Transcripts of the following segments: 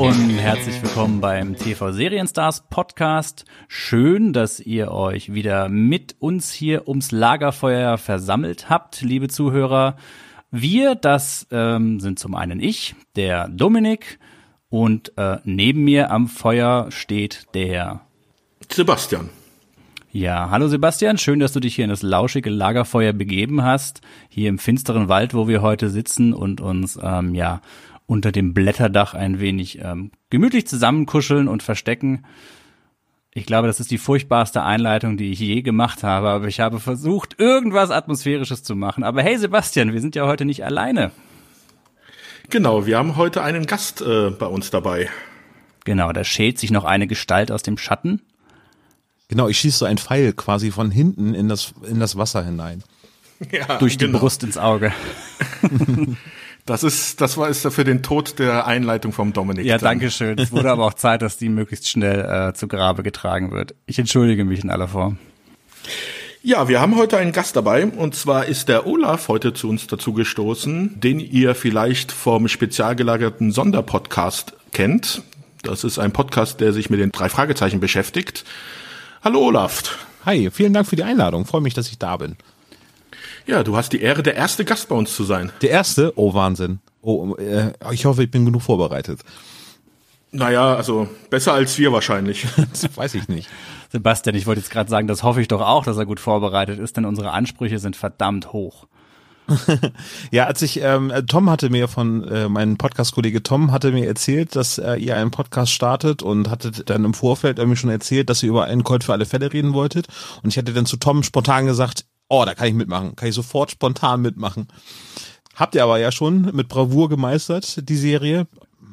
und herzlich willkommen beim TV Serienstars Podcast. Schön, dass ihr euch wieder mit uns hier ums Lagerfeuer versammelt habt, liebe Zuhörer. Wir, das ähm, sind zum einen ich, der Dominik, und äh, neben mir am Feuer steht der Sebastian. Ja, hallo Sebastian, schön, dass du dich hier in das lauschige Lagerfeuer begeben hast, hier im finsteren Wald, wo wir heute sitzen und uns ähm, ja unter dem Blätterdach ein wenig ähm, gemütlich zusammenkuscheln und verstecken. Ich glaube, das ist die furchtbarste Einleitung, die ich je gemacht habe, aber ich habe versucht, irgendwas Atmosphärisches zu machen. Aber hey Sebastian, wir sind ja heute nicht alleine. Genau, wir haben heute einen Gast äh, bei uns dabei. Genau, da schält sich noch eine Gestalt aus dem Schatten. Genau, ich schieße so ein Pfeil quasi von hinten in das, in das Wasser hinein. Ja, Durch die genau. Brust ins Auge. Das ist, das war ist für den Tod der Einleitung vom Dominik. Ja, danke schön. Es wurde aber auch Zeit, dass die möglichst schnell äh, zu Grabe getragen wird. Ich entschuldige mich in aller Form. Ja, wir haben heute einen Gast dabei und zwar ist der Olaf heute zu uns dazu gestoßen, den ihr vielleicht vom spezial gelagerten Sonderpodcast kennt. Das ist ein Podcast, der sich mit den drei Fragezeichen beschäftigt. Hallo Olaf. Hi, vielen Dank für die Einladung. Freue mich, dass ich da bin. Ja, du hast die Ehre, der erste Gast bei uns zu sein. Der erste? Oh, Wahnsinn. Oh, äh, ich hoffe, ich bin genug vorbereitet. Naja, also besser als wir wahrscheinlich. das weiß ich nicht. Sebastian, ich wollte jetzt gerade sagen, das hoffe ich doch auch, dass er gut vorbereitet ist, denn unsere Ansprüche sind verdammt hoch. ja, als ich ähm, Tom hatte mir von äh, meinem Podcast-Kollege Tom hatte mir erzählt, dass äh, ihr einen Podcast startet und hatte dann im Vorfeld irgendwie schon erzählt, dass ihr über einen Colt für alle Fälle reden wolltet. Und ich hatte dann zu Tom spontan gesagt, oh, da kann ich mitmachen, kann ich sofort spontan mitmachen. Habt ihr aber ja schon mit Bravour gemeistert, die Serie.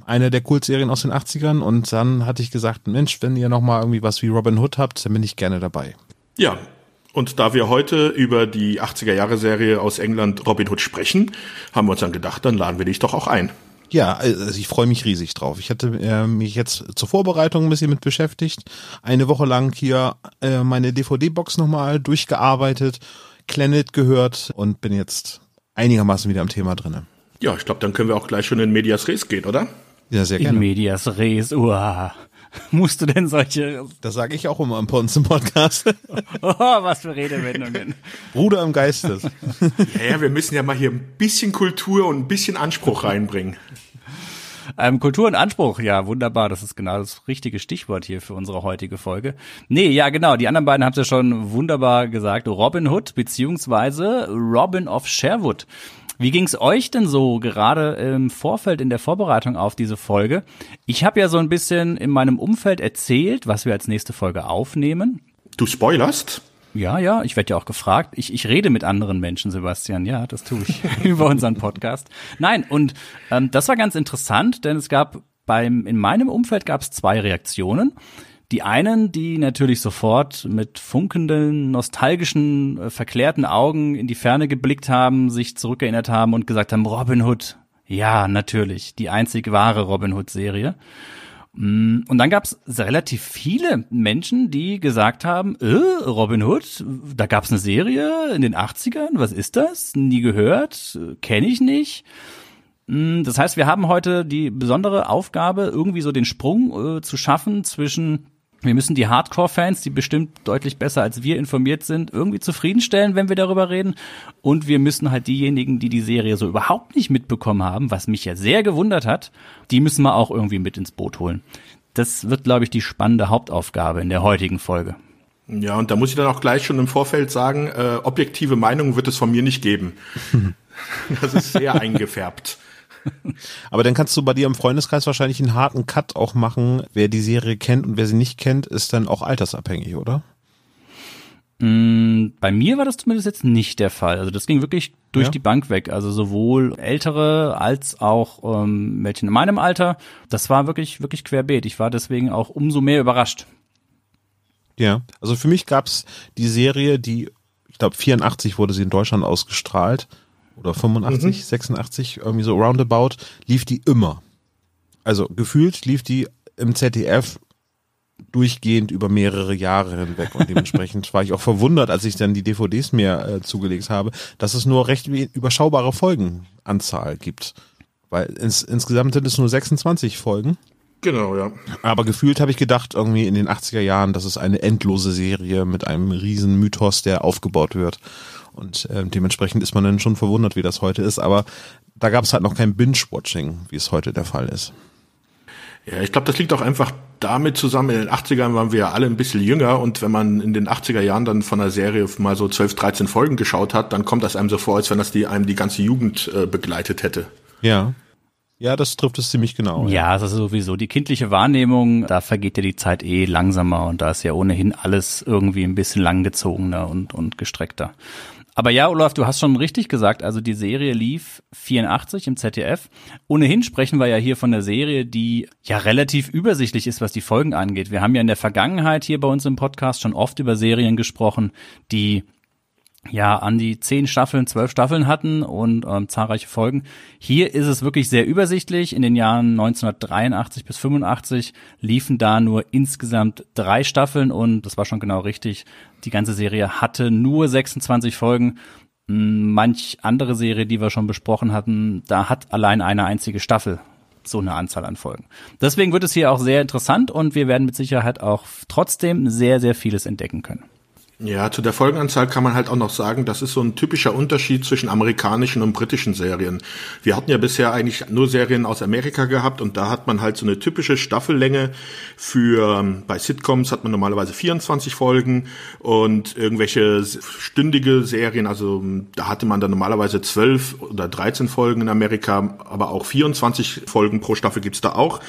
Eine der Kultserien aus den 80ern. Und dann hatte ich gesagt, Mensch, wenn ihr nochmal irgendwie was wie Robin Hood habt, dann bin ich gerne dabei. Ja, und da wir heute über die 80er Jahre Serie aus England Robin Hood sprechen, haben wir uns dann gedacht, dann laden wir dich doch auch ein. Ja, also ich freue mich riesig drauf. Ich hatte äh, mich jetzt zur Vorbereitung ein bisschen mit beschäftigt, eine Woche lang hier äh, meine DVD-Box nochmal durchgearbeitet Planet gehört und bin jetzt einigermaßen wieder am Thema drinne. Ja, ich glaube, dann können wir auch gleich schon in Medias Res gehen, oder? Ja, sehr gerne. In Medias Res, uah. Musst du denn solche... Das sage ich auch immer im Ponzen Podcast. oh, was für Redewendungen. Bruder im Geistes. ja, ja, wir müssen ja mal hier ein bisschen Kultur und ein bisschen Anspruch reinbringen. Ähm, Kultur und Anspruch, ja, wunderbar. Das ist genau das richtige Stichwort hier für unsere heutige Folge. Nee, ja, genau. Die anderen beiden haben es ja schon wunderbar gesagt. Robin Hood beziehungsweise Robin of Sherwood. Wie ging's euch denn so gerade im Vorfeld in der Vorbereitung auf diese Folge? Ich habe ja so ein bisschen in meinem Umfeld erzählt, was wir als nächste Folge aufnehmen. Du spoilerst? Ja, ja, ich werde ja auch gefragt. Ich, ich rede mit anderen Menschen, Sebastian. Ja, das tue ich über unseren Podcast. Nein, und ähm, das war ganz interessant, denn es gab beim, in meinem Umfeld gab es zwei Reaktionen. Die einen, die natürlich sofort mit funkenden, nostalgischen, äh, verklärten Augen in die Ferne geblickt haben, sich zurückerinnert haben und gesagt haben, Robin Hood. Ja, natürlich, die einzig wahre Robin Hood-Serie. Mm, und dann gab es relativ viele Menschen, die gesagt haben, äh, Robin Hood, da gab es eine Serie in den 80ern, was ist das? Nie gehört, kenne ich nicht. Mm, das heißt, wir haben heute die besondere Aufgabe, irgendwie so den Sprung äh, zu schaffen zwischen wir müssen die Hardcore-Fans, die bestimmt deutlich besser als wir informiert sind, irgendwie zufriedenstellen, wenn wir darüber reden. Und wir müssen halt diejenigen, die die Serie so überhaupt nicht mitbekommen haben, was mich ja sehr gewundert hat, die müssen wir auch irgendwie mit ins Boot holen. Das wird, glaube ich, die spannende Hauptaufgabe in der heutigen Folge. Ja, und da muss ich dann auch gleich schon im Vorfeld sagen, äh, objektive Meinungen wird es von mir nicht geben. das ist sehr eingefärbt. Aber dann kannst du bei dir im Freundeskreis wahrscheinlich einen harten Cut auch machen. Wer die Serie kennt und wer sie nicht kennt, ist dann auch altersabhängig, oder? Mm, bei mir war das zumindest jetzt nicht der Fall. Also das ging wirklich durch ja. die Bank weg. Also sowohl ältere als auch ähm, Mädchen in meinem Alter. Das war wirklich, wirklich querbeet. Ich war deswegen auch umso mehr überrascht. Ja, also für mich gab's die Serie, die, ich glaube 84 wurde sie in Deutschland ausgestrahlt oder 85, mhm. 86, irgendwie so roundabout, lief die immer. Also gefühlt lief die im ZDF durchgehend über mehrere Jahre hinweg und dementsprechend war ich auch verwundert, als ich dann die DVDs mir äh, zugelegt habe, dass es nur recht überschaubare Folgenanzahl gibt. Weil ins, insgesamt sind es nur 26 Folgen. Genau, ja. Aber gefühlt habe ich gedacht, irgendwie in den 80er Jahren, das ist eine endlose Serie mit einem riesen Mythos, der aufgebaut wird. Und äh, dementsprechend ist man dann schon verwundert, wie das heute ist. Aber da gab es halt noch kein Binge-Watching, wie es heute der Fall ist. Ja, ich glaube, das liegt auch einfach damit zusammen, in den 80ern waren wir ja alle ein bisschen jünger und wenn man in den 80er Jahren dann von einer Serie mal so 12, 13 Folgen geschaut hat, dann kommt das einem so vor, als wenn das die einem die ganze Jugend äh, begleitet hätte. Ja. Ja, das trifft es ziemlich genau. Ja, ja, das ist sowieso die kindliche Wahrnehmung, da vergeht ja die Zeit eh langsamer und da ist ja ohnehin alles irgendwie ein bisschen langgezogener und, und gestreckter. Aber ja, Olaf, du hast schon richtig gesagt, also die Serie lief 84 im ZDF. Ohnehin sprechen wir ja hier von der Serie, die ja relativ übersichtlich ist, was die Folgen angeht. Wir haben ja in der Vergangenheit hier bei uns im Podcast schon oft über Serien gesprochen, die ja an die zehn Staffeln, zwölf Staffeln hatten und ähm, zahlreiche Folgen. Hier ist es wirklich sehr übersichtlich. In den Jahren 1983 bis 85 liefen da nur insgesamt drei Staffeln und das war schon genau richtig. Die ganze Serie hatte nur 26 Folgen. Hm, manch andere Serie, die wir schon besprochen hatten, da hat allein eine einzige Staffel so eine Anzahl an Folgen. Deswegen wird es hier auch sehr interessant und wir werden mit Sicherheit auch trotzdem sehr, sehr vieles entdecken können. Ja, zu der Folgenanzahl kann man halt auch noch sagen, das ist so ein typischer Unterschied zwischen amerikanischen und britischen Serien. Wir hatten ja bisher eigentlich nur Serien aus Amerika gehabt und da hat man halt so eine typische Staffellänge für, ähm, bei Sitcoms hat man normalerweise 24 Folgen und irgendwelche stündige Serien, also ähm, da hatte man dann normalerweise 12 oder 13 Folgen in Amerika, aber auch 24 Folgen pro Staffel gibt's da auch.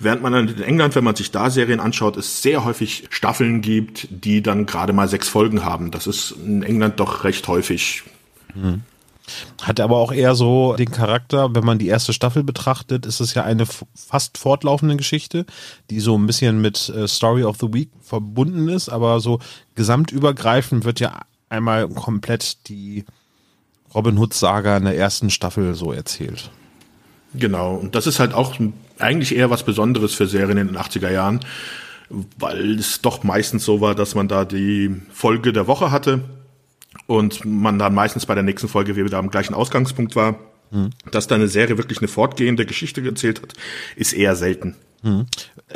Während man in England, wenn man sich da Serien anschaut, es sehr häufig Staffeln gibt, die dann gerade mal sechs Folgen haben. Das ist in England doch recht häufig. Hm. Hat aber auch eher so den Charakter, wenn man die erste Staffel betrachtet, ist es ja eine fast fortlaufende Geschichte, die so ein bisschen mit äh, Story of the Week verbunden ist, aber so gesamtübergreifend wird ja einmal komplett die Robin Hood Saga in der ersten Staffel so erzählt. Genau, und das ist halt auch eigentlich eher was Besonderes für Serien in den 80er Jahren weil es doch meistens so war, dass man da die Folge der Woche hatte und man dann meistens bei der nächsten Folge wieder am gleichen Ausgangspunkt war. Hm. Dass da eine Serie wirklich eine fortgehende Geschichte erzählt hat, ist eher selten. Hm.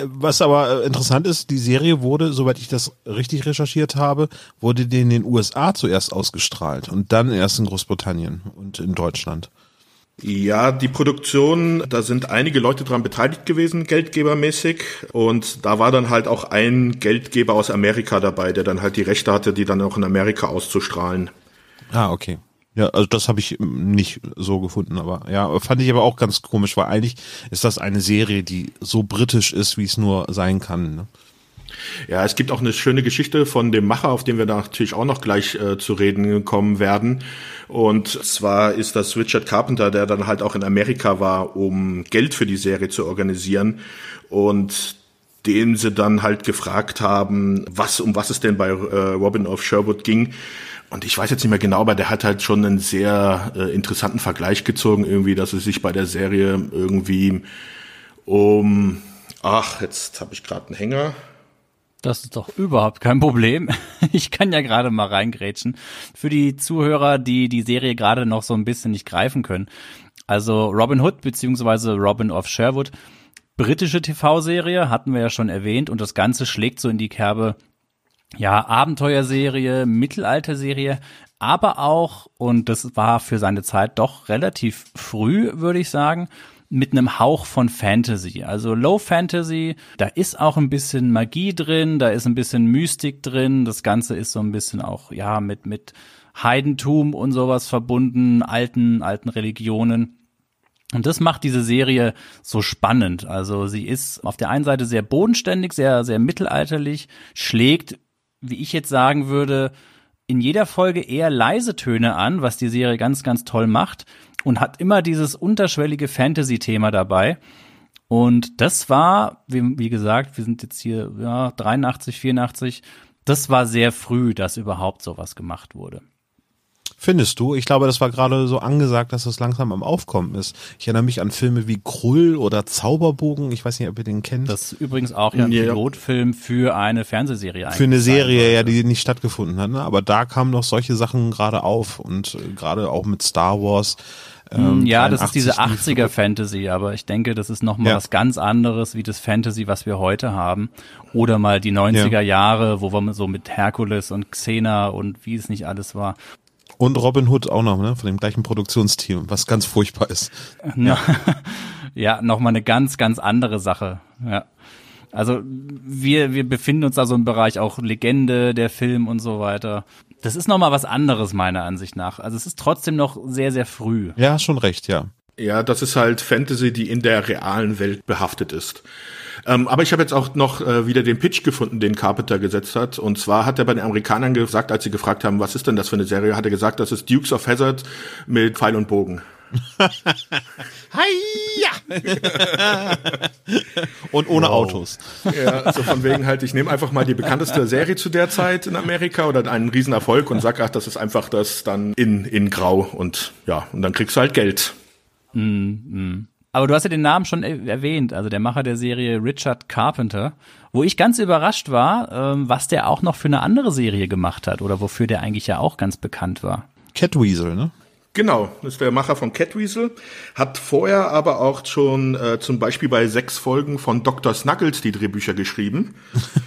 Was aber äh, interessant ist, die Serie wurde, soweit ich das richtig recherchiert habe, wurde in den USA zuerst ausgestrahlt und dann erst in Großbritannien und in Deutschland. Ja, die Produktion, da sind einige Leute dran beteiligt gewesen, geldgebermäßig. Und da war dann halt auch ein Geldgeber aus Amerika dabei, der dann halt die Rechte hatte, die dann auch in Amerika auszustrahlen. Ah, okay. Ja, also das habe ich nicht so gefunden, aber ja, fand ich aber auch ganz komisch, weil eigentlich ist das eine Serie, die so britisch ist, wie es nur sein kann. Ne? Ja, es gibt auch eine schöne Geschichte von dem Macher, auf den wir natürlich auch noch gleich äh, zu reden kommen werden. Und zwar ist das Richard Carpenter, der dann halt auch in Amerika war, um Geld für die Serie zu organisieren. Und den sie dann halt gefragt haben, was, um was es denn bei äh, Robin of Sherwood ging. Und ich weiß jetzt nicht mehr genau, aber der hat halt schon einen sehr äh, interessanten Vergleich gezogen, irgendwie, dass es sich bei der Serie irgendwie um, ach, jetzt habe ich gerade einen Hänger. Das ist doch überhaupt kein Problem. Ich kann ja gerade mal reingrätschen. Für die Zuhörer, die die Serie gerade noch so ein bisschen nicht greifen können. Also Robin Hood beziehungsweise Robin of Sherwood, britische TV-Serie, hatten wir ja schon erwähnt und das Ganze schlägt so in die Kerbe, ja, Abenteuerserie, Mittelalterserie, aber auch, und das war für seine Zeit doch relativ früh, würde ich sagen, mit einem Hauch von Fantasy. Also Low Fantasy, da ist auch ein bisschen Magie drin, da ist ein bisschen Mystik drin. Das Ganze ist so ein bisschen auch, ja, mit, mit Heidentum und sowas verbunden, alten, alten Religionen. Und das macht diese Serie so spannend. Also sie ist auf der einen Seite sehr bodenständig, sehr, sehr mittelalterlich, schlägt, wie ich jetzt sagen würde, in jeder Folge eher leise Töne an, was die Serie ganz, ganz toll macht und hat immer dieses unterschwellige Fantasy-Thema dabei. Und das war, wie, wie, gesagt, wir sind jetzt hier ja, 83, 84, das war sehr früh, dass überhaupt sowas gemacht wurde. Findest du? Ich glaube, das war gerade so angesagt, dass das langsam am Aufkommen ist. Ich erinnere mich an Filme wie Krull oder Zauberbogen. Ich weiß nicht, ob ihr den kennt. Das ist übrigens auch ja ein ja. Pilotfilm für eine Fernsehserie eigentlich. Für eine Serie, ja, die nicht stattgefunden hat. Ne? Aber da kamen noch solche Sachen gerade auf und äh, gerade auch mit Star Wars Ähm, ja, das ist diese 83 80er Fantasy, aber ich denke, das ist nochmal Ja. was ganz anderes wie das Fantasy, was wir heute haben. Oder mal die 90er Jahre, wo wir so mit Herkules und Xena und wie es nicht alles war. Und Robin Hood auch noch, ne? Von dem gleichen Produktionsteam, was ganz furchtbar ist. Ja, ja nochmal eine ganz, ganz andere Sache. Ja. Also wir, wir befinden uns da so im Bereich auch Legende, der Film und so weiter. Das ist nochmal was anderes meiner Ansicht nach. Also es ist trotzdem noch sehr, sehr früh. Ja, schon recht, ja. Ja, das ist halt Fantasy, die in der realen Welt behaftet ist. Ähm, aber ich habe jetzt auch noch äh, wieder den Pitch gefunden, den Carpenter gesetzt hat. Und zwar hat er bei den Amerikanern gesagt, als sie gefragt haben, was ist denn das für eine Serie, hat er gesagt, das ist Dukes of Hazzard mit Pfeil und Bogen. Und ohne Wow. Autos. Ja, so von wegen halt, ich nehme einfach mal die bekannteste Serie zu der Zeit in Amerika oder einen Riesenerfolg und sag, ach, das ist einfach das dann in, in Grau und ja, und dann kriegst du halt Geld. Aber du hast ja den Namen schon er- erwähnt, also der Macher der Serie Richard Carpenter, wo ich ganz überrascht war, ähm, was der auch noch für eine andere Serie gemacht hat oder wofür der eigentlich ja auch ganz bekannt war. Catweasel, ne? Genau, das ist der Macher von Catweasel, hat vorher aber auch schon äh, zum Beispiel bei sechs Folgen von Dr. Snuggles die Drehbücher geschrieben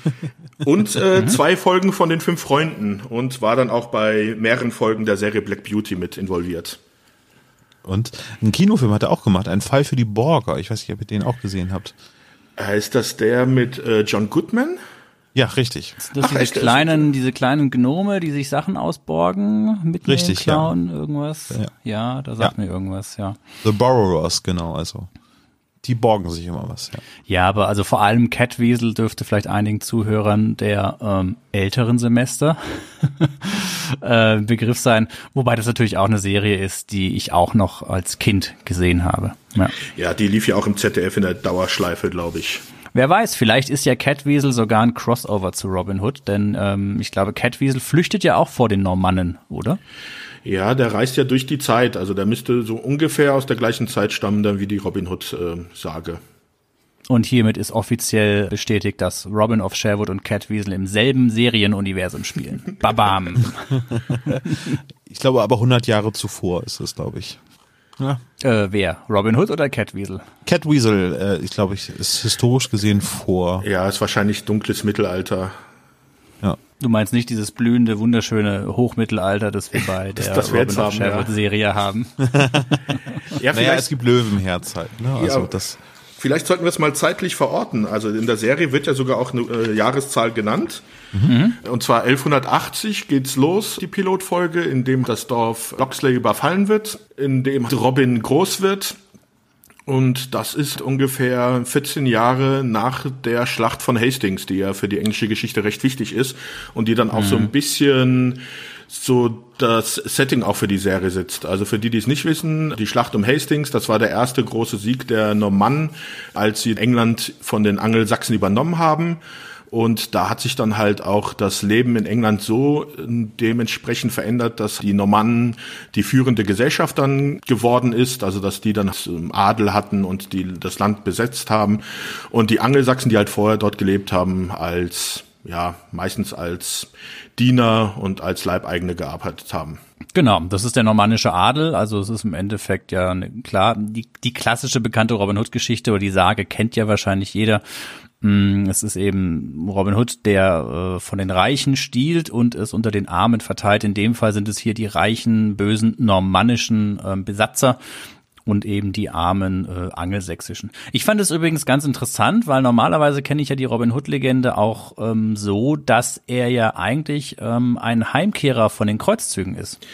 und äh, zwei Folgen von den fünf Freunden und war dann auch bei mehreren Folgen der Serie Black Beauty mit involviert. Und einen Kinofilm hat er auch gemacht, ein Fall für die Borger. Ich weiß nicht, ob ihr den auch gesehen habt. Ist das der mit äh, John Goodman? Ja, richtig. Das Ach, diese echt? kleinen, diese kleinen Gnome, die sich Sachen ausborgen, mit Richtig, ja. klauen, irgendwas. Ja. Ja, da sagt Ja. mir irgendwas, ja. The Borrowers, genau, also. Die borgen sich immer was, ja. Ja, aber also vor allem Catweasel dürfte vielleicht einigen Zuhörern der ähm, älteren Semester äh, Begriff sein, wobei das natürlich auch eine Serie ist, die ich auch noch als Kind gesehen habe. Ja. Ja, die lief ja auch im ZDF in der Dauerschleife, glaube ich. Wer weiß, vielleicht ist ja Catweasel sogar ein Crossover zu Robin Hood, denn ähm, ich glaube, Catweasel flüchtet ja auch vor den Normannen, oder? Ja, der reist ja durch die Zeit, also der müsste so ungefähr aus der gleichen Zeit stammen, dann wie die Robin Hood äh, Sage. Und hiermit ist offiziell bestätigt, dass Robin of Sherwood und Catweasel im selben Serienuniversum spielen. Babam. Ich glaube aber 100 Jahre zuvor ist es, glaube ich. Ja. äh, wer? Robin Hood oder Catweasel? Catweasel, äh, ich glaube, ich ist historisch gesehen vor. Ja, ist wahrscheinlich dunkles Mittelalter. Ja. Du meinst nicht dieses blühende, wunderschöne Hochmittelalter, das wir bei der das wir Robin haben, Sherwood ja. Serie haben. Ja, Naja, es gibt Löwenherz halt. Ne? Also Ja. das. Vielleicht sollten wir es mal zeitlich verorten. Also in der Serie wird ja sogar auch eine äh, Jahreszahl genannt. Und zwar 1180 geht's los, die Pilotfolge, in dem das Dorf Loxley überfallen wird, in dem Robin groß wird. Und das ist ungefähr 14 Jahre nach der Schlacht von Hastings, die ja für die englische Geschichte recht wichtig ist und die dann auch so ein bisschen so das Setting auch für die Serie sitzt. Also für die, die es nicht wissen, die Schlacht um Hastings, das war der erste große Sieg der Normannen, als sie England von den Angelsachsen übernommen haben. Und da hat sich dann halt auch das Leben in England so äh, dementsprechend verändert, dass die Normannen die führende Gesellschaft dann geworden ist, also dass die dann Adel hatten und die das Land besetzt haben. Und die Angelsachsen, die halt vorher dort gelebt haben, als, ja, meistens als Diener und als Leibeigene gearbeitet haben. Genau, das ist der normannische Adel. Also es ist im Endeffekt ja ne, klar, die, die klassische bekannte Robin Hood-Geschichte oder die Sage kennt ja wahrscheinlich jeder. Mm, Es ist eben Robin Hood, der äh, von den Reichen stiehlt und es unter den Armen verteilt. In dem Fall sind es hier die reichen, bösen normannischen ähm, Besatzer und eben die armen äh, angelsächsischen. Ich fand es übrigens ganz interessant, weil normalerweise kenne ich ja die Robin Hood-Legende auch ähm, so, dass er ja eigentlich ähm, ein Heimkehrer von den Kreuzzügen ist.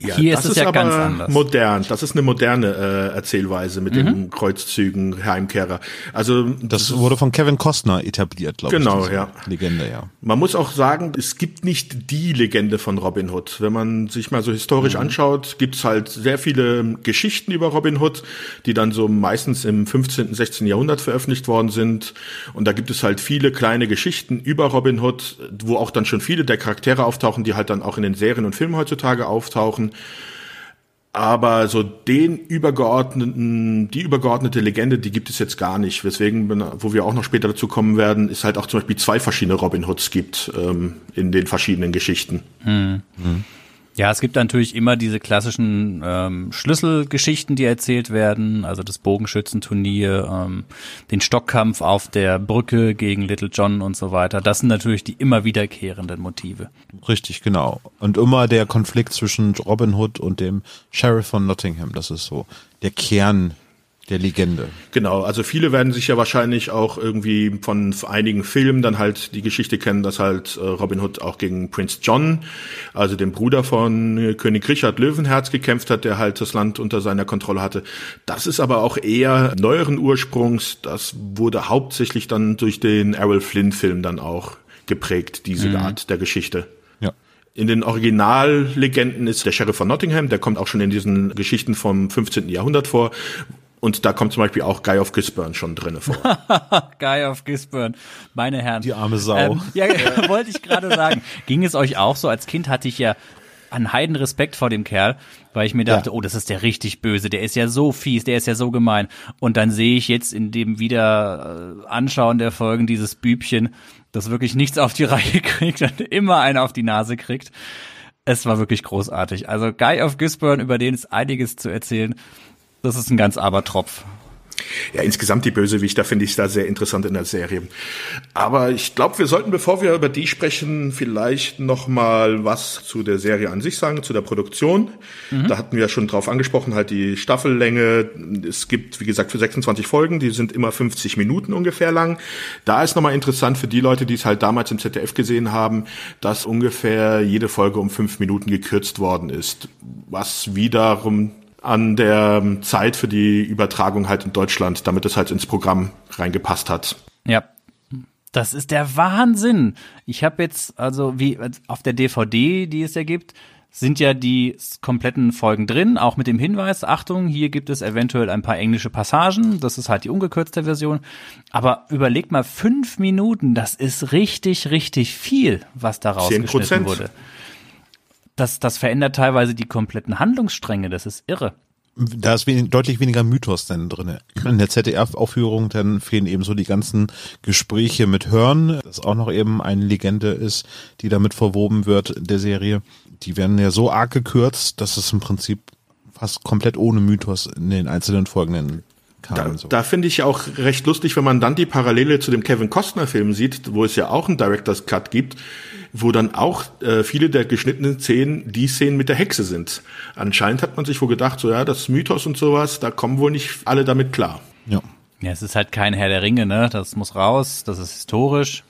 Hier ist es ja aber ganz anders. modern. Das ist eine moderne äh, Erzählweise mit den Kreuzzügen, Heimkehrer. Also Das wurde von Kevin Costner etabliert, glaube Genau, ich. diese ja. Legende, ja. Man muss auch sagen, es gibt nicht die Legende von Robin Hood. Wenn man sich mal so historisch anschaut, gibt es halt sehr viele Geschichten über Robin Hood, die dann so meistens im 15., 16. Jahrhundert veröffentlicht worden sind. Und da gibt es halt viele kleine Geschichten über Robin Hood, wo auch dann schon viele der Charaktere auftauchen, die halt dann auch in den Serien und Filmen heutzutage auftauchen. Aber so den übergeordneten, die übergeordnete Legende, die gibt es jetzt gar nicht. Weswegen, wo wir auch noch später dazu kommen werden, ist halt auch zum Beispiel zwei verschiedene Robin Hoods gibt ähm, in den verschiedenen Geschichten. Ja, es gibt natürlich immer diese klassischen ähm, Schlüsselgeschichten, die erzählt werden, also das Bogenschützenturnier, ähm, den Stockkampf auf der Brücke gegen Little John und so weiter. Das sind natürlich die immer wiederkehrenden Motive. Richtig, genau. Und immer der Konflikt zwischen Robin Hood und dem Sheriff von Nottingham, das ist so der Kern der Legende. Genau, also viele werden sich ja wahrscheinlich auch irgendwie von einigen Filmen dann halt die Geschichte kennen, dass halt äh, Robin Hood auch gegen Prince John, also dem Bruder von äh, König Richard Löwenherz gekämpft hat, der halt das Land unter seiner Kontrolle hatte. Das ist aber auch eher neueren Ursprungs, das wurde hauptsächlich dann durch den Errol Flynn Film dann auch geprägt, diese mhm. Art der Geschichte. Ja. In den Originallegenden ist der Sheriff von Nottingham, der kommt auch schon in diesen Geschichten vom 15. Jahrhundert vor, und da kommt zum Beispiel auch Guy of Gisborne schon drinne vor. Guy of Gisborne, meine Herren. Die arme Sau. Ähm, ja, wollte ich gerade sagen. Ging es euch auch so? Als Kind hatte ich ja einen heiden Respekt vor dem Kerl, weil ich mir dachte, ja. oh, das ist der richtig böse, der ist ja so fies, der ist ja so gemein. Und dann sehe ich jetzt in dem wieder äh, Anschauen der Folgen dieses Bübchen, das wirklich nichts auf die Reihe kriegt und immer einen auf die Nase kriegt. Es war wirklich großartig. Also Guy of Gisborne, über den ist einiges zu erzählen. Das ist ein ganz Abertropf. Ja, insgesamt die Bösewichter finde ich da sehr interessant in der Serie. Aber ich glaube, wir sollten, bevor wir über die sprechen, vielleicht noch mal was zu der Serie an sich sagen, zu der Produktion. Mhm. Da hatten wir ja schon drauf angesprochen, halt die Staffellänge. Es gibt, wie gesagt, für 26 Folgen, die sind immer 50 Minuten ungefähr lang. Da ist nochmal interessant für die Leute, die es halt damals im ZDF gesehen haben, dass ungefähr jede Folge um fünf Minuten gekürzt worden ist. Was wiederum an der Zeit für die Übertragung halt in Deutschland, damit es halt ins Programm reingepasst hat. Ja. Das ist der Wahnsinn. Ich habe jetzt, also wie auf der DVD, die es ja gibt, sind ja die kompletten Folgen drin, auch mit dem Hinweis, Achtung, hier gibt es eventuell ein paar englische Passagen, das ist halt die ungekürzte Version. Aber überleg mal, fünf Minuten, das ist richtig, richtig viel, was daraus geschnitten wurde das, das verändert teilweise die kompletten Handlungsstränge. Das ist irre. Da ist wenig, deutlich weniger Mythos denn drin. In der ZDF-Aufführung dann fehlen eben so die ganzen Gespräche mit Hörn, das auch noch eben eine Legende ist, die damit verwoben wird der Serie. Die werden ja so arg gekürzt, dass es im Prinzip fast komplett ohne Mythos in den einzelnen Folgen da, so. da finde ich auch recht lustig, wenn man dann die Parallele zu dem Kevin Costner Film sieht, wo es ja auch einen Director's Cut gibt, wo dann auch äh, viele der geschnittenen Szenen die Szenen mit der Hexe sind. Anscheinend hat man sich wohl gedacht, so ja, das Mythos und sowas, da kommen wohl nicht alle damit klar. Ja. Ja, es ist halt kein Herr der Ringe, ne? Das muss raus, das ist historisch.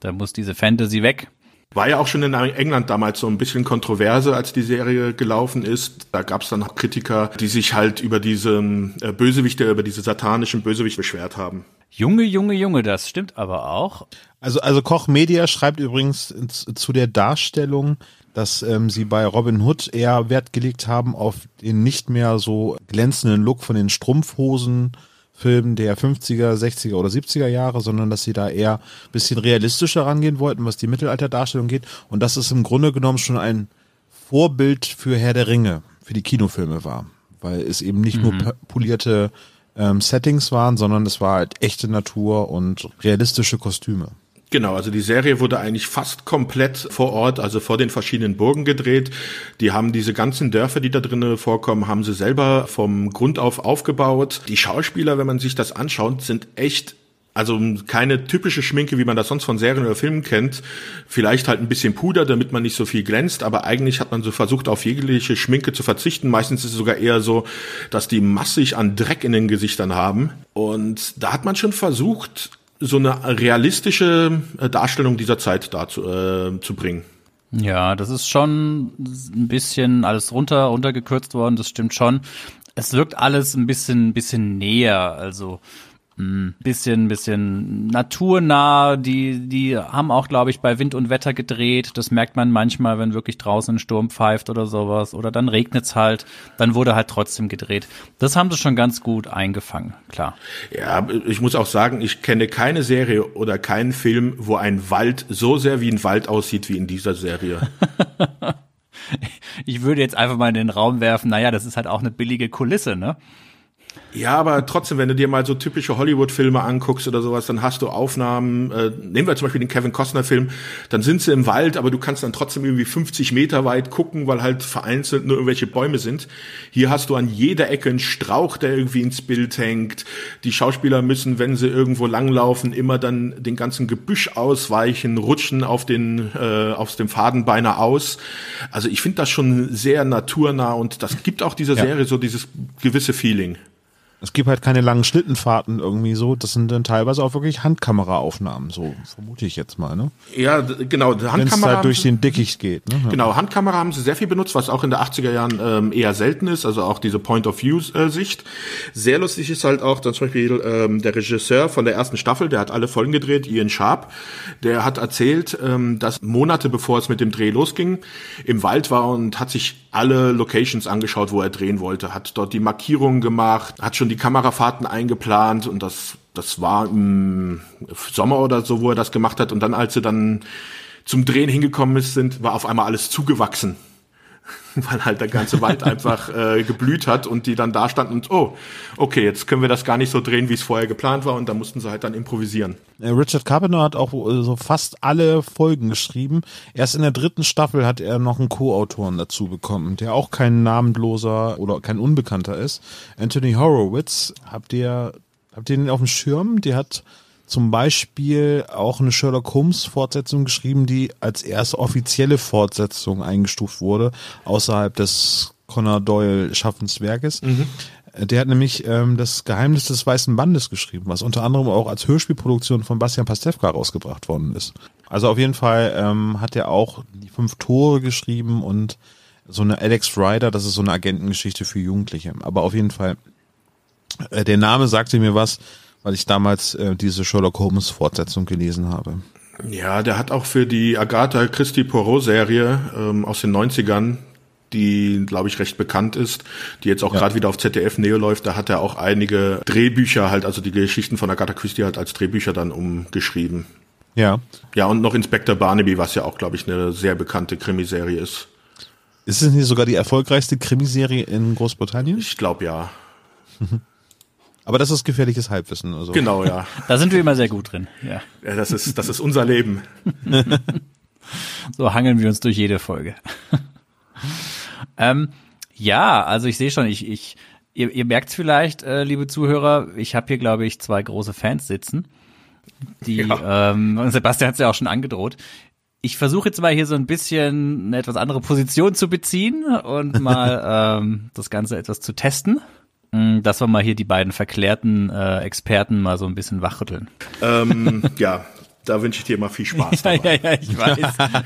Da muss diese Fantasy weg. War ja auch schon in England damals so ein bisschen kontroverse, als die Serie gelaufen ist. Da gab es dann auch Kritiker, die sich halt über diese äh, Bösewichte, über diese satanischen Bösewichte beschwert haben. Junge, Junge, Junge, das stimmt aber auch. Also, also Koch Media schreibt übrigens zu der Darstellung, dass ähm, sie bei Robin Hood eher Wert gelegt haben auf den nicht mehr so glänzenden Look von den Strumpfhosen Filmen der 50er, 60er oder 70er Jahre, sondern dass sie da eher bisschen realistischer rangehen wollten, was die Mittelalterdarstellung geht. Und das ist im Grunde genommen schon ein Vorbild für Herr der Ringe, für die Kinofilme war. Weil es eben nicht mhm. nur polierte ähm, Settings waren, sondern es war halt echte Natur und realistische Kostüme. Genau, also die Serie wurde eigentlich fast komplett vor Ort, also vor den verschiedenen Burgen gedreht. Die haben diese ganzen Dörfer, die da drinnen vorkommen, haben sie selber vom Grund auf aufgebaut. Die Schauspieler, wenn man sich das anschaut, sind echt also keine typische Schminke, wie man das sonst von Serien oder Filmen kennt. Vielleicht halt ein bisschen Puder, damit man nicht so viel glänzt, aber eigentlich hat man so versucht, auf jegliche Schminke zu verzichten. Meistens ist es sogar eher so, dass die massig an Dreck in den Gesichtern haben. Und da hat man schon versucht, so eine realistische äh, Darstellung dieser Zeit dazu äh, zu bringen. Ja, das ist schon ein bisschen alles runter, runtergekürzt worden, das stimmt schon. Es wirkt alles ein bisschen, ein bisschen näher, also ein bisschen, bisschen naturnah. Die, die haben auch, glaube ich, bei Wind und Wetter gedreht. Das merkt man manchmal, wenn wirklich draußen ein Sturm pfeift oder sowas. Oder dann regnet's halt. Dann wurde halt trotzdem gedreht. Das haben sie schon ganz gut eingefangen, klar. Ja, ich muss auch sagen, ich kenne keine Serie oder keinen Film, wo ein Wald so sehr wie ein Wald aussieht wie in dieser Serie. ich würde jetzt einfach mal in den Raum werfen, naja, das ist halt auch eine billige Kulisse, ne? Ja, aber trotzdem, wenn du dir mal so typische Hollywood-Filme anguckst oder sowas, dann hast du Aufnahmen, äh, nehmen wir zum Beispiel den Kevin Costner-Film, dann sind sie im Wald, aber du kannst dann trotzdem irgendwie 50 Meter weit gucken, weil halt vereinzelt nur irgendwelche Bäume sind. Hier hast du an jeder Ecke einen Strauch, der irgendwie ins Bild hängt. Die Schauspieler müssen, wenn sie irgendwo langlaufen, immer dann den ganzen Gebüsch ausweichen, rutschen auf den, äh, aus dem Faden beinahe aus. Also ich finde das schon sehr naturnah und das gibt auch dieser ja. Serie so dieses gewisse Feeling. Es gibt halt keine langen Schlittenfahrten irgendwie so. Das sind dann teilweise auch wirklich Handkameraaufnahmen, so vermute ich jetzt mal, ne? Ja, genau. Handkamera Wenn es halt durch den Dickicht geht. Ne? Genau, Handkamera haben sie sehr viel benutzt, was auch in der 80er Jahren ähm, eher selten ist, also auch diese Point-of-View-Sicht. Sehr lustig ist halt auch, dass zum Beispiel ähm, der Regisseur von der ersten Staffel, der hat alle Folgen gedreht, Ian Sharp, der hat erzählt, ähm, dass Monate bevor es mit dem Dreh losging, im Wald war und hat sich alle Locations angeschaut, wo er drehen wollte, hat dort die Markierungen gemacht, hat schon die Kamerafahrten eingeplant und das, das war im Sommer oder so, wo er das gemacht hat. Und dann, als sie dann zum Drehen hingekommen ist, sind, war auf einmal alles zugewachsen. Weil halt der ganze Wald einfach äh, geblüht hat und die dann da standen und oh, okay, jetzt können wir das gar nicht so drehen, wie es vorher geplant war und da mussten sie halt dann improvisieren. Richard Carpenter hat auch äh, so fast alle Folgen geschrieben. Erst in der dritten Staffel hat er noch einen Co-Autoren dazu bekommen, der auch kein namenloser oder kein Unbekannter ist. Anthony Horowitz, habt ihr, habt ihr den auf dem Schirm? Der hat zum Beispiel auch eine Sherlock Holmes Fortsetzung geschrieben, die als erste offizielle Fortsetzung eingestuft wurde, außerhalb des Conan Doyle Schaffenswerkes. Mhm. Der hat nämlich ähm, das Geheimnis des Weißen Bandes geschrieben, was unter anderem auch als Hörspielproduktion von Bastian Pastewka rausgebracht worden ist. Also auf jeden Fall ähm, hat er auch die fünf Tore geschrieben und so eine Alex Ryder, das ist so eine Agentengeschichte für Jugendliche. Aber auf jeden Fall, äh, der Name sagte mir was, weil ich damals äh, diese Sherlock Holmes Fortsetzung gelesen habe. Ja, der hat auch für die Agatha Christie Poirot Serie ähm, aus den 90ern die, glaube ich, recht bekannt ist, die jetzt auch ja. gerade wieder auf ZDF Neo läuft, da hat er auch einige Drehbücher halt, also die Geschichten von Agatha Christie halt als Drehbücher dann umgeschrieben. Ja. Ja, und noch Inspector Barnaby, was ja auch, glaube ich, eine sehr bekannte Krimiserie ist. Ist es nicht sogar die erfolgreichste Krimiserie in Großbritannien? Ich glaube ja. Aber das ist gefährliches Halbwissen. Also. Genau, ja. da sind wir immer sehr gut drin. Ja. ja das ist das ist unser Leben. so hangeln wir uns durch jede Folge. ähm, ja, also ich sehe schon, ich, ich, ihr, ihr merkt vielleicht, äh, liebe Zuhörer, ich habe hier, glaube ich, zwei große Fans sitzen. Die, ja. ähm, Sebastian hat es ja auch schon angedroht. Ich versuche jetzt mal hier so ein bisschen eine etwas andere Position zu beziehen und mal ähm, das Ganze etwas zu testen. Mm, dass wir mal hier die beiden verklärten äh, Experten mal so ein bisschen wachrütteln. Ähm, ja, da wünsche ich dir mal viel Spaß. ja, ja, ja, ich weiß.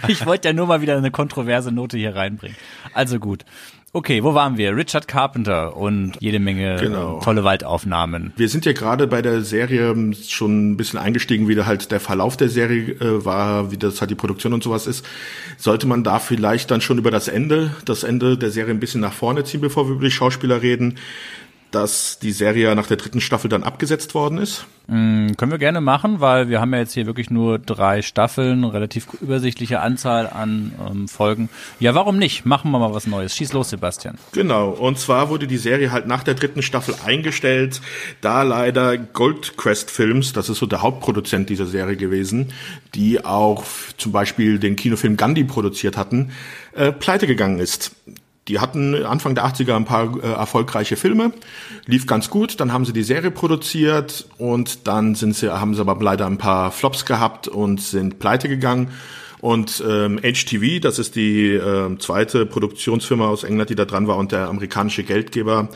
ich wollte ja nur mal wieder eine kontroverse Note hier reinbringen. Also gut. Okay, wo waren wir? Richard Carpenter und jede Menge genau. tolle Waldaufnahmen. Wir sind ja gerade bei der Serie schon ein bisschen eingestiegen, wie halt der Verlauf der Serie äh, war, wie das halt die Produktion und sowas ist. Sollte man da vielleicht dann schon über das Ende, das Ende der Serie ein bisschen nach vorne ziehen, bevor wir über die Schauspieler reden? Dass die Serie nach der dritten Staffel dann abgesetzt worden ist? Mm, können wir gerne machen, weil wir haben ja jetzt hier wirklich nur drei Staffeln, relativ übersichtliche Anzahl an ähm, Folgen. Ja, warum nicht? Machen wir mal was Neues. Schieß los, Sebastian. Genau, und zwar wurde die Serie halt nach der dritten Staffel eingestellt, da leider Goldcrest Films, das ist so der Hauptproduzent dieser Serie gewesen, die auch zum Beispiel den Kinofilm Gandhi produziert hatten, äh, pleite gegangen ist. Die hatten Anfang der 80er ein paar äh, erfolgreiche Filme, lief ganz gut, dann haben sie die Serie produziert und dann sind sie, haben sie aber leider ein paar Flops gehabt und sind pleite gegangen. Und ähm, HTV, das ist die äh, zweite Produktionsfirma aus England, die da dran war und der amerikanische Geldgeber,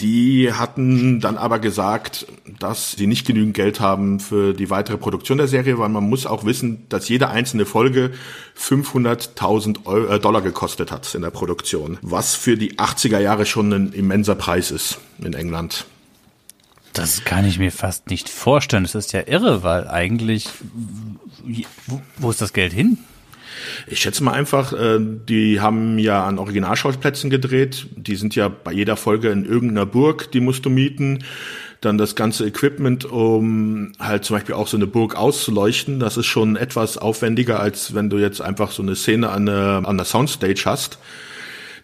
die hatten dann aber gesagt, dass sie nicht genügend Geld haben für die weitere Produktion der Serie, weil man muss auch wissen, dass jede einzelne Folge 500.000 äh, Dollar gekostet hat in der Produktion, was für die 80er Jahre schon ein immenser Preis ist in England. Das kann ich mir fast nicht vorstellen. Das ist ja irre, weil eigentlich, wo, ist das Geld hin? Ich schätze mal einfach, äh, die haben ja an Originalschauplätzen gedreht. Die sind ja bei jeder Folge in irgendeiner Burg, die musst du mieten. Dann das ganze Equipment, um halt zum Beispiel auch so eine Burg auszuleuchten. Das ist schon etwas aufwendiger, als wenn du jetzt einfach so eine Szene an der, an der Soundstage hast.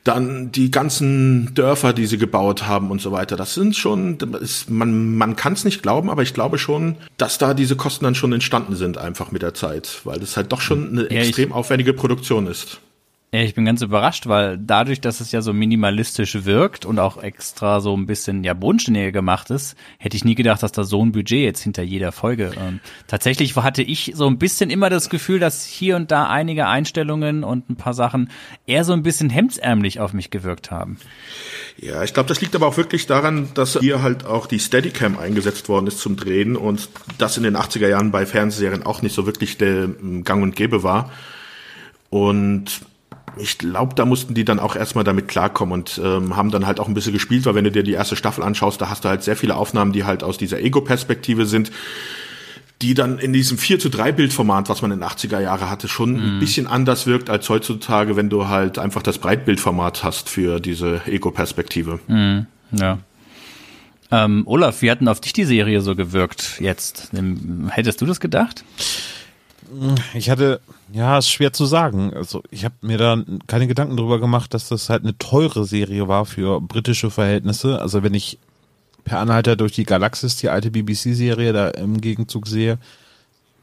Dann die ganzen Dörfer, die sie gebaut haben und so weiter. Das sind schon, ist, man, man kann es nicht glauben, aber ich glaube schon, dass da diese Kosten dann schon entstanden sind, einfach mit der Zeit, weil das halt doch schon eine Ja, extrem aufwendige Produktion ist. Ich bin ganz überrascht, weil dadurch, dass es ja so minimalistisch wirkt und auch extra so ein bisschen ja bodenständiger gemacht ist, hätte ich nie gedacht, dass da so ein Budget jetzt hinter jeder Folge. Ähm, tatsächlich hatte ich so ein bisschen immer das Gefühl, dass hier und da einige Einstellungen und ein paar Sachen eher so ein bisschen hemdsärmlich auf mich gewirkt haben. Ja, ich glaube, das liegt aber auch wirklich daran, dass hier halt auch die Steadicam eingesetzt worden ist zum Drehen und das in den 80er Jahren bei Fernsehserien auch nicht so wirklich der ähm, Gang und Gäbe war. Und ich glaube, da mussten die dann auch erstmal damit klarkommen und ähm, haben dann halt auch ein bisschen gespielt, weil wenn du dir die erste Staffel anschaust, da hast du halt sehr viele Aufnahmen, die halt aus dieser Ego-Perspektive sind, die dann in diesem 4 zu 3 Bildformat, was man in den 80er Jahre hatte, schon ein bisschen anders wirkt als heutzutage, wenn du halt einfach das Breitbildformat hast für diese Ego-Perspektive. Ja. Ähm, Olaf, wie hat denn auf dich die Serie so gewirkt jetzt? Hättest du das gedacht? Ich hatte, ja, ist schwer zu sagen. Also ich habe mir da keine Gedanken drüber gemacht, dass das halt eine teure Serie war für britische Verhältnisse. Also wenn ich per Anhalter durch die Galaxis, die alte BBC-Serie, da im Gegenzug sehe,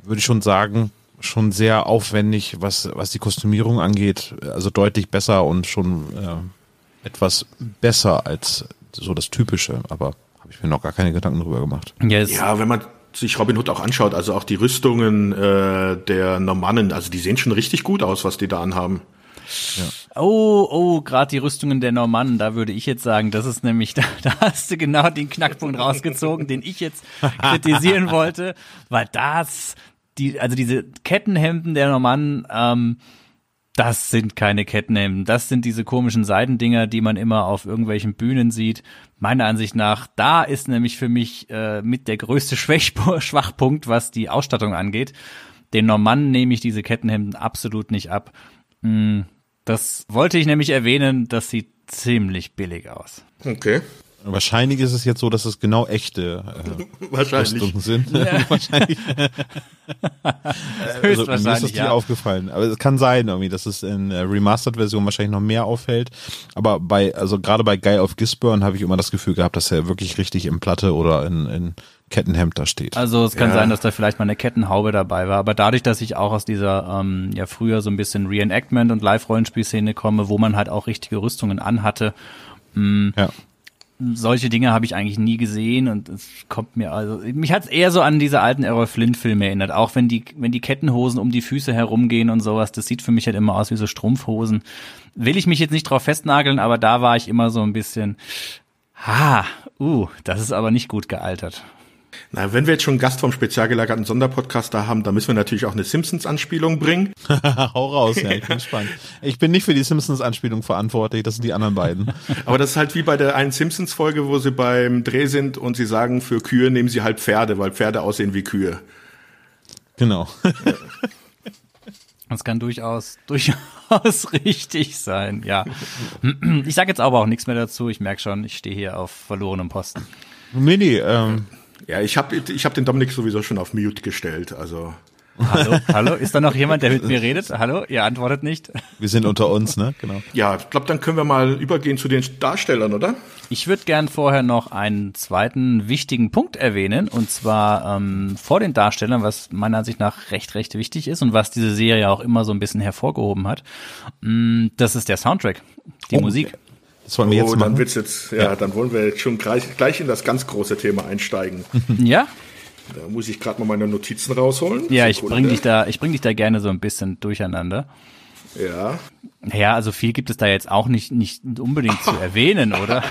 würde ich schon sagen, schon sehr aufwendig, was, was die Kostümierung angeht. Also deutlich besser und schon äh, etwas besser als so das Typische. Aber habe ich mir noch gar keine Gedanken drüber gemacht. Ja, es, Ja, wenn man sich Robin Hood auch anschaut, also auch die Rüstungen äh, der Normannen, also die sehen schon richtig gut aus, was die da anhaben. Oh, oh, gerade die Rüstungen der Normannen, da würde ich jetzt sagen, das ist nämlich, da, da hast du genau den Knackpunkt rausgezogen, den ich jetzt kritisieren wollte, weil das, die, also diese Kettenhemden der Normannen, ähm, das sind keine Kettenhemden, das sind diese komischen Seidendinger, die man immer auf irgendwelchen Bühnen sieht. Meiner Ansicht nach, da ist nämlich für mich äh, mit der größte Schwächpo- Schwachpunkt, was die Ausstattung angeht. Den Normannen nehme ich diese Kettenhemden absolut nicht ab. Mm, Das wollte ich nämlich erwähnen, das sieht ziemlich billig aus. Okay. Wahrscheinlich ist es jetzt so, dass es genau echte äh, Wahrscheinlich. Rüstungen sind. Wahrscheinlich. Also, mir ist das ja. aufgefallen. Aber es kann sein, irgendwie, dass es in äh, Remastered-Version wahrscheinlich noch mehr auffällt. Aber bei, also gerade bei Guy of Gisborne habe ich immer das Gefühl gehabt, dass er wirklich richtig in Platte oder in, in Kettenhemd da steht. Also es kann Ja. sein, dass da vielleicht mal eine Kettenhaube dabei war, aber dadurch, dass ich auch aus dieser ähm, ja früher so ein bisschen Reenactment und Live-Rollenspielszene komme, wo man halt auch richtige Rüstungen anhatte, ja. Solche Dinge habe ich eigentlich nie gesehen und es kommt mir also mich hat es eher so an diese alten Errol Flynn Filme erinnert, auch wenn die wenn die Kettenhosen um die Füße herumgehen und sowas, das sieht für mich halt immer aus wie so Strumpfhosen. Will ich mich jetzt nicht drauf festnageln, aber da war ich immer so ein bisschen ha, uh, das ist aber nicht gut gealtert. Na, wenn wir jetzt schon einen Gast vom spezial gelagerten Sonderpodcast da haben, dann müssen wir natürlich auch eine Simpsons-Anspielung bringen. Hau raus, ja, ich bin gespannt. Ich bin nicht für die Simpsons-Anspielung verantwortlich, das sind die anderen beiden. Aber das ist halt wie bei der einen Simpsons-Folge, wo sie beim Dreh sind und sie sagen, für Kühe nehmen sie halt Pferde, weil Pferde aussehen wie Kühe. Genau. Das kann durchaus, durchaus richtig sein, ja. Ich sage jetzt aber auch nichts mehr dazu. Ich merke schon, ich stehe hier auf verlorenem Posten. Nee, nee, ähm, Ja, ich habe ich hab den Dominik sowieso schon auf Mute gestellt, also. Hallo, hallo, ist da noch jemand, der mit mir redet? Hallo, ihr antwortet nicht. wir sind unter uns, ne? Genau. Ja, ich glaube, dann können wir mal übergehen zu den Darstellern, oder? Ich würde gern vorher noch einen zweiten wichtigen Punkt erwähnen, und zwar ähm, vor den Darstellern, was meiner Ansicht nach recht, recht wichtig ist und was diese Serie auch immer so ein bisschen hervorgehoben hat. Mm, Das ist der Soundtrack, die Oh. Musik. Das wollen wir oh, jetzt dann machen. wird's jetzt, ja, dann wollen wir jetzt schon gleich, gleich in das ganz große Thema einsteigen. Ja, Da muss ich gerade mal meine Notizen rausholen. ja, ich Sekunde. bring dich da, ich bring dich da gerne so ein bisschen durcheinander. Ja. Ja, also viel gibt es da jetzt auch nicht, nicht unbedingt zu erwähnen, oder?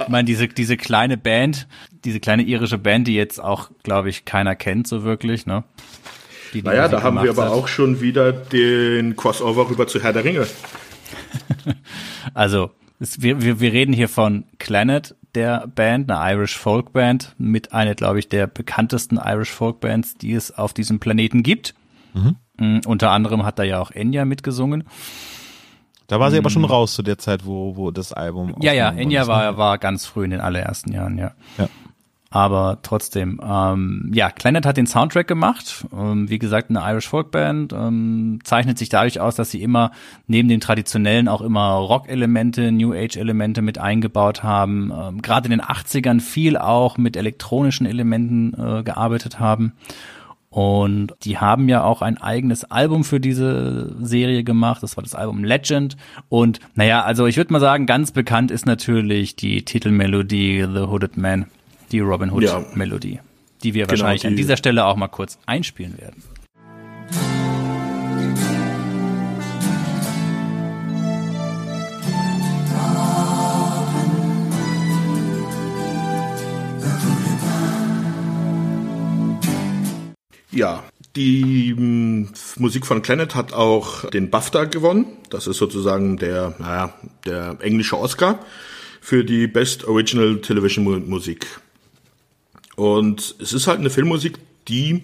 ich meine, diese, diese kleine Band, diese kleine irische Band, die jetzt auch, glaube ich, keiner kennt so wirklich, ne? Die, die Naja, da haben wir aber hat. auch schon wieder den Crossover rüber zu Herr der Ringe. Also, es, wir, wir, wir reden hier von Clannad, der Band, eine Irish Folk Band, mit einer, glaube ich, der bekanntesten Irish Folk Bands, die es auf diesem Planeten gibt. Mm, unter anderem hat da ja auch Enya mitgesungen. Da war sie aber schon raus zu der Zeit, wo, wo das Album Ja, ja, Enya ist, ne? war, war ganz früh in den allerersten Jahren, ja. Ja. Aber trotzdem, ähm, ja, Planet hat den Soundtrack gemacht. Ähm, wie gesagt, eine Irish Folkband ähm, zeichnet sich dadurch aus, dass sie immer neben den traditionellen auch immer Rock-Elemente, New Age-Elemente mit eingebaut haben. Ähm, Gerade in den 80ern viel auch mit elektronischen Elementen äh, gearbeitet haben. Und die haben ja auch ein eigenes Album für diese Serie gemacht. Das war das Album Legend. Und naja, also ich würde mal sagen, ganz bekannt ist natürlich die Titelmelodie The Hooded Man die Robin Hood ja. Melodie, die wir genau, wahrscheinlich die an dieser Stelle auch mal kurz einspielen werden. Ja, die m, hm, Musik von Planet hat auch den BAFTA gewonnen. Das ist sozusagen der, naja, der englische Oscar für die Best Original Television Musik. Und es ist halt eine Filmmusik, die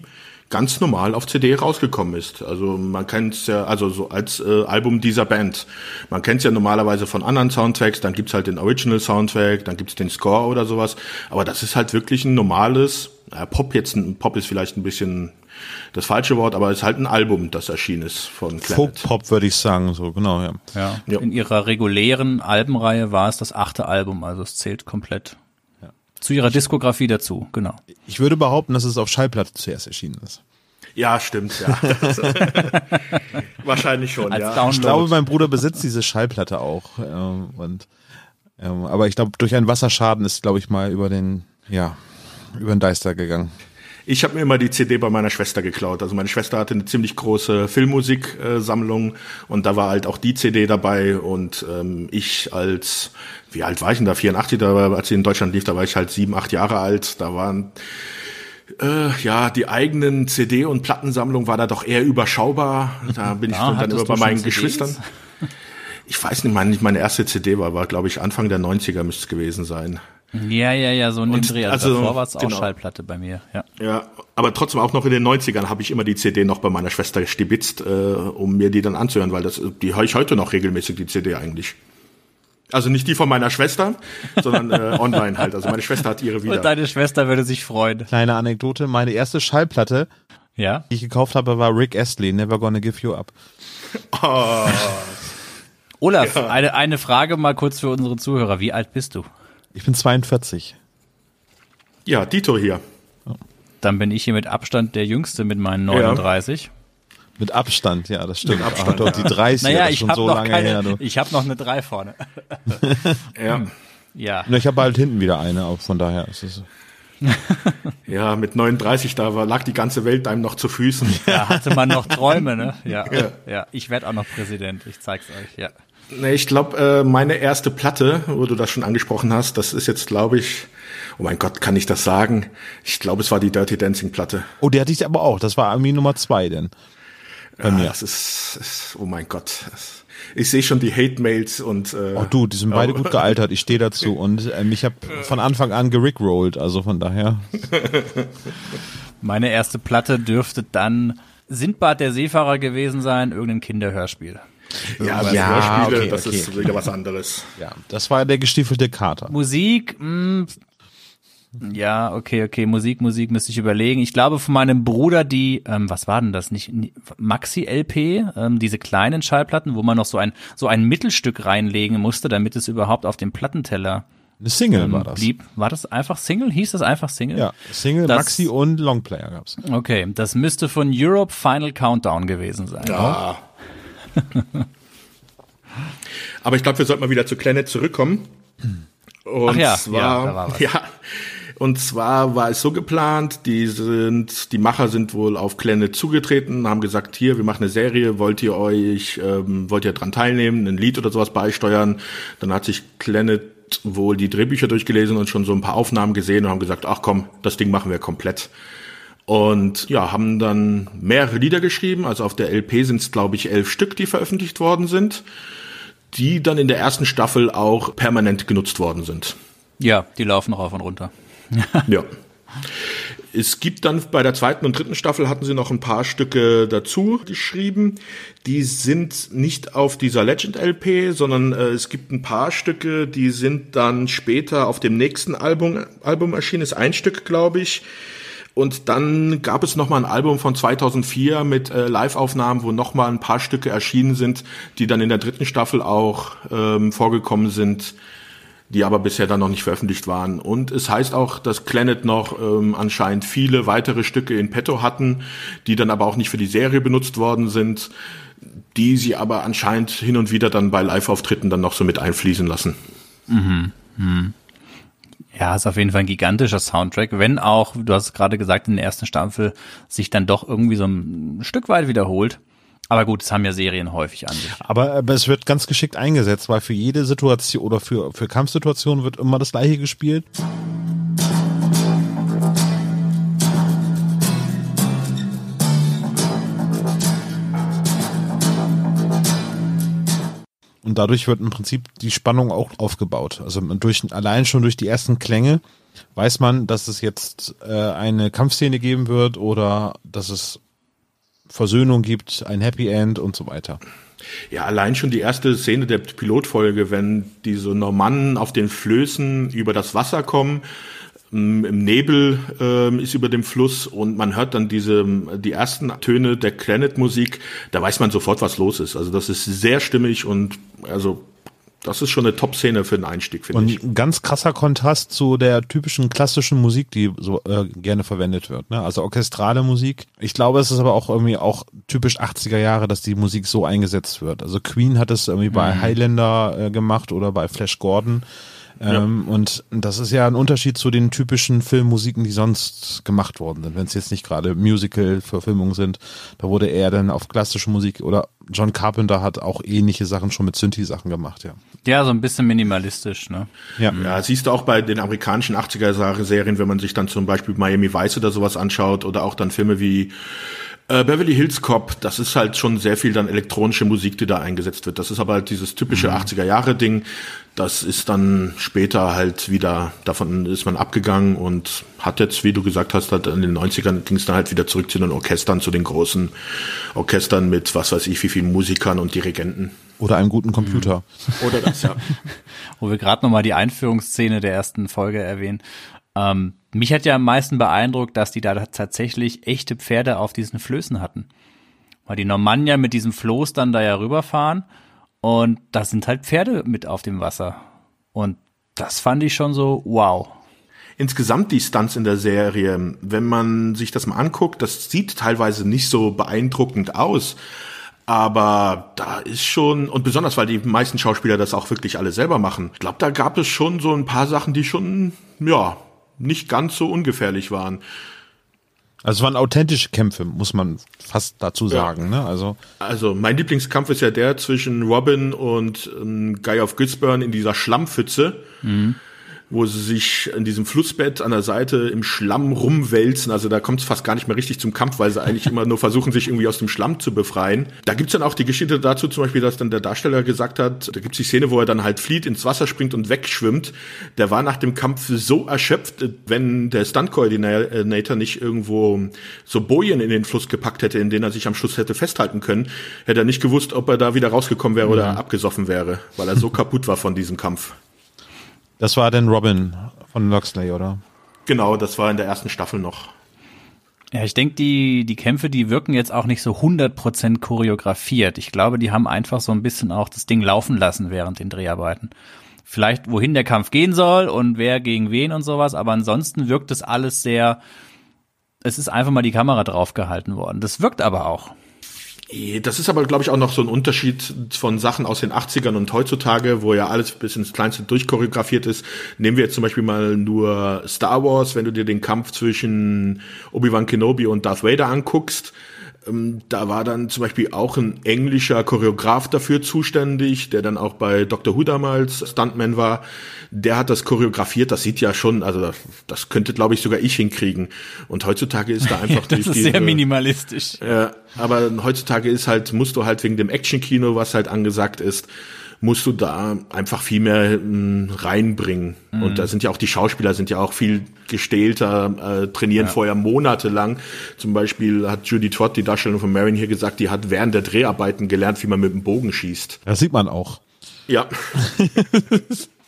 ganz normal auf CD rausgekommen ist. Also man kennt es ja, also so als äh, Album dieser Band. Man kennt es ja normalerweise von anderen Soundtracks, dann gibt's halt den Original Soundtrack, dann gibt's den Score oder sowas. Aber das ist halt wirklich ein normales, äh, Pop jetzt, ein Pop ist vielleicht ein bisschen das falsche Wort, aber es ist halt ein Album, das erschienen ist von Planet. Folk Pop würde ich sagen, so genau, ja. ja. ja. In ihrer regulären Albenreihe war es das achte Album, also es zählt komplett zu ihrer Diskografie dazu, genau. Ich würde behaupten, dass es auf Schallplatte zuerst erschienen ist. Ja, stimmt, ja. Wahrscheinlich schon, Als ja. Download. Ich glaube, mein Bruder besitzt diese Schallplatte auch. Ähm, und, ähm, aber ich glaube, durch einen Wasserschaden ist, glaube ich, mal über den, ja, über den Deister gegangen. Ich habe mir immer die CD bei meiner Schwester geklaut. Also meine Schwester hatte eine ziemlich große Filmmusiksammlung und da war halt auch die CD dabei und ähm, ich als, wie alt war ich denn da? 84, da, war, als sie in Deutschland lief, da war ich halt sieben, acht Jahre alt. Da waren äh, ja, die eigenen CD- und Plattensammlung war da doch eher überschaubar. Da bin ich ja, dann immer bei meinen? Geschwistern. Ich weiß nicht, meine, meine erste CD war, war glaube ich Anfang der 90er müsste es gewesen sein. Ja, ja, ja, so ein Dreh. Also, also davor war es auch genau. Schallplatte bei mir, ja. Ja, aber trotzdem auch noch in den 90ern habe ich immer die CD noch bei meiner Schwester stibitzt, äh, um mir die dann anzuhören, weil das, die höre ich heute noch regelmäßig, die CD eigentlich. Also nicht die von meiner Schwester, sondern äh, online halt. Also meine Schwester hat ihre wieder. Und deine Schwester würde sich freuen. Kleine Anekdote, meine erste Schallplatte, ja? die ich gekauft habe, war Rick Astley, Never Gonna Give You Up. Oh. Olaf, ja. eine, eine Frage mal kurz für unsere Zuhörer. Wie alt bist du? Ich bin 42. Ja, Dito hier. Dann bin ich hier mit Abstand der Jüngste mit meinen 39. Ja. Mit Abstand, ja, das stimmt. Mit Abstand, doch, die 30 naja, ich schon so lange keine, her. Du. Ich habe noch eine 3 vorne. ja. Ja. Ich habe bald hinten wieder eine, auch von daher ist es. ja, mit 39, da war, lag die ganze Welt einem noch zu Füßen. Ja, hatte man noch Träume, ne? Ja, ja. ja. Ich werde auch noch Präsident, ich zeig's euch, ja. Nee, ich glaube, äh, meine erste Platte, wo du das schon angesprochen hast, das ist jetzt, glaube ich, oh mein Gott, kann ich das sagen? Ich glaube, es war die Dirty Dancing Platte. Oh, die hatte ich aber auch. Das war Armin Nummer zwei, denn. Bei ja, mir. Das ist, ist, oh mein Gott. Ich sehe schon die Hate-Mails und. Äh, oh du, die sind beide oh. gut gealtert. Ich stehe dazu und ähm, ich habe von Anfang an gerickrollt, also von daher. Meine erste Platte dürfte dann Sindbad der Seefahrer gewesen sein, irgendein Kinderhörspiel. Ja, ja Hörspiele, okay, das okay. ist wieder was anderes. Ja, das war der gestiefelte Kater. Musik, mh, hm. ja, okay, okay, Musik, Musik müsste ich überlegen. Ich glaube von meinem Bruder die, ähm, was war denn das? Nicht Maxi LP, ähm, diese kleinen Schallplatten, wo man noch so ein so ein Mittelstück reinlegen musste, damit es überhaupt auf dem Plattenteller eine Single ähm, war das. Blieb. War das einfach Single? Hieß das einfach Single? Ja, Single, das, Maxi und Longplayer gab's. Okay, das müsste von Europe Final Countdown gewesen sein. Ja. Aber ich glaube, wir sollten mal wieder zu Planet zurückkommen. Und Ach ja, zwar, ja, ja, und zwar war es so geplant, die sind, die Macher sind wohl auf Planet zugetreten, haben gesagt, hier, wir machen eine Serie, wollt ihr euch, ähm, wollt ihr dran teilnehmen, ein Lied oder sowas beisteuern? Dann hat sich Planet wohl die Drehbücher durchgelesen und schon so ein paar Aufnahmen gesehen und haben gesagt, ach komm, das Ding machen wir komplett. Und ja, haben dann mehrere Lieder geschrieben. Also auf der LP sind es, glaube ich, elf Stück, die veröffentlicht worden sind, die dann in der ersten Staffel auch permanent genutzt worden sind. Ja, die laufen rauf und runter. ja. Es gibt dann bei der zweiten und dritten Staffel hatten sie noch ein paar Stücke dazu geschrieben. Die sind nicht auf dieser Legend LP, sondern äh, es gibt ein paar Stücke, die sind dann später auf dem nächsten Album, Album erschienen. Ist ein Stück, glaube ich. Und dann gab es noch mal ein Album von 2004 mit äh, Live-Aufnahmen, wo noch mal ein paar Stücke erschienen sind, die dann in der dritten Staffel auch ähm, vorgekommen sind die aber bisher dann noch nicht veröffentlicht waren. Und es heißt auch, dass Planet noch ähm, anscheinend viele weitere Stücke in petto hatten, die dann aber auch nicht für die Serie benutzt worden sind, die sie aber anscheinend hin und wieder dann bei Live-Auftritten dann noch so mit einfließen lassen. Mhm. Mhm. Ja, ist auf jeden Fall ein gigantischer Soundtrack, wenn auch, du hast es gerade gesagt, in der ersten Staffel sich dann doch irgendwie so ein Stück weit wiederholt. Aber gut, das haben ja Serien häufig an sich. Aber, aber es wird ganz geschickt eingesetzt, weil für jede Situation oder für, für Kampfsituationen wird immer das gleiche gespielt. Und dadurch wird im Prinzip die Spannung auch aufgebaut. Also durch, allein schon durch die ersten Klänge weiß man, dass es jetzt äh, eine Kampfszene geben wird oder dass es Versöhnung gibt, ein Happy End und so weiter. Ja, allein schon die erste Szene der Pilotfolge, wenn diese Normannen auf den Flößen über das Wasser kommen, mm, im Nebel äh, ist über dem Fluss und man hört dann diese die ersten Töne der Clanet-Musik, da weiß man sofort, was los ist. Also das ist sehr stimmig und also das ist schon eine Top-Szene für den Einstieg, finde ich. Und ein ganz krasser Kontrast zu der typischen klassischen Musik, die so äh, gerne verwendet wird. Ne? Also orchestrale Musik. Ich glaube, es ist aber auch irgendwie auch typisch 80er Jahre, dass die Musik so eingesetzt wird. Also Queen hat es irgendwie bei mhm. Highlander äh, gemacht oder bei Flash Gordon. Ähm, ja. Und das ist ja ein Unterschied zu den typischen Filmmusiken, die sonst gemacht worden sind. Wenn es jetzt nicht gerade Musical-Verfilmungen sind, da wurde eher dann auf klassische Musik oder John Carpenter hat auch ähnliche Sachen schon mit Synthi-Sachen gemacht, ja. Ja, so ein bisschen minimalistisch, ne? Ja. ja, siehst du auch bei den amerikanischen 80er-Serien, wenn man sich dann zum Beispiel Miami Vice oder sowas anschaut oder auch dann Filme wie äh, Beverly Hills Cop, das ist halt schon sehr viel dann elektronische Musik, die da eingesetzt wird. Das ist aber halt dieses typische mhm. 80er Jahre Ding. Das ist dann später halt wieder, davon ist man abgegangen und hat jetzt, wie du gesagt hast, halt in den 90ern ging es dann halt wieder zurück zu den Orchestern, zu den großen Orchestern mit was weiß ich, wie vielen Musikern und Dirigenten. Oder einem guten Computer. Mhm. Oder das, ja. Wo wir gerade nochmal die Einführungsszene der ersten Folge erwähnen. Ähm, mich hat ja am meisten beeindruckt, dass die da tatsächlich echte Pferde auf diesen Flößen hatten. Weil die Normannier mit diesem Floß dann da ja rüberfahren und da sind halt Pferde mit auf dem Wasser. Und das fand ich schon so, wow. Insgesamt die Stunts in der Serie, wenn man sich das mal anguckt, das sieht teilweise nicht so beeindruckend aus. Aber da ist schon, und besonders weil die meisten Schauspieler das auch wirklich alle selber machen, ich glaube, da gab es schon so ein paar Sachen, die schon, ja, nicht ganz so ungefährlich waren. Also es waren authentische Kämpfe, muss man fast dazu sagen. Ja. Ne? Also, also mein Lieblingskampf ist ja der zwischen Robin und ähm, Guy of Gisborne in dieser Schlammpfütze. Mhm wo sie sich in diesem Flussbett an der Seite im Schlamm rumwälzen. Also da kommt es fast gar nicht mehr richtig zum Kampf, weil sie eigentlich immer nur versuchen, sich irgendwie aus dem Schlamm zu befreien. Da gibt's dann auch die Geschichte dazu, zum Beispiel, dass dann der Darsteller gesagt hat, da gibt's die Szene, wo er dann halt flieht, ins Wasser springt und wegschwimmt. Der war nach dem Kampf so erschöpft, wenn der Stunt-Coordinator nicht irgendwo so Bojen in den Fluss gepackt hätte, in denen er sich am Schluss hätte festhalten können, hätte er nicht gewusst, ob er da wieder rausgekommen wäre oder mhm. abgesoffen wäre, weil er so kaputt war von diesem Kampf. Das war denn Robin von Loxley, oder? Genau, das war in der ersten Staffel noch. Ja, ich denke, die, die Kämpfe, die wirken jetzt auch nicht so 100% choreografiert. Ich glaube, die haben einfach so ein bisschen auch das Ding laufen lassen während den Dreharbeiten. Vielleicht, wohin der Kampf gehen soll und wer gegen wen und sowas, aber ansonsten wirkt es alles sehr, es ist einfach mal die Kamera draufgehalten worden. Das wirkt aber auch. Das ist aber, glaube ich, auch noch so ein Unterschied von Sachen aus den 80ern und heutzutage, wo ja alles bis ins Kleinste durchchoreografiert ist. Nehmen wir jetzt zum Beispiel mal nur Star Wars, wenn du dir den Kampf zwischen Obi-Wan Kenobi und Darth Vader anguckst da war dann zum Beispiel auch ein englischer Choreograf dafür zuständig, der dann auch bei Dr. Who damals Stuntman war. Der hat das choreografiert. Das sieht ja schon, also das, könnte, glaube ich, sogar ich hinkriegen. Und heutzutage ist da einfach das ist diese, sehr minimalistisch. Äh, aber heutzutage ist halt musst du halt wegen dem Actionkino, was halt angesagt ist, musst du da einfach viel mehr mh, reinbringen. Mhm. Und da sind ja auch die Schauspieler sind ja auch viel gestählter, äh, trainieren ja. vorher monatelang. Zum Beispiel hat Judy Todd, die Darstellung von Marion hier gesagt, die hat während der Dreharbeiten gelernt, wie man mit dem Bogen schießt. Das sieht man auch. Ja.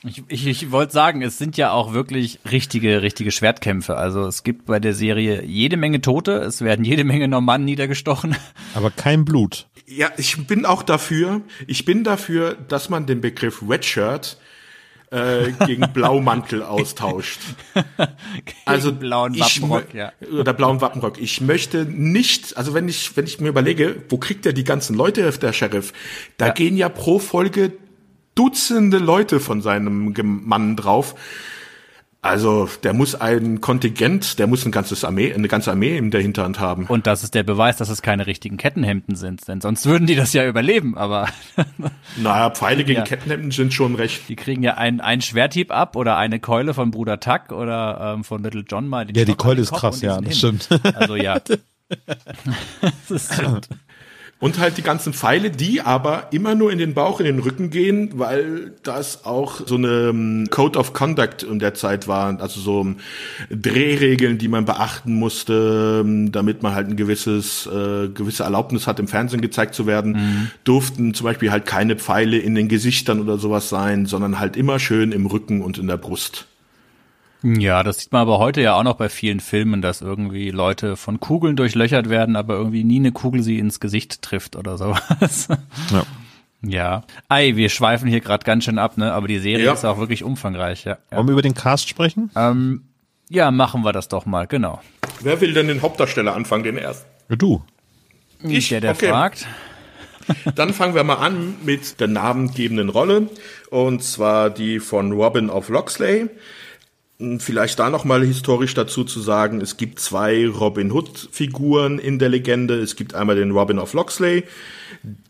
Ich, ich, ich wollte sagen, es sind ja auch wirklich richtige, richtige Schwertkämpfe. Also es gibt bei der Serie jede Menge Tote, es werden jede Menge Normannen niedergestochen. Aber kein Blut. Ja, ich bin auch dafür, ich bin dafür, dass man den Begriff Redshirt äh, gegen Blaumantel austauscht. also blauen Wappenrock, ja. Oder blauen Wappenrock. Ich möchte nicht, also wenn ich, wenn ich mir überlege, wo kriegt er die ganzen Leute, der Sheriff? Da ja. gehen ja pro Folge Dutzende Leute von seinem Mann drauf. Also der muss ein Kontingent, der muss ein ganzes Armee, eine ganze Armee in der Hinterhand haben. Und das ist der Beweis, dass es keine richtigen Kettenhemden sind, denn sonst würden die das ja überleben. Aber naja, Pfeile gegen ja. Kettenhemden sind schon recht. Die kriegen ja ein, ein Schwerthieb ab oder eine Keule von Bruder Tuck oder ähm, von Little John mal. ja, die Keule ist krass, ja, das hin. stimmt. Also ja. das stimmt. Und halt die ganzen Pfeile, die aber immer nur in den Bauch, in den Rücken gehen, weil das auch so eine ähm, Code of Conduct in der Zeit war, also so ähm, Drehregeln, die man beachten musste, ähm, damit man halt ein gewisses, äh, gewisse Erlaubnis hat, im Fernsehen gezeigt zu werden, mhm. durften zum Beispiel halt keine Pfeile in den Gesichtern oder sowas sein, sondern halt immer schön im Rücken und in der Brust. Ja, das sieht man aber heute ja auch noch bei vielen Filmen, dass irgendwie Leute von Kugeln durchlöchert werden, aber irgendwie nie eine Kugel sie ins Gesicht trifft oder sowas. Ja. Ja. Ei, wir schweifen hier gerade ganz schön ab, ne? Aber die Serie ja. ist auch wirklich umfangreich, ja. ja. Wollen wir über den Cast sprechen? Ähm, ja, machen wir das doch mal, genau. Wer will denn den Hauptdarsteller anfangen, den ersten? Ja, du. Ich, der, der okay. fragt. Dann fangen wir mal an mit der namengebenden Rolle. Und zwar die von Robin of Loxley. Vielleicht da nochmal historisch dazu zu sagen, es gibt zwei Robin Hood-Figuren in der Legende. Es gibt einmal den Robin of Loxley,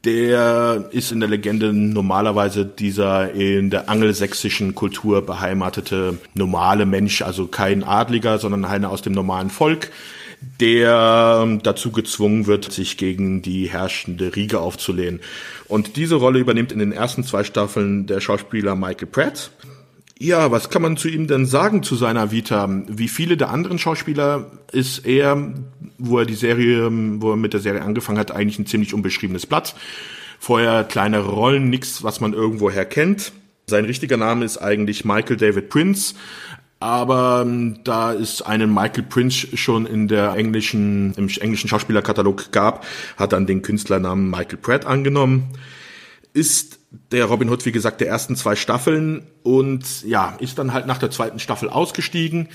der ist in der Legende normalerweise dieser in der angelsächsischen Kultur beheimatete normale Mensch, also kein Adliger, sondern einer aus dem normalen Volk, der dazu gezwungen wird, sich gegen die herrschende Riege aufzulehnen. Und diese Rolle übernimmt in den ersten zwei Staffeln der Schauspieler Michael Pratt. Ja, was kann man zu ihm denn sagen zu seiner Vita? Wie viele der anderen Schauspieler ist er, wo er die Serie, wo er mit der Serie angefangen hat, eigentlich ein ziemlich unbeschriebenes Blatt. Vorher kleinere Rollen, nichts, was man irgendwoher kennt. Sein richtiger Name ist eigentlich Michael David Prince, aber ähm, da es einen Michael Prince schon in der englischen, im englischen Schauspielerkatalog gab, hat dann den Künstlernamen Michael Pratt angenommen. Ist der Robin Hood, wie gesagt, der ersten zwei Staffeln und ja, ist dann halt nach der zweiten Staffel ausgestiegen,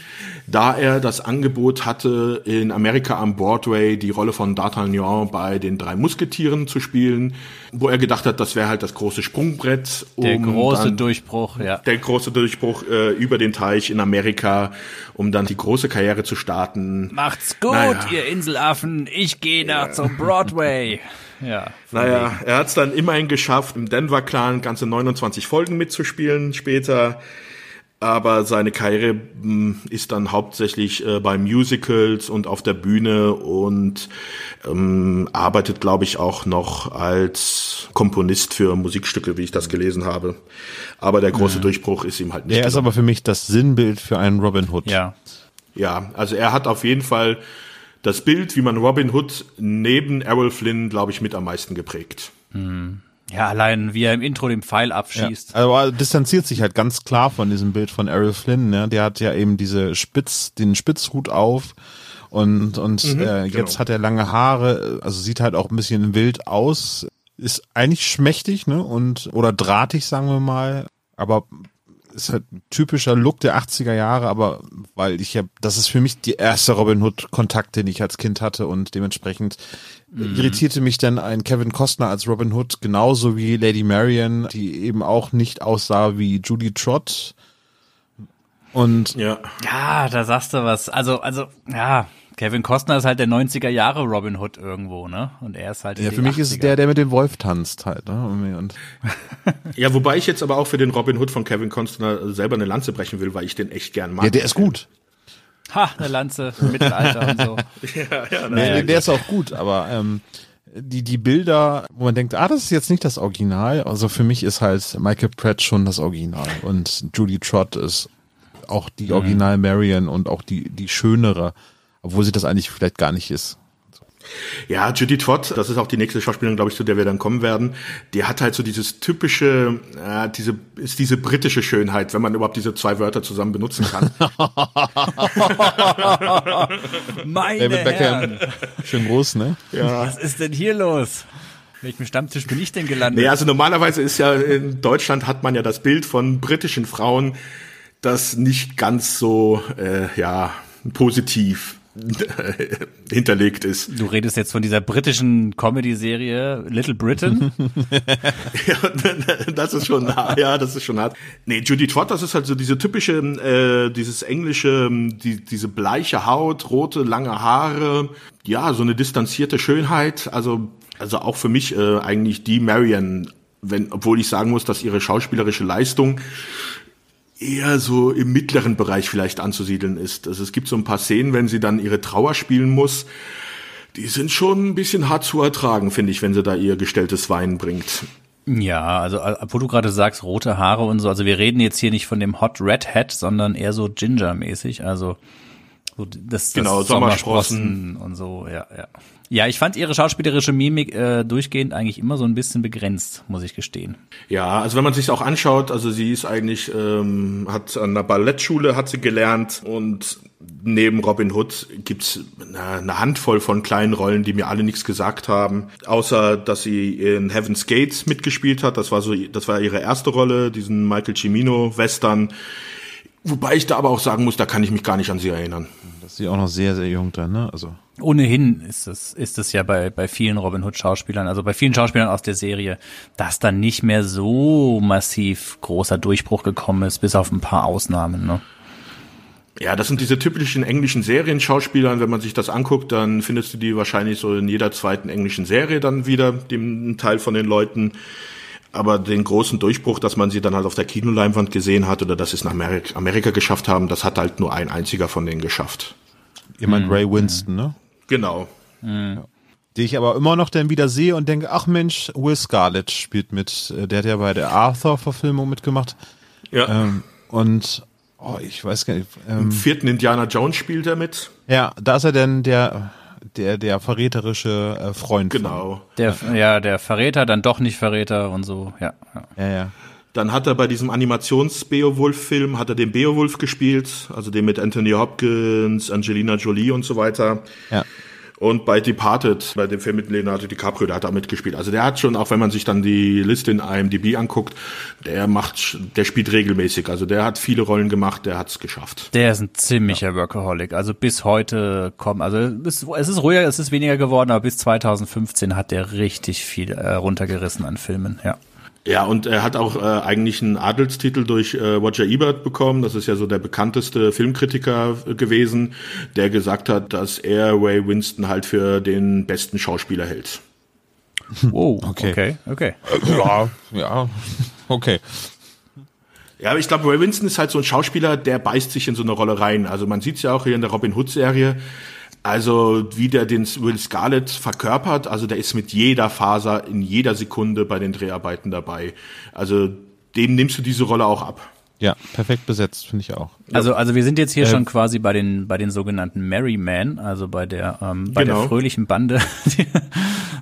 da er das Angebot hatte, in Amerika am Broadway die Rolle von D'Artagnan bei den drei Musketieren zu spielen, wo er gedacht hat, das wäre halt das große Sprungbrett. Um der große Durchbruch, ja. Der große Durchbruch äh, über den Teich in Amerika, um dann die große Karriere zu starten. Macht's gut, naja. ihr Inselaffen, ich gehe nach ja. zum Broadway. Ja. Naja, er hat es dann immerhin geschafft, im Denver Clan ganze 29 Folgen mitzuspielen später. Aber seine Karriere hm, ist dann hauptsächlich äh, bei Musicals und auf der Bühne und ähm, arbeitet, glaube ich, auch noch als Komponist für Musikstücke, wie ich das gelesen habe. Aber der große ja. Durchbruch ist ihm halt nicht. Er ist aber für mich das Sinnbild für einen Robin Hood. Ja. Ja, also er hat auf jeden Fall das Bild, wie man Robin Hood neben Errol Flynn, glaube ich, mit am meisten geprägt. Mhm. Ja, allein wie er im Intro den Pfeil abschießt. Ja, also er distanziert sich halt ganz klar von diesem Bild von Errol Flynn. Ne? Der hat ja eben diese Spitz, den Spitzhut auf und und mhm, äh, jetzt genau. hat er lange Haare, also sieht halt auch ein bisschen wild aus, ist eigentlich schmächtig, ne? Und oder drahtig, sagen wir mal, aber ist halt ein typischer Look der 80er Jahre, aber weil ich ja, das ist für mich die erste Robin Hood Kontakt, den ich als Kind hatte und dementsprechend mhm. irritierte mich dann ein Kevin Costner als Robin Hood genauso wie Lady Marion, die eben auch nicht aussah wie Judy Trott. Und ja, ja, da sagst du was. Also, also, ja, Kevin Costner ist halt der 90er Jahre Robin Hood irgendwo, ne? Und er ist halt. Ja, für mich 80er. ist es der, der mit dem Wolf tanzt halt, ne? Und ja, wobei ich jetzt aber auch für den Robin Hood von Kevin Costner selber eine Lanze brechen will, weil ich den echt gern mag. Ja, der ist gut. Ha, eine Lanze, Mittelalter und so. ja, ja, nee, der, der ist auch gut, aber ähm, die, die Bilder, wo man denkt, ah, das ist jetzt nicht das Original. Also für mich ist halt Michael Pratt schon das Original und Julie Trott ist auch die Mhm. Original Marion und auch die, die schönere, obwohl sie das eigentlich vielleicht gar nicht ist. Ja, Judy Trott, das ist auch die nächste Schauspielerin, glaube ich, zu der wir dann kommen werden. Die hat halt so dieses typische, äh, diese ist diese britische Schönheit, wenn man überhaupt diese zwei Wörter zusammen benutzen kann. Meine David Beckham, schön groß, ne? was ist denn hier los? Welchem Stammtisch bin ich denn gelandet? nee, also normalerweise ist ja in Deutschland hat man ja das Bild von britischen Frauen, das nicht ganz so äh, ja positiv hinterlegt ist. Du redest jetzt von dieser britischen Comedy-Serie Little Britain. Ja, das ist schon, ja, das ist schon hart. Nee, Judy Trott, das ist halt so diese typische, äh, dieses englische, die, diese bleiche Haut, rote, lange Haare, ja, so eine distanzierte Schönheit. Also, also auch für mich äh, eigentlich die Marion, wenn, obwohl ich sagen muss, dass ihre schauspielerische Leistung eher so im mittleren Bereich vielleicht anzusiedeln ist. Also es gibt so ein paar Szenen, wenn sie dann ihre Trauer spielen muss, die sind schon ein bisschen hart zu ertragen, finde ich, wenn sie da ihr gestelltes Wein bringt. Ja, also äh, wo du gerade sagst, rote Haare und so, also wir reden jetzt hier nicht von dem Hot Red Hat, sondern eher so Ginger-mäßig, also so das, das Genau, Sommersprossen. und so, ja, ja. Ja, ich fand ihre schauspielerische Mimik äh, durchgehend eigentlich immer so ein bisschen begrenzt, muss ich gestehen. Ja, also wenn man sich auch anschaut, also sie ist eigentlich, ähm, hat an der Ballettschule hat sie gelernt und neben Robin Hood gibt's eine, eine Handvoll von kleinen Rollen, die mir alle nichts gesagt haben, außer dass sie in Heaven's Gates mitgespielt hat. Das war so, das war ihre erste Rolle, diesen Michael Cimino Western. Wobei ich da aber auch sagen muss, da kann ich mich gar nicht an sie erinnern. Das ist sie auch noch sehr, sehr jung dann, ne? Also. Ohnehin ist es, ist es ja bei, bei vielen Robin Hood Schauspielern, also bei vielen Schauspielern aus der Serie, dass dann nicht mehr so massiv großer Durchbruch gekommen ist, bis auf ein paar Ausnahmen, ne? Ja, das sind diese typischen englischen Serienschauspieler. Wenn man sich das anguckt, dann findest du die wahrscheinlich so in jeder zweiten englischen Serie dann wieder, dem Teil von den Leuten. Aber den großen Durchbruch, dass man sie dann halt auf der Kinoleinwand gesehen hat oder dass sie es nach Amerika, Amerika geschafft haben, das hat halt nur ein einziger von denen geschafft. Ihr meint Ray Winston, ne? Genau. Die ich aber immer noch dann wieder sehe und denke, ach Mensch, Will Scarlett spielt mit. Äh, Der hat ja bei der Arthur-Verfilmung mitgemacht. Ja. Ähm, und oh, ich weiß gar nicht. Ähm, Im vierten Indiana Jones spielt er mit. ja, da ist er denn der, der, der verräterische äh, Freund. von- Genau. Der, ja, der Verräter, dann doch nicht Verräter und so, ja. ja. Ja, ja. Dann hat er bei diesem Animations-Beowulf-Film, hat er den Beowulf gespielt, also den mit Anthony Hopkins, Angelina Jolie und so weiter. Ja. Und bei Departed, bei dem Film mit Leonardo DiCaprio, da hat er mitgespielt. Also der hat schon, auch wenn man sich dann die Liste in IMDb anguckt, der macht, der spielt regelmäßig. Also der hat viele Rollen gemacht, der hat's geschafft. Der ist ein ziemlicher Workaholic. Also bis heute kommen, also bis, es ist ruhiger, es ist weniger geworden, aber bis 2015 hat der richtig viel äh, runtergerissen an Filmen, ja. Ja, und er hat auch äh, eigentlich einen Adelstitel durch äh, Roger Ebert bekommen. Das ist ja so der bekannteste Filmkritiker äh, gewesen, der gesagt hat, dass er Ray Winston halt für den besten Schauspieler hält. Wow, Okay. okay, okay. Ja, ja. Okay. Ja, aber ich glaube, Ray Winston ist halt so ein Schauspieler, der beißt sich in so eine Rolle rein. Also man sieht's ja auch hier in der Robin Hood-Serie. Also wie der den Will Scarlett verkörpert, also der ist mit jeder Faser in jeder Sekunde bei den Dreharbeiten dabei. Also dem nimmst du diese Rolle auch ab. Ja, perfekt besetzt, finde ich auch. Also, also wir sind jetzt hier Äh, schon quasi bei den, bei den sogenannten Merry Men, also bei der, ähm, bei Genau. der fröhlichen Bande, die,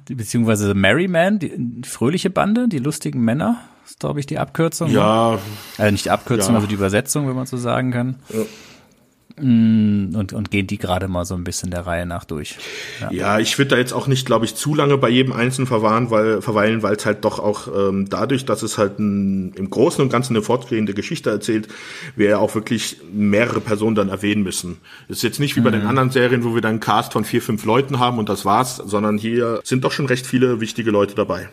die, beziehungsweise Merry Man, die, die fröhliche Bande, die lustigen Männer, ist glaube ich die Abkürzung. ne? Ja, Äh, nicht die Abkürzung, Ja. also die Übersetzung, wenn man so sagen kann. Ja. Mm, Und, und gehen die gerade mal so ein bisschen der Reihe nach durch. Ja. Ja, ich würde da jetzt auch nicht, glaube ich, zu lange bei jedem Einzelnen verwahren, weil, verweilen, weil es halt doch auch ähm, dadurch, dass es halt ein, im Großen und Ganzen eine fortgehende Geschichte erzählt, wir ja auch wirklich mehrere Personen dann erwähnen müssen. Es ist jetzt nicht wie bei den Mhm. anderen Serien, wo wir dann einen Cast von vier, fünf Leuten haben und das war's, sondern hier sind doch schon recht viele wichtige Leute dabei,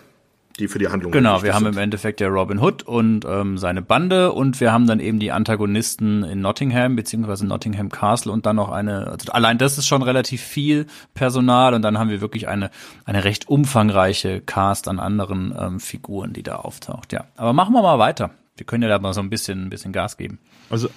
die für die Handlung Genau, wir haben sind. im Endeffekt ja Robin Hood und ähm, seine Bande und wir haben dann eben die Antagonisten in Nottingham beziehungsweise Nottingham Castle und dann noch eine, also allein das ist schon relativ viel Personal und dann haben wir wirklich eine eine recht umfangreiche Cast an anderen ähm, Figuren, die da auftaucht. Ja, aber machen wir mal weiter. Wir können ja da mal so ein bisschen, ein bisschen Gas geben. Also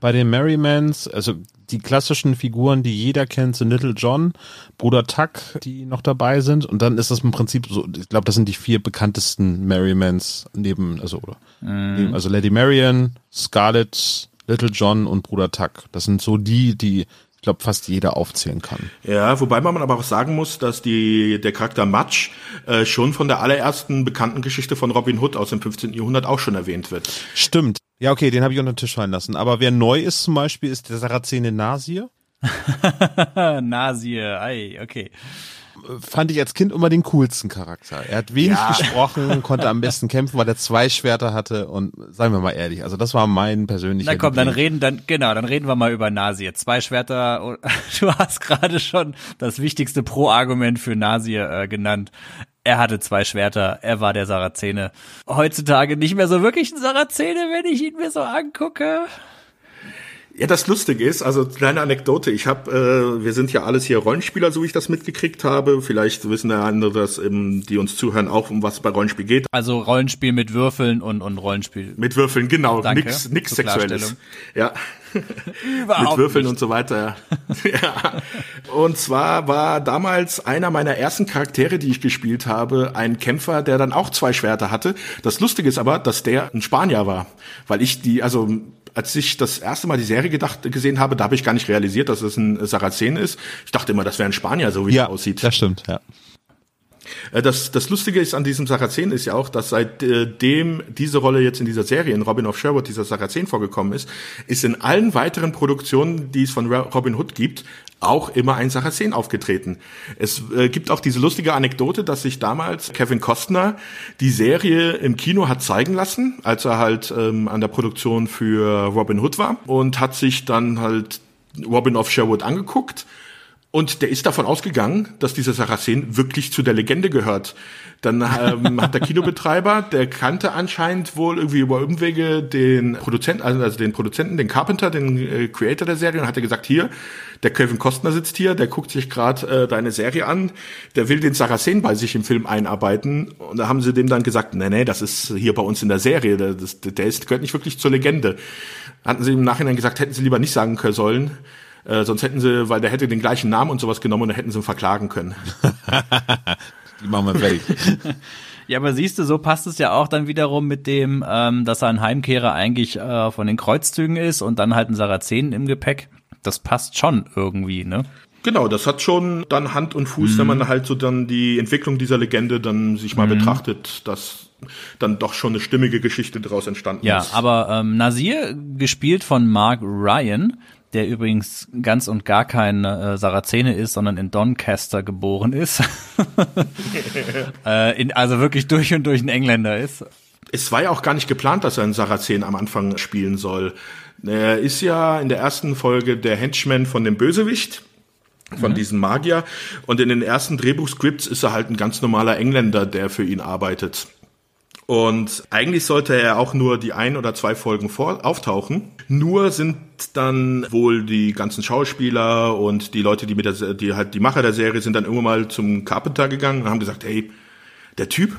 bei den Merrymans, also die klassischen Figuren, die jeder kennt, sind Little John, Bruder Tuck, die noch dabei sind. Und dann ist das im Prinzip so, ich glaube, das sind die vier bekanntesten Merrymans neben, also, oder, neben, also Lady Marian, Scarlet, Little John und Bruder Tuck. Das sind so die, die ich glaube, fast jeder aufzählen kann. Ja, wobei man aber auch sagen muss, dass die, der Charakter Matsch äh, schon von der allerersten bekannten Geschichte von Robin Hood aus dem 15. Jahrhundert auch schon erwähnt wird. Stimmt. Ja, okay, den habe ich unter den Tisch fallen lassen. Aber wer neu ist zum Beispiel, ist der Sarazene Nasir. Nasir, ei, okay. Fand ich als Kind immer den coolsten Charakter. Er hat wenig Ja. gesprochen, konnte am besten kämpfen, weil er zwei Schwerter hatte und seien wir mal ehrlich, also das war mein persönlicher Na komm, dann Liebling. reden, dann, genau, dann reden wir mal über Nasir. Zwei Schwerter, du hast gerade schon das wichtigste Pro-Argument für Nasir äh, genannt. Er hatte zwei Schwerter, er war der Sarazene. Heutzutage nicht mehr so wirklich ein Sarazene, wenn ich ihn mir so angucke. Ja, das Lustige ist, also kleine Anekdote, ich habe, äh, wir sind ja alles hier Rollenspieler, so wie ich das mitgekriegt habe. Vielleicht wissen der andere, dass ähm, die uns zuhören, auch um was bei Rollenspiel geht. Also Rollenspiel mit Würfeln und, und Rollenspiel. Mit Würfeln, genau, Danke nix, nix Sexuelles. Ja. Überhaupt mit Würfeln nicht. und so weiter. ja. Und zwar war damals einer meiner ersten Charaktere, die ich gespielt habe, ein Kämpfer, der dann auch zwei Schwerter hatte. Das Lustige ist aber, dass der ein Spanier war, weil ich die, also als ich das erste Mal die Serie gedacht gesehen habe, da habe ich gar nicht realisiert, dass es ein Sarazen ist. Ich dachte immer, das wäre ein Spanier, so wie ja, er aussieht. das stimmt, ja. Äh, Das, das Lustige ist an diesem Sarazen ist ja auch, dass seitdem diese Rolle jetzt in dieser Serie in Robin of Sherwood, dieser Sarazen vorgekommen ist, ist in allen weiteren Produktionen, die es von Ro- Robin Hood gibt, auch immer ein Sarazen aufgetreten. Es äh, gibt auch diese lustige Anekdote, dass sich damals Kevin Costner die Serie im Kino hat zeigen lassen, als er halt ähm, an der Produktion für Robin Hood war und hat sich dann halt Robin of Sherwood angeguckt und der ist davon ausgegangen, dass dieser Saracen wirklich zu der Legende gehört. Dann ähm, hat der Kinobetreiber, der kannte anscheinend wohl irgendwie über Umwege den Produzenten, also, also den Produzenten, den Carpenter, den äh, Creator der Serie, und hat er gesagt, hier, der Kevin Costner sitzt hier, der guckt sich gerade äh, deine Serie an, der will den Saracen bei sich im Film einarbeiten. Und da haben sie dem dann gesagt, nee, nee, das ist hier bei uns in der Serie, der, das, der ist, gehört nicht wirklich zur Legende. Hatten sie im Nachhinein gesagt, hätten sie lieber nicht sagen können sollen, äh, sonst hätten sie, weil der hätte den gleichen Namen und sowas genommen und dann hätten sie ihn verklagen können. Die machen wir weg. Ja, aber siehst du, so passt es ja auch dann wiederum mit dem, ähm, dass er ein Heimkehrer eigentlich äh, von den Kreuzzügen ist und dann halt ein Sarazen im Gepäck. Das passt schon irgendwie, ne? Genau, das hat schon dann Hand und Fuß, wenn man halt so dann die Entwicklung dieser Legende dann sich mal betrachtet, dass dann doch schon eine stimmige Geschichte daraus entstanden Ja, ist. aber ähm, Nasir, gespielt von Mark Ryan, der übrigens ganz und gar kein äh, Sarazene ist, sondern in Doncaster geboren ist. äh, in, also wirklich durch und durch ein Engländer ist. Es war ja auch gar nicht geplant, dass er einen Saracen am Anfang spielen soll. Er ist ja in der ersten Folge der Henchman von dem Bösewicht, von diesem Magier. Und in den ersten Drehbuchscripts ist er halt ein ganz normaler Engländer, der für ihn arbeitet. Und eigentlich sollte er auch nur die ein oder zwei Folgen vor auftauchen. Nur sind dann wohl die ganzen Schauspieler und die Leute, die mit der, die halt die Macher der Serie sind dann irgendwann mal zum Carpenter gegangen und haben gesagt, hey, der Typ,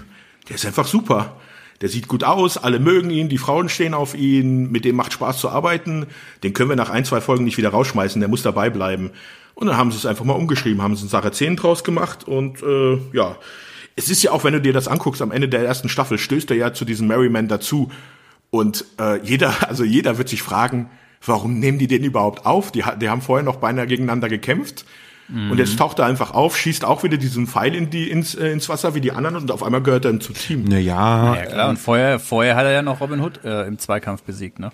der ist einfach super. Der sieht gut aus, alle mögen ihn, die Frauen stehen auf ihn, mit dem macht Spaß zu arbeiten. Den können wir nach ein, zwei Folgen nicht wieder rausschmeißen, der muss dabei bleiben. Und dann haben sie es einfach mal umgeschrieben, haben sie einen Saracen draus gemacht und äh, ja, es ist ja auch, wenn du dir das anguckst, am Ende der ersten Staffel stößt er ja zu diesem Merryman dazu und äh, jeder, also jeder wird sich fragen, warum nehmen die den überhaupt auf? Die, ha- die haben vorher noch beinahe gegeneinander gekämpft. Und jetzt taucht er einfach auf, schießt auch wieder diesen Pfeil in die, ins, äh, ins Wasser wie die anderen und auf einmal gehört er dann zu Team. Naja, Ja klar, und vorher, vorher hat er ja noch Robin Hood äh, im Zweikampf besiegt, ne?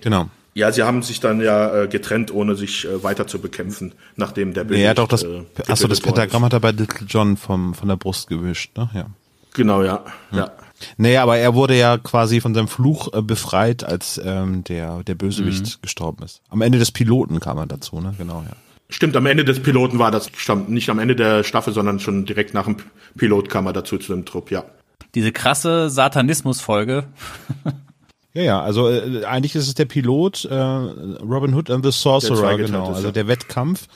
genau. Ja, sie haben sich dann ja äh, getrennt, ohne sich äh, weiter zu bekämpfen, nachdem der Ja, doch, das, äh, achso, das Pentagramm hat er bei Little John vom, von der Brust gewischt, ne, ja. Genau, ja. ja. Naja, aber er wurde ja quasi von seinem Fluch äh, befreit, als ähm, der, der Bösewicht gestorben ist. Am Ende des Piloten kam er dazu, ne? Genau, ja. Stimmt, am Ende des Piloten war das, stimmt, nicht am Ende der Staffel, sondern schon direkt nach dem Pilot kam er dazu zu dem Trupp, ja. Diese krasse Satanismus-Folge. Ja, ja, also äh, eigentlich ist es der Pilot, äh, Robin Hood and the Sorcerer, genau, ist, also ja. der Wettkampf.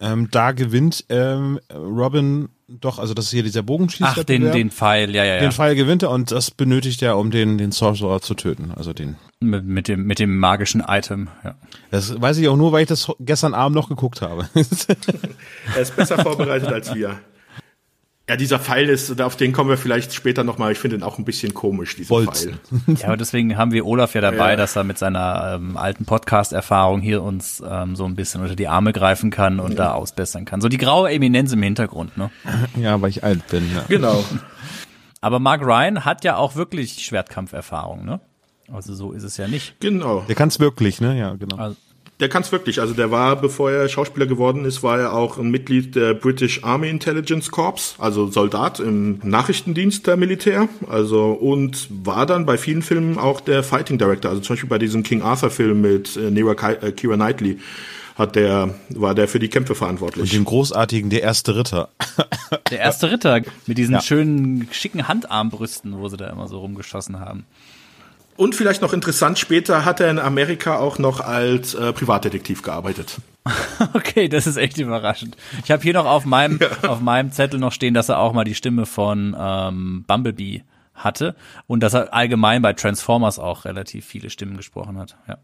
Ähm, da gewinnt ähm, Robin doch, also das ist hier dieser Bogenschießer. Ach, den, den Pfeil, ja, ja, ja. Den Pfeil gewinnt er und das benötigt er, um den, den Sorcerer zu töten. Also den. Mit, mit dem, mit dem magischen Item, ja. Das weiß ich auch nur, weil ich das gestern Abend noch geguckt habe. er ist besser vorbereitet als wir. Ja, dieser Pfeil ist, auf den kommen wir vielleicht später nochmal. Ich finde ihn auch ein bisschen komisch, dieser Bolz. Pfeil. Ja, aber deswegen haben wir Olaf ja dabei, ja. dass er mit seiner ähm, alten Podcast-Erfahrung hier uns ähm, so ein bisschen unter die Arme greifen kann und ja. da ausbessern kann. So die graue Eminenz im Hintergrund, ne? Ja, weil ich alt bin, ja. Genau. Aber Mark Ryan hat ja auch wirklich Schwertkampferfahrung, ne? Also so ist es ja nicht. Genau. Der kann es wirklich, ne? Ja, genau. Also, der kann es wirklich. Also der war, bevor er Schauspieler geworden ist, war er auch ein Mitglied der British Army Intelligence Corps, also Soldat im Nachrichtendienst der Militär. Also und war dann bei vielen Filmen auch der Fighting Director. Also zum Beispiel bei diesem King Arthur Film mit äh, Nera äh, Kira Knightley hat der, war der für die Kämpfe verantwortlich. Und dem großartigen Der erste Ritter. Der erste Ritter mit diesen ja. schönen, schicken Handarmbrüsten, wo sie da immer so rumgeschossen haben. Und vielleicht noch interessant, später hat er in Amerika auch noch als äh, Privatdetektiv gearbeitet. okay, das ist echt überraschend. Ich habe hier noch auf meinem, ja. auf meinem Zettel noch stehen, dass er auch mal die Stimme von ähm, Bumblebee hatte und dass er allgemein bei Transformers auch relativ viele Stimmen gesprochen hat. Ja.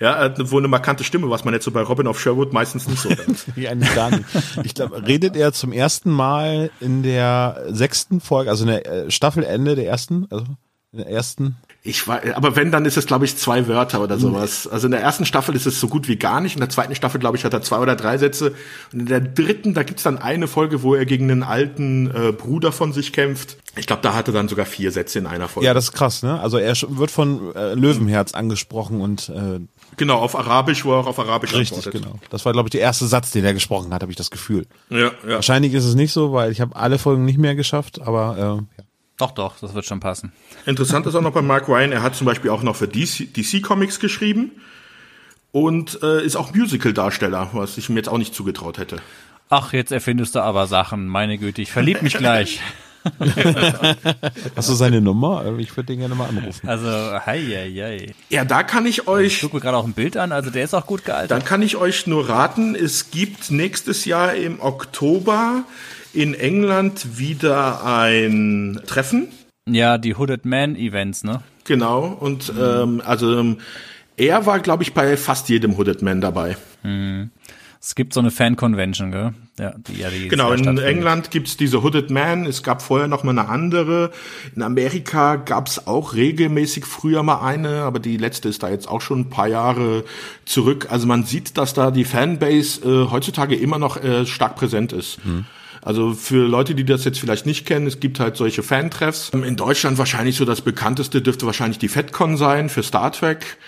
Ja, wohl eine markante Stimme, was man jetzt so bei Robin of Sherwood meistens nicht so hört. Wie eigentlich gar nicht. Ich glaube, redet er zum ersten Mal in der sechsten Folge, also in der äh, Staffelende der ersten, also in der ersten ich war, aber wenn, dann ist es, glaube ich, zwei Wörter oder sowas. Also in der ersten Staffel ist es so gut wie gar nicht. In der zweiten Staffel, glaube ich, hat er zwei oder drei Sätze. Und in der dritten, da gibt's dann eine Folge, wo er gegen einen alten äh, Bruder von sich kämpft. Ich glaube, da hatte dann sogar vier Sätze in einer Folge. Ja, das ist krass, ne? Also er wird von äh, Löwenherz angesprochen und äh, Genau, auf Arabisch, wo er auch auf Arabisch Richtig, antwortet. genau. Das war, glaube ich, der erste Satz, den er gesprochen hat, habe ich das Gefühl. Ja, ja. Wahrscheinlich ist es nicht so, weil ich habe alle Folgen nicht mehr geschafft, aber äh, ja. Doch, doch, das wird schon passen. Interessant ist auch noch bei Mark Ryan, er hat zum Beispiel auch noch für DC, DC Comics geschrieben und äh, ist auch Musical-Darsteller, was ich mir jetzt auch nicht zugetraut hätte. Ach, jetzt erfindest du aber Sachen, meine Güte, ich verlieb mich gleich. Hast du seine Nummer? Ich würde den gerne mal anrufen. Also, hei, hei, hei. Ja, da kann ich euch. Ich gucke gerade auch ein Bild an, also der ist auch gut gealtert. Dann kann ich euch nur raten, es gibt nächstes Jahr im Oktober in England wieder ein Treffen. Ja, die Hooded Man Events, ne? Genau. Und ähm, also ähm, er war, glaube ich, bei fast jedem Hooded Man dabei. Mhm. Es gibt so eine Fan-Convention, gell? Ja, die, ja, die genau, in England gibt's diese Hooded Man, es gab vorher noch mal eine andere. In Amerika gab's auch regelmäßig früher mal eine, aber die letzte ist da jetzt auch schon ein paar Jahre zurück. Also man sieht, dass da die Fanbase äh, heutzutage immer noch äh, stark präsent ist. Mhm. Also für Leute, die das jetzt vielleicht nicht kennen, es gibt halt solche Fantreffs. In Deutschland wahrscheinlich so das bekannteste dürfte wahrscheinlich die FedCon sein für Star Trek.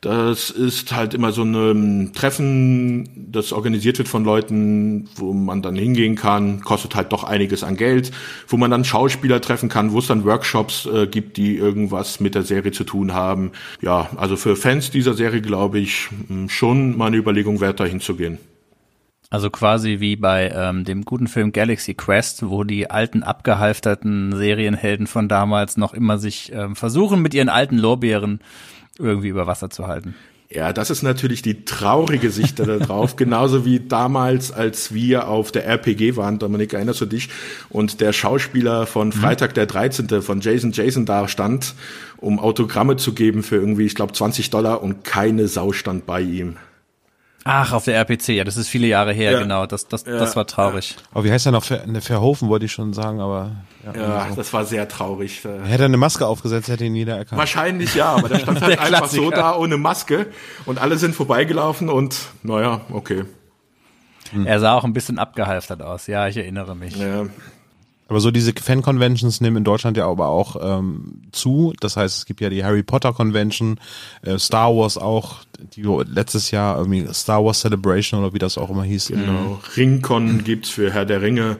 Das ist halt immer so ein Treffen, das organisiert wird von Leuten, wo man dann hingehen kann, kostet halt doch einiges an Geld, wo man dann Schauspieler treffen kann, wo es dann Workshops äh, gibt, die irgendwas mit der Serie zu tun haben. Ja, also für Fans dieser Serie glaube ich schon mal eine Überlegung wert, da hinzugehen. Also quasi wie bei ähm, dem guten Film Galaxy Quest, wo die alten abgehalfterten Serienhelden von damals noch immer sich ähm, versuchen, mit ihren alten Lorbeeren irgendwie über Wasser zu halten. Ja, das ist natürlich die traurige Sicht da drauf. Genauso wie damals, als wir auf der RPG waren, Dominik, erinnerst du dich? Und der Schauspieler von mhm. Freitag der 13. von Jason Jason da stand, um Autogramme zu geben für irgendwie, ich glaube, 20 Dollar und keine Sau stand bei ihm. Ach, auf der RPC, ja, das ist viele Jahre her, ja. genau. Das, das, ja. das war traurig. Aber wie heißt er noch? Ver, eine Verhofen wollte ich schon sagen, aber. Ja, ja das war sehr traurig. Hätte er eine Maske aufgesetzt, hätte ihn jeder erkannt. Wahrscheinlich ja, aber der stand halt einfach so da ohne Maske und alle sind vorbeigelaufen und naja, okay. Er sah auch ein bisschen abgehalftert aus, ja, ich erinnere mich. Ja. Aber so diese Fan-Conventions nehmen in Deutschland ja aber auch ähm, zu. Das heißt, es gibt ja die Harry Potter Convention, äh, Star Wars auch, die letztes Jahr irgendwie Star Wars Celebration oder wie das auch immer hieß. Genau. Ringcon gibt's für Herr der Ringe.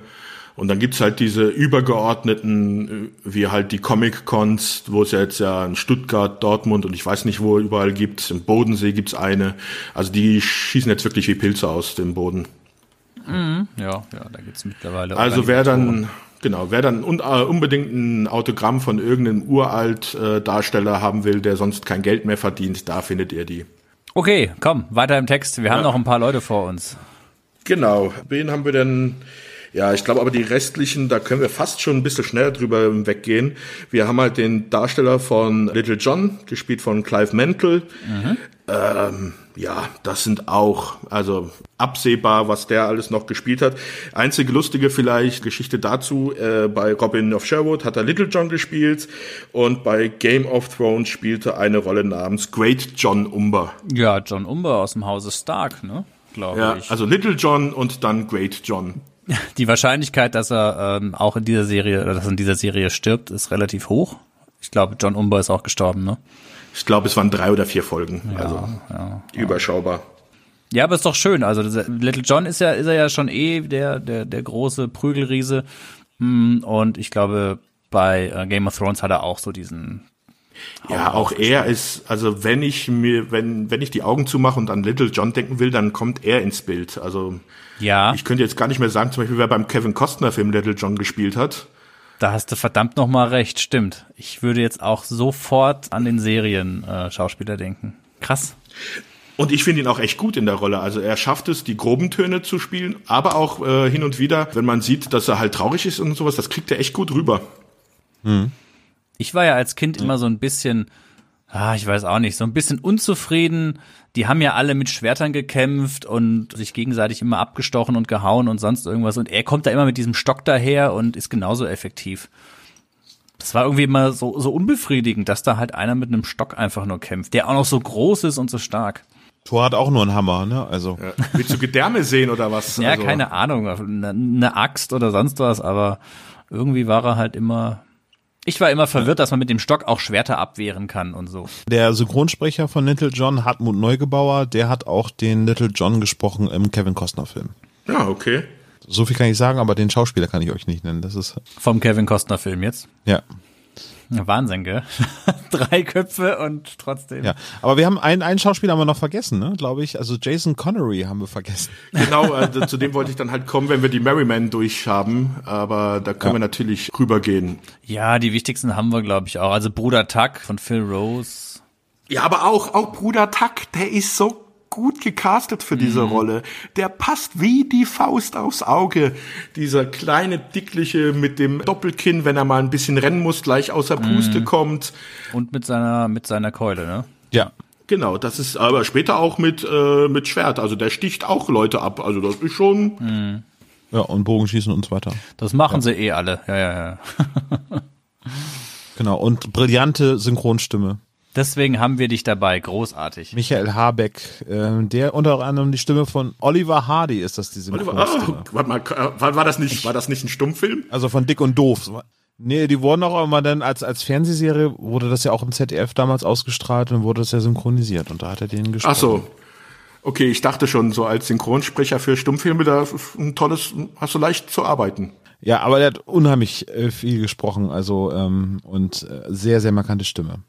Und dann gibt's halt diese übergeordneten, äh, wie halt die Comic-Cons, wo es ja jetzt ja in Stuttgart, Dortmund und ich weiß nicht, wo überall gibt. Im Bodensee gibt's eine. Also die schießen jetzt wirklich wie Pilze aus dem Boden. Mhm. Ja, ja, da gibt's mittlerweile. Also wer dann Genau, wer dann un äh, unbedingt ein Autogramm von irgendeinem Uralt-Darsteller äh, haben will, der sonst kein Geld mehr verdient, da findet ihr die. Okay, komm, weiter im Text. Wir ja. haben noch ein paar Leute vor uns. Genau. Wen haben wir denn? Ja, ich glaube aber die restlichen, da können wir fast schon ein bisschen schneller drüber weggehen. Wir haben halt den Darsteller von Little John, gespielt von Clive Mantle. Mhm. Ähm, ja, das sind auch, also absehbar, was der alles noch gespielt hat. Einzige lustige vielleicht Geschichte dazu, äh, bei Robin of Sherwood hat er Little John gespielt und bei Game of Thrones spielte eine Rolle namens Great John Umber. Ja, John Umber aus dem Hause Stark, ne? Glaube ja, ich. Also Little John und dann Great John. Die Wahrscheinlichkeit, dass er ähm, auch in dieser Serie oder dass er in dieser Serie stirbt, ist relativ hoch. Ich glaube, John Umber ist auch gestorben, ne? Ich glaube, es waren drei oder vier Folgen. Ja, also ja, überschaubar. Ja, aber ist doch schön. Also Little John ist ja, ist er ja schon eh der, der, der große Prügelriese. Hm, und ich glaube, bei äh, Game of Thrones hat er auch so diesen ja, auch er ist, also wenn ich mir, wenn, wenn ich die Augen zumache und an Little John denken will, dann kommt er ins Bild. Also ja. ich könnte jetzt gar nicht mehr sagen, zum Beispiel, wer beim Kevin Costner Film Little John gespielt hat. Da hast du verdammt noch mal recht, stimmt. Ich würde jetzt auch sofort an den Serien-Schauspieler äh, denken. Krass. Und ich finde ihn auch echt gut in der Rolle. Also er schafft es, die groben Töne zu spielen, aber auch äh, hin und wieder, wenn man sieht, dass er halt traurig ist und sowas, das kriegt er echt gut rüber. Hm. Ich war ja als Kind immer so ein bisschen, ah, ich weiß auch nicht, so ein bisschen unzufrieden. Die haben ja alle mit Schwertern gekämpft und sich gegenseitig immer abgestochen und gehauen und sonst irgendwas. Und er kommt da immer mit diesem Stock daher und ist genauso effektiv. Das war irgendwie immer so, so unbefriedigend, dass da halt einer mit einem Stock einfach nur kämpft, der auch noch so groß ist und so stark. Thor hat auch nur einen Hammer, ne? Also. Ja. Willst du Gedärme sehen oder was? Ja, also. keine Ahnung. Eine, eine Axt oder sonst was, aber irgendwie war er halt immer ich war immer verwirrt, dass man mit dem Stock auch Schwerter abwehren kann und so. Der Synchronsprecher von Little John, Hartmut Neugebauer, der hat auch den Little John gesprochen im Kevin Costner Film. Ja, okay. So viel kann ich sagen, aber den Schauspieler kann ich euch nicht nennen. Das ist vom Kevin Costner Film jetzt. Ja. Wahnsinn, gell? Drei Köpfe und trotzdem. Ja, aber wir haben einen, einen Schauspieler haben wir noch vergessen, ne? Glaube ich. Also Jason Connery haben wir vergessen. Genau, äh, zu dem wollte ich dann halt kommen, wenn wir die Merryman haben. Aber da können ja. wir natürlich rübergehen. Ja, die wichtigsten haben wir, glaube ich, auch. Also Bruder Tuck von Phil Rose. Ja, aber auch, auch Bruder Tuck, der ist so gut gecastet für diese mhm. Rolle. Der passt wie die Faust aufs Auge. Dieser kleine, dickliche mit dem Doppelkinn, wenn er mal ein bisschen rennen muss, gleich außer Puste mhm. kommt. Und mit seiner, mit seiner Keule, ne? Ja. Genau, das ist aber später auch mit, äh, mit Schwert. Also der sticht auch Leute ab. Also das ist schon. Mhm. Ja, und Bogenschießen und so weiter. Das machen ja. sie eh alle. Ja, ja, ja. genau, und brillante Synchronstimme. Deswegen haben wir dich dabei, großartig. Michael Habeck, äh, der unter anderem die Stimme von Oliver Hardy ist das diese Oliver, oh, warte mal, war, war das nicht, war das nicht ein Stummfilm? Also von Dick und Doof. Nee, die wurden auch immer dann als, als Fernsehserie, wurde das ja auch im ZDF damals ausgestrahlt und wurde das ja synchronisiert und da hat er den gesprochen. Ach so. Okay, ich dachte schon, so als Synchronsprecher für Stummfilme, da ist ein tolles, hast du leicht zu arbeiten. Ja, aber der hat unheimlich äh, viel gesprochen, also ähm, und äh, sehr, sehr markante Stimme.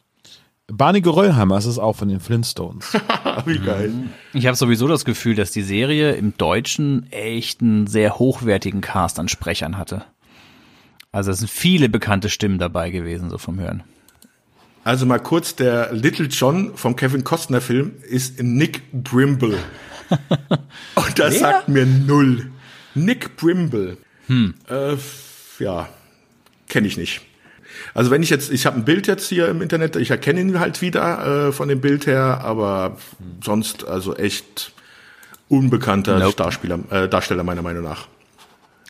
Barney Geröllheimer ist es auch von den Flintstones. Wie geil. Ich habe sowieso das Gefühl, dass die Serie im Deutschen echt einen sehr hochwertigen Cast an Sprechern hatte. Also es sind viele bekannte Stimmen dabei gewesen, so vom Hören. Also mal kurz, der Little John vom Kevin Costner Film ist Nick Brimble. Und das Wer? sagt mir null. Nick Brimble. Hm. Äh, ja, kenne ich nicht. Also wenn ich jetzt, ich habe ein Bild jetzt hier im Internet, ich erkenne ihn halt wieder äh, von dem Bild her, aber sonst also echt unbekannter nope. Darsteller, äh, Darsteller meiner Meinung nach.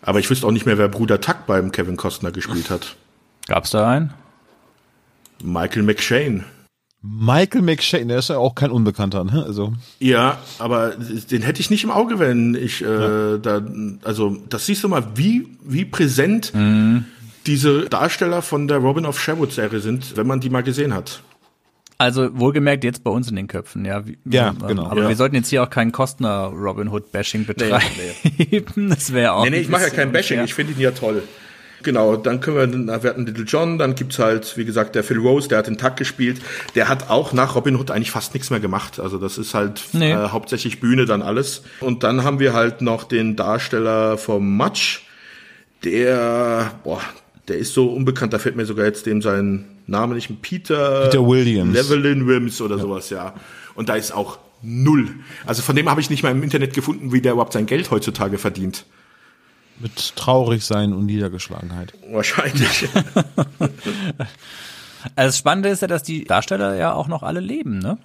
Aber ich wüsste auch nicht mehr, wer Bruder Tuck beim Kevin Costner gespielt hat. Gab's da einen? Michael McShane. Michael McShane, der ist ja auch kein Unbekannter, ne? Also. Ja, aber den hätte ich nicht im Auge, wenn ich äh, ja. da, also das siehst du mal, wie wie präsent mhm diese Darsteller von der Robin of Sherwood Serie sind, wenn man die mal gesehen hat. Also wohlgemerkt jetzt bei uns in den Köpfen, ja. Ja, ähm, genau. Aber ja. wir sollten jetzt hier auch keinen Kostner Robin Hood Bashing betreiben. Nee, nee. das wäre auch. Nee, nee, ich mache ja kein Bashing, ich finde ihn ja toll. Genau, dann können wir, wir hatten Little John, dann gibt's halt, wie gesagt, der Phil Rose, der hat den Takt gespielt. Der hat auch nach Robin Hood eigentlich fast nichts mehr gemacht. Also das ist halt nee. äh, hauptsächlich Bühne dann alles. Und dann haben wir halt noch den Darsteller vom Match, der, boah, der ist so unbekannt, da fällt mir sogar jetzt dem sein Name nicht, Peter, Peter Williams. Levelin Williams oder ja. sowas, ja. Und da ist auch Null. Also von dem habe ich nicht mal im Internet gefunden, wie der überhaupt sein Geld heutzutage verdient. Mit Traurigsein und Niedergeschlagenheit. Wahrscheinlich. Also das Spannende ist ja, dass die Darsteller ja auch noch alle leben, ne?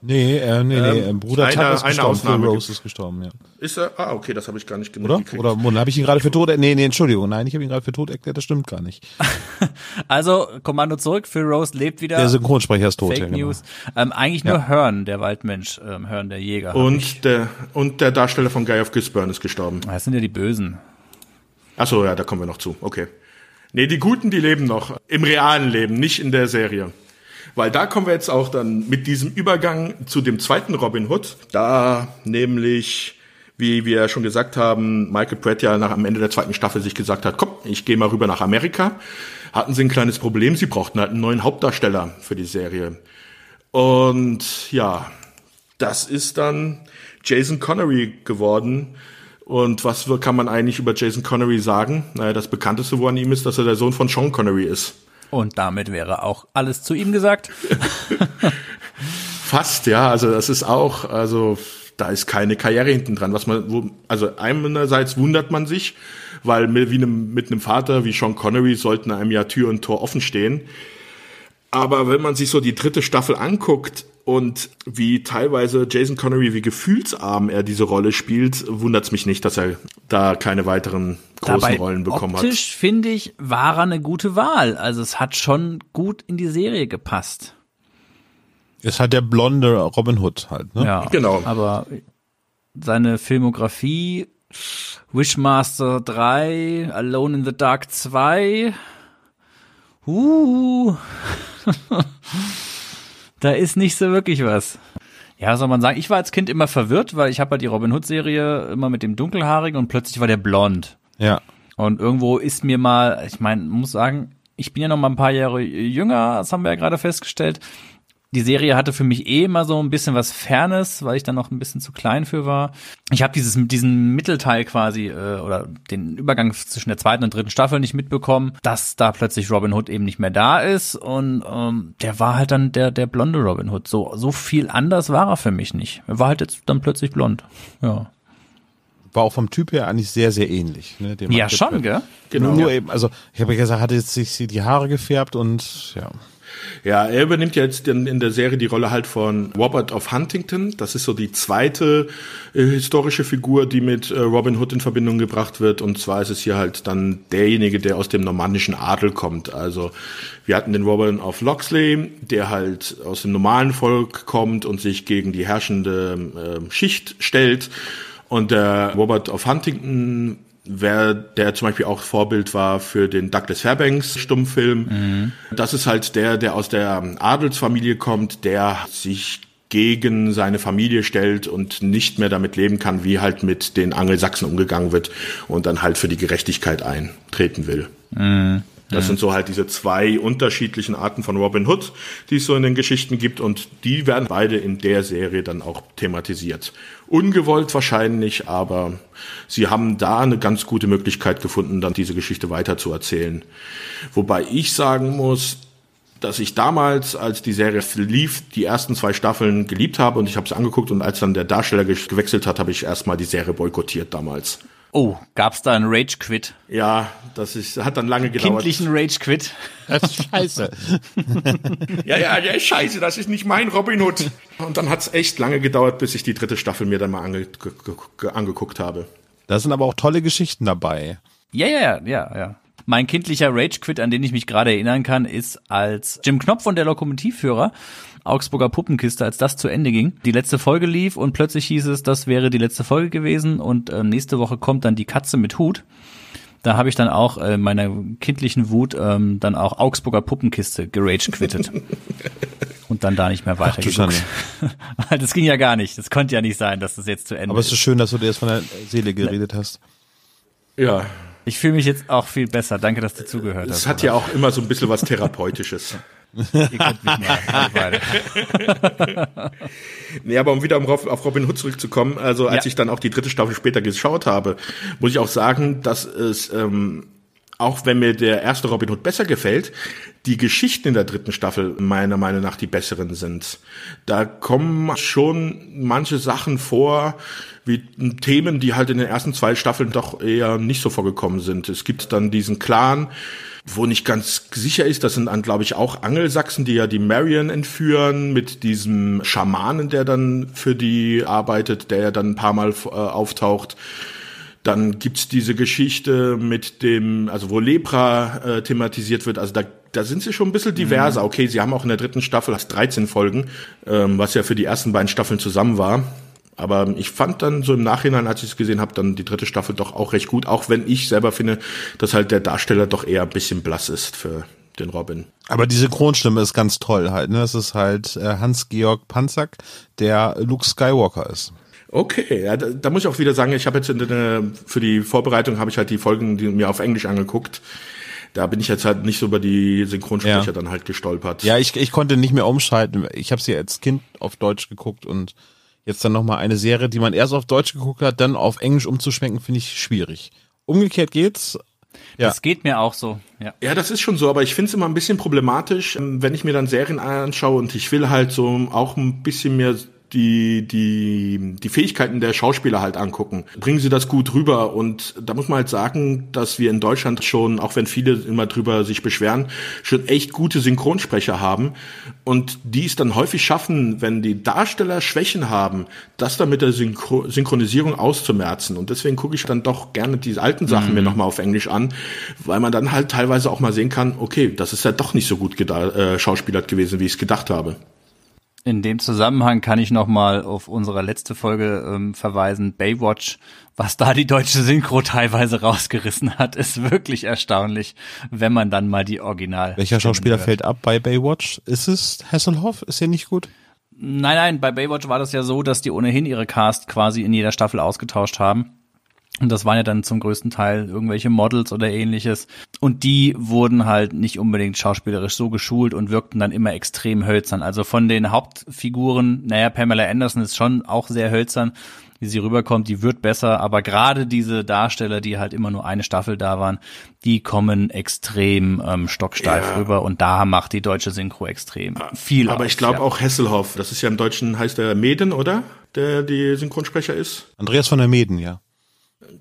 Nee, äh, nee, nee, ähm, Bruder eine- Tuck ist eine gestorben, Ausnahme Phil Rose ist gestorben, ja. Ist er? Ah, okay, das habe ich gar nicht genug Oder? gekriegt. Oder habe ich ihn gerade für tot? Nee, nee, Entschuldigung, nein, ich habe ihn gerade für tot erklärt, das stimmt gar nicht. Also, Kommando zurück, Phil Rose lebt wieder. Der Synchronsprecher ist tot, Fake ja, genau. News. Ähm, eigentlich nur Hearn, der Waldmensch, ähm, Hearn, der Jäger. Und der, und der Darsteller von Guy of Gisborne ist gestorben. Das sind ja die Bösen. Ach so, ja, da kommen wir noch zu. Okay. Nee, die Guten, die leben noch. Im realen Leben, nicht in der Serie. Weil da kommen wir jetzt auch dann mit diesem Übergang zu dem zweiten Robin Hood. Da nämlich, wie wir schon gesagt haben, Michael Pratt ja nach am Ende der zweiten Staffel sich gesagt hat, komm, ich gehe mal rüber nach Amerika. Hatten sie ein kleines Problem, sie brauchten halt einen neuen Hauptdarsteller für die Serie. Und ja, das ist dann Jason Connery geworden. Und was kann man eigentlich über Jason Connery sagen? Naja, das bekannteste wo an ihm ist, dass er der Sohn von Sean Connery ist. Und damit wäre auch alles zu ihm gesagt. Fast, ja. Also das ist auch, also da ist keine Karriere hinten dran. Was man, wo, also einerseits wundert man sich, weil mit, wie einem, mit einem Vater wie Sean Connery sollten einem ja Tür und Tor offen stehen. Aber wenn man sich so die dritte Staffel anguckt und wie teilweise Jason Connery, wie gefühlsarm er diese Rolle spielt, wundert es mich nicht, dass er da keine weiteren großen Dabei Rollen bekommen hat. optisch, finde ich, war er eine gute Wahl. Also es hat schon gut in die Serie gepasst. Ist halt der blonde Robin Hood halt, ne? Ja, Genau. Aber seine Filmografie, Wishmaster 3, Alone in the Dark 2, uh, da ist nicht so wirklich was. Ja, soll man sagen, ich war als Kind immer verwirrt, weil ich habe halt die Robin Hood Serie immer mit dem dunkelhaarigen und plötzlich war der blond. Ja. Und irgendwo ist mir mal, ich meine, muss sagen, ich bin ja noch mal ein paar Jahre jünger, das haben wir ja gerade festgestellt. Die Serie hatte für mich eh immer so ein bisschen was Fernes, weil ich dann noch ein bisschen zu klein für war. Ich habe dieses diesen Mittelteil quasi äh, oder den Übergang zwischen der zweiten und dritten Staffel nicht mitbekommen, dass da plötzlich Robin Hood eben nicht mehr da ist und ähm, der war halt dann der der blonde Robin Hood. So so viel anders war er für mich nicht. Er war halt jetzt dann plötzlich blond. Ja. War auch vom Typ her eigentlich sehr, sehr ähnlich. Ne? Dem Ja, schon, gell? Genau. Nur eben, also ich habe ja gesagt, hatte jetzt sich die Haare gefärbt und ja. Ja, er übernimmt ja jetzt in, der Serie die Rolle halt von Robert of Huntington. Das ist so die zweite äh, historische Figur, die mit äh, Robin Hood in Verbindung gebracht wird. Und zwar ist es hier halt dann derjenige, der aus dem normannischen Adel kommt. Also wir hatten den Robin of Locksley, der halt aus dem normalen Volk kommt und sich gegen die herrschende äh, Schicht stellt. Und der Robert of Huntington wer der zum Beispiel auch Vorbild war für den Douglas Fairbanks Stummfilm. Das ist halt der, der aus der Adelsfamilie kommt, der sich gegen seine Familie stellt und nicht mehr damit leben kann, wie halt mit den Angelsachsen umgegangen wird und dann halt für die Gerechtigkeit eintreten will. Das sind so halt diese zwei unterschiedlichen Arten von Robin Hood, die es so in den Geschichten gibt und die werden beide in der Serie dann auch thematisiert. Ungewollt wahrscheinlich, aber sie haben da eine ganz gute Möglichkeit gefunden, dann diese Geschichte weiter zu erzählen. Wobei ich sagen muss, dass ich damals, als die Serie lief, die ersten zwei Staffeln geliebt habe und ich habe es angeguckt und als dann der Darsteller ge- gewechselt hat, habe ich erstmal die Serie boykottiert damals. Oh, gab's da einen Rage Quit? Ja, das ist, hat dann lange gedauert. Kindlichen Rage Quit? Das ist scheiße. Ja, ja, ja, scheiße, das ist nicht mein Robin Hood. Und dann hat's echt lange gedauert, bis ich die dritte Staffel mir dann mal ange ge- ge- angeguckt habe. Da sind aber auch tolle Geschichten dabei. Ja, ja, ja, ja, ja. Mein kindlicher Rage Quit, an den ich mich gerade erinnern kann, ist als Jim Knopf und der Lokomotivführer Augsburger Puppenkiste, als das zu Ende ging, die letzte Folge lief und plötzlich hieß es, das wäre die letzte Folge gewesen und äh, nächste Woche kommt dann die Katze mit Hut. Da habe ich dann auch äh, meiner kindlichen Wut ähm, dann auch Augsburger Puppenkiste gerage quittet. und dann da nicht mehr weitergeguckt. Weil das ging ja gar nicht. Das konnte ja nicht sein, dass das jetzt zu Ende Aber es ist. ist schön, dass du dir das von der Seele geredet hast. Ja, Ich fühle mich jetzt auch viel besser. Danke, dass du zugehört hast. es hat ja auch immer so ein bisschen was Therapeutisches. Ihr könnt mich mal beide. Nee, aber um wieder auf auf Robin Hood zurückzukommen, also als Ja. ich dann auch die dritte Staffel später geschaut habe, muss ich auch sagen, dass es ähm, auch wenn mir der erste Robin Hood besser gefällt, die Geschichten in der dritten Staffel meiner Meinung nach die besseren sind. Da kommen schon manche Sachen vor, wie Themen, die halt in den ersten zwei Staffeln doch eher nicht so vorgekommen sind. Es gibt dann diesen Clan, wo nicht ganz sicher ist, das sind dann, glaube ich, auch Angelsachsen, die ja die Marion entführen, mit diesem Schamanen, der dann für die arbeitet, der ja dann ein paar Mal äh, auftaucht. Dann gibt's diese Geschichte mit dem, also wo Lepra äh, thematisiert wird. Also da, da sind sie schon ein bisschen diverser. Okay, sie haben auch in der dritten Staffel erst 13 Folgen, ähm, was ja für die ersten beiden Staffeln zusammen war. Aber ich fand dann so im Nachhinein, als ich es gesehen habe, dann die dritte Staffel doch auch recht gut, auch wenn ich selber finde, dass halt der Darsteller doch eher ein bisschen blass ist für den Robin. Aber die Synchronstimme ist ganz toll halt, ne? Das ist halt äh, Hans-Georg Panzak, der Luke Skywalker ist. Okay, ja, da, da muss ich auch wieder sagen, ich habe jetzt in der, für die Vorbereitung habe ich halt die Folgen die mir auf Englisch angeguckt. Da bin ich jetzt halt nicht so über die Synchronsprecher Ja. dann halt gestolpert. Ja, ich, ich konnte nicht mehr umschalten. Ich habe sie als Kind auf Deutsch geguckt und jetzt dann nochmal eine Serie, die man erst auf Deutsch geguckt hat, dann auf Englisch umzuschwenken, finde ich schwierig. Umgekehrt geht's. Ja. Das geht mir auch so, ja. Ja, das ist schon so, aber ich finde es immer ein bisschen problematisch, ähm, wenn ich mir dann Serien anschaue und ich will halt so auch ein bisschen mehr die, die, die Fähigkeiten der Schauspieler halt angucken. Bringen sie das gut rüber? Und da muss man halt sagen, dass wir in Deutschland schon, auch wenn viele immer drüber sich beschweren, schon echt gute Synchronsprecher haben und die es dann häufig schaffen, wenn die Darsteller Schwächen haben, das dann mit der Synchro Synchronisierung auszumerzen. Und deswegen gucke ich dann doch gerne die alten Sachen mir nochmal auf Englisch an, weil man dann halt teilweise auch mal sehen kann, okay, das ist ja doch nicht so gut äh, schauspielert gewesen, wie ich es gedacht habe. In dem Zusammenhang kann ich noch mal auf unsere letzte Folge ähm, verweisen, Baywatch, was da die deutsche Synchro teilweise rausgerissen hat, ist wirklich erstaunlich, wenn man dann mal die Original. Welcher Schauspieler hört. fällt ab bei Baywatch? Ist es Hasselhoff? Ist er nicht gut? Nein, nein, bei Baywatch war das ja so, dass die ohnehin ihre Cast quasi in jeder Staffel ausgetauscht haben. Und das waren ja dann zum größten Teil irgendwelche Models oder ähnliches. Und die wurden halt nicht unbedingt schauspielerisch so geschult und wirkten dann immer extrem hölzern. Also von den Hauptfiguren, naja, Pamela Anderson ist schon auch sehr hölzern, wie sie rüberkommt, die wird besser, aber gerade diese Darsteller, die halt immer nur eine Staffel da waren, die kommen extrem ähm, stocksteif Ja. rüber und da macht die deutsche Synchro extrem viel Aber aus, ich glaube ja. auch Hasselhoff, das ist ja im Deutschen heißt der Meden, oder? Der die Synchronsprecher ist. Andreas von der Meden, ja.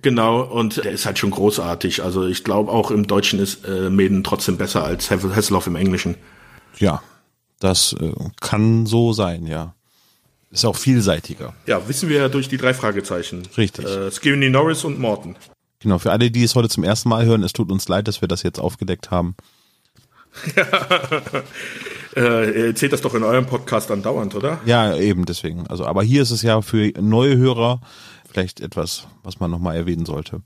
Genau, und der ist halt schon großartig. Also ich glaube auch im Deutschen ist äh, Meden trotzdem besser als Hassel- Hasselhoff im Englischen. Ja, das äh, kann so sein, ja. Ist auch vielseitiger. Ja, wissen wir ja durch die drei Fragezeichen. Richtig. Äh, Skinny Norris und Morton. Genau, für alle, die es heute zum ersten Mal hören, es tut uns leid, dass wir das jetzt aufgedeckt haben. Äh, erzählt das doch in eurem Podcast andauernd, oder? Ja, eben deswegen. Also, aber hier ist es ja für neue Hörer vielleicht etwas, was man nochmal erwähnen sollte.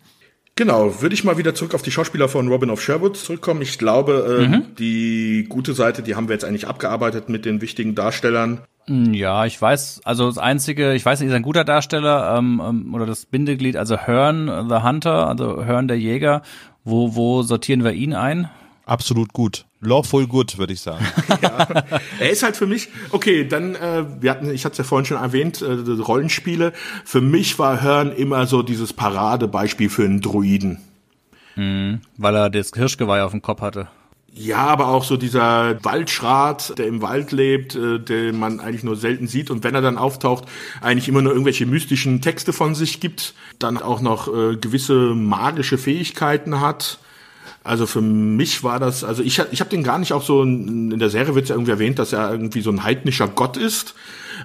Genau, würde ich mal wieder zurück auf die Schauspieler von Robin of Sherwood zurückkommen. Ich glaube, äh, Mhm. die gute Seite, die haben wir jetzt eigentlich abgearbeitet mit den wichtigen Darstellern. Ja, ich weiß, also das Einzige, ich weiß nicht, ist ein guter Darsteller ähm, ähm, oder das Bindeglied, also Hearn the Hunter, also Hearn der Jäger. Wo, wo sortieren wir ihn ein? Absolut gut. Lawful good, würde ich sagen. Er ist halt für mich, okay, dann, äh, wir hatten, ich hatte es ja vorhin schon erwähnt, äh, Rollenspiele. Für mich war Hearn immer so dieses Paradebeispiel für einen Druiden. Weil er das Hirschgeweih auf dem Kopf hatte. Ja, aber auch so dieser Waldschrat, der im Wald lebt, äh, den man eigentlich nur selten sieht und wenn er dann auftaucht, eigentlich immer nur irgendwelche mystischen Texte von sich gibt, dann auch noch äh, gewisse magische Fähigkeiten hat. Also für mich war das, also ich, ich habe den gar nicht auch so, in in der Serie wird ja irgendwie erwähnt, dass er irgendwie so ein heidnischer Gott ist.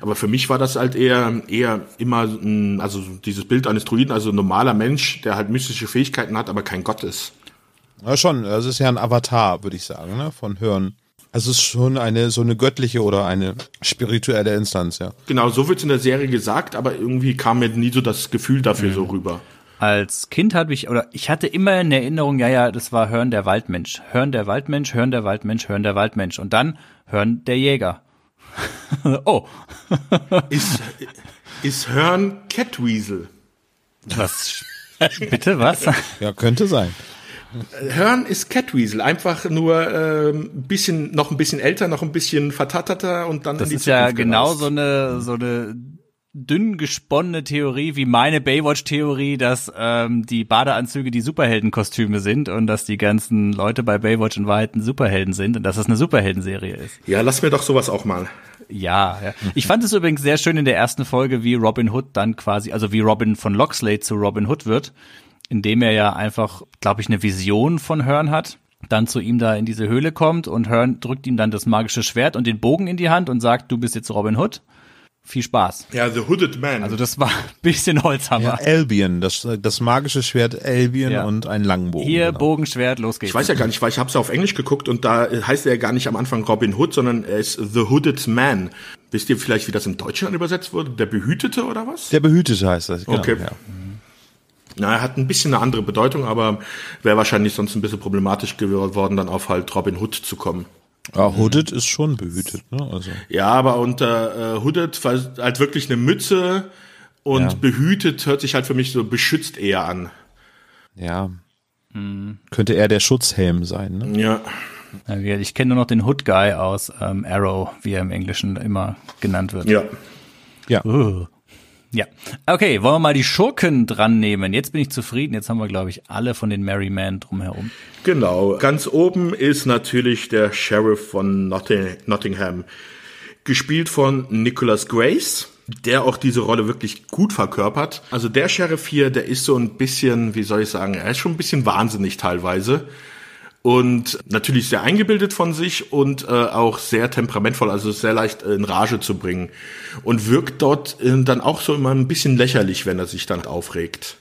Aber für mich war das halt eher, eher immer, ein, also dieses Bild eines Druiden, also ein normaler Mensch, der halt mystische Fähigkeiten hat, aber kein Gott ist. Ja, schon. Das ist ja ein Avatar, würde ich sagen, ne? von Hören. Also es ist schon eine so eine göttliche oder eine spirituelle Instanz, ja. Genau, so wird's in der Serie gesagt, aber irgendwie kam mir nie so das Gefühl dafür so rüber. Als Kind habe ich, oder ich hatte immer in Erinnerung, ja, ja, das war Hörn der Waldmensch. Hörn der Waldmensch, Hörn der Waldmensch, Hörn der Waldmensch. Und dann Hörn der Jäger. oh, Ist, ist Hörn Catweasel? was? Bitte, was? Ja, könnte sein. Hörn ist Catweasel, einfach nur ähm, ein bisschen, noch ein bisschen älter, noch ein bisschen vertatterter und dann Das in die ist ja Zukunft genau gereist. so eine, so eine dünn gesponnene Theorie wie meine Baywatch-Theorie, dass ähm, die Badeanzüge die Superheldenkostüme sind und dass die ganzen Leute bei Baywatch in Wahrheit Superhelden sind und dass es eine Superheldenserie ist. Ja, lass mir doch sowas auch mal. Ja, ja. Ich fand es übrigens sehr schön in der ersten Folge, wie Robin Hood dann quasi, also wie Robin von Locksley zu Robin Hood wird, indem er ja einfach, glaube ich, eine Vision von Hearn hat, dann zu ihm da in diese Höhle kommt und Hearn drückt ihm dann das magische Schwert und den Bogen in die Hand und sagt, du bist jetzt Robin Hood. Viel Spaß. Ja, The Hooded Man. Also das war ein bisschen Holzhammer. Ja, Albion, das, das magische Schwert Albion Ja. und ein Langbogen. Hier genau. Bogenschwert, los geht's. ich weiß ja gar nicht, weil ich habe es auf Englisch geguckt und da heißt er ja gar nicht am Anfang Robin Hood, sondern er ist The Hooded Man. Wisst ihr vielleicht, wie das im Deutschen übersetzt wurde? Der Behütete oder was? Der Behütete heißt das. Genau, Okay. Ja. Na, er hat ein bisschen eine andere Bedeutung, aber wäre wahrscheinlich sonst ein bisschen problematisch geworden, dann auf halt Robin Hood zu kommen. Ja, Hooded ist schon behütet, ne? Also. Ja, aber unter äh, Hooded halt wirklich eine Mütze und Ja. behütet hört sich halt für mich so beschützt eher an. Ja. Könnte eher der Schutzhelm sein, ne? Ja. Ich kenne nur noch den Hood Guy aus ähm, Arrow, wie er im Englischen immer genannt wird. Ja. Ja. Uh. Ja. Okay, wollen wir mal die Schurken dran nehmen. Jetzt bin ich zufrieden. Jetzt haben wir, glaube ich, alle von den Merry Men drumherum. Genau. Ganz oben ist natürlich der Sheriff von Notting Nottingham. Gespielt von Nicholas Grace, der auch diese Rolle wirklich gut verkörpert. Also der Sheriff hier, der ist so ein bisschen, wie soll ich sagen, er ist schon ein bisschen wahnsinnig teilweise. Und natürlich sehr eingebildet von sich und äh, auch sehr temperamentvoll, also sehr leicht in Rage zu bringen. Und wirkt dort äh, dann auch so immer ein bisschen lächerlich, wenn er sich dann aufregt.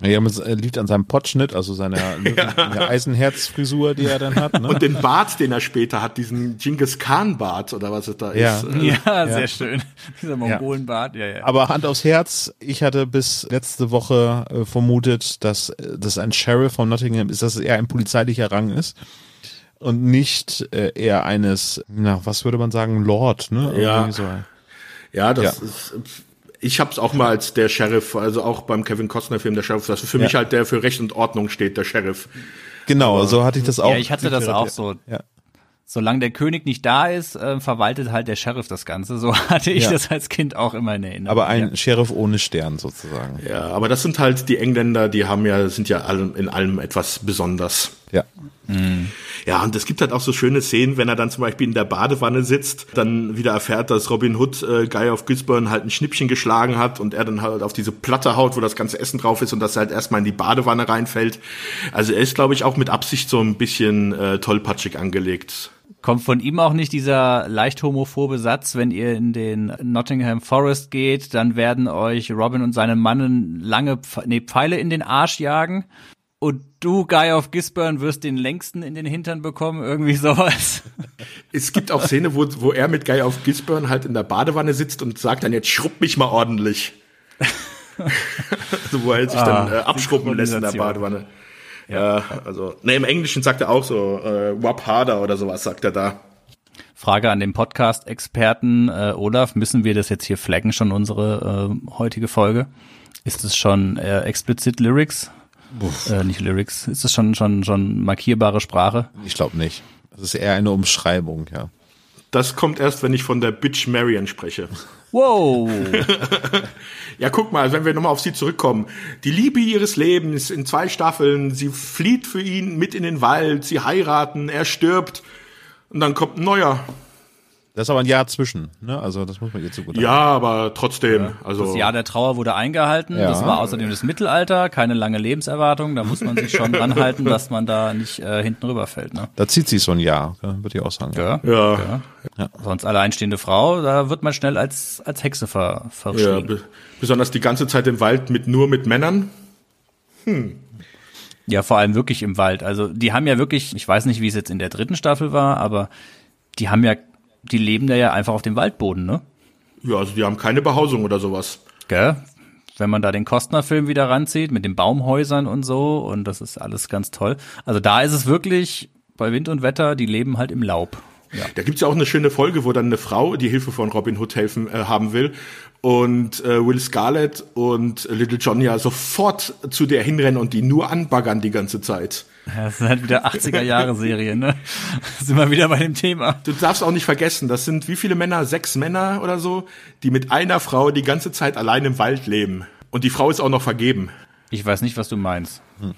Ja, es äh, liegt an seinem Potschnitt, also seiner der Eisenherzfrisur, die er dann hat. Ne? Und den Bart, den er später hat, diesen Genghis Khan Bart oder was es da Ja. ist. äh, Ja, sehr schön. Dieser Mongolenbart, ja, ja. Aber Hand aufs Herz, ich hatte bis letzte Woche äh, vermutet, dass äh, das ein Sheriff von Nottingham ist, dass es eher ein polizeilicher Rang ist und nicht äh, eher eines, na, was würde man sagen, Lord, ne? Ja. So. Ja, das Ja. ist. Ich hab's auch mal als der Sheriff, also auch beim Kevin Costner Film der Sheriff, das ist für mich halt der für Recht und Ordnung steht, der Sheriff. Genau, so hatte ich das auch. ja, ich hatte das auch so. Ja. Solange der König nicht da ist, äh, verwaltet halt der Sheriff das Ganze. So hatte ich Ja. das als Kind auch immer in Erinnerung. Aber ein ja. Sheriff ohne Stern sozusagen. Ja, aber das sind halt die Engländer, die haben ja, sind ja allem, in allem etwas besonders. Ja. Ja, und es gibt halt auch so schöne Szenen, wenn er dann zum Beispiel in der Badewanne sitzt, dann wieder erfährt, dass Robin Hood äh, Guy of Gisborne halt ein Schnippchen geschlagen hat und er dann halt auf diese Platte haut, wo das ganze Essen drauf ist und dass er halt erstmal in die Badewanne reinfällt. Also er ist, glaube ich, auch mit Absicht so ein bisschen äh, tollpatschig angelegt. Kommt von ihm auch nicht dieser leicht homophobe Satz, wenn ihr in den Nottingham Forest geht, dann werden euch Robin und seine Mannen lange nee, Pfeile in den Arsch jagen und du, Guy of Gisborne, wirst den längsten in den Hintern bekommen, irgendwie sowas. Es gibt auch Szene, wo, wo er mit Guy of Gisborne halt in der Badewanne sitzt und sagt dann, jetzt schrubb mich mal ordentlich. also wo er sich dann äh, abschrubben lässt in der. Badewanne. Ja, also, ne, im Englischen sagt er auch so, äh, wap harder oder sowas sagt er da. Frage an den Podcast-Experten äh, Olaf, müssen wir das jetzt hier flaggen, schon unsere äh, heutige Folge? Ist es schon äh, explizit Lyrics? Äh, nicht Lyrics. Ist es schon, schon, schon markierbare Sprache? Ich glaube nicht. Das ist eher eine Umschreibung, ja. Das kommt erst, wenn ich von der Bitch Marion spreche. Wow! Ja, guck mal, wenn wir nochmal auf sie zurückkommen. Die Liebe ihres Lebens in zwei Staffeln, sie flieht für ihn mit in den Wald, sie heiraten, er stirbt und dann kommt ein neuer. Das ist aber ein Jahr zwischen, ne? Also das muss man jetzt so gut Ja, aber trotzdem, also. Das Jahr der Trauer wurde eingehalten. Ja. Das war außerdem das Mittelalter, keine lange Lebenserwartung. Da muss man sich schon ranhalten, dass man da nicht äh, hinten rüberfällt. Ne? Da zieht sich so ein Jahr, ja, würde ich auch sagen. Ja. ja, ja. Sonst alleinstehende Frau, da wird man schnell als, als Hexe ver, ja, verschrieben. be besonders die ganze Zeit im Wald mit nur mit Männern. Ja, vor allem wirklich im Wald. Also die haben ja wirklich, ich weiß nicht, wie es jetzt in der dritten Staffel war, aber die haben ja, die leben da ja einfach auf dem Waldboden, ne? Ja, also die haben keine Behausung oder sowas. Gell? Wenn man da den Kostner-Film wieder ranzieht, mit den Baumhäusern und so, und das ist alles ganz toll. Also da ist es wirklich, bei Wind und Wetter, die leben halt im Laub. Ja. Da gibt's ja auch eine schöne Folge, wo dann eine Frau die Hilfe von Robin Hood helfen äh, haben will und äh, Will Scarlett und Little John ja sofort zu der hinrennen und die nur anbaggern die ganze Zeit. Das ist halt wieder 80er Jahre Serie, ne? sind wir wieder bei dem Thema. Du darfst auch nicht vergessen, das sind wie viele Männer? Sechs Männer oder so, die mit einer Frau die ganze Zeit allein im Wald leben. Und die Frau ist auch noch vergeben. Ich weiß nicht, was du meinst. Hm.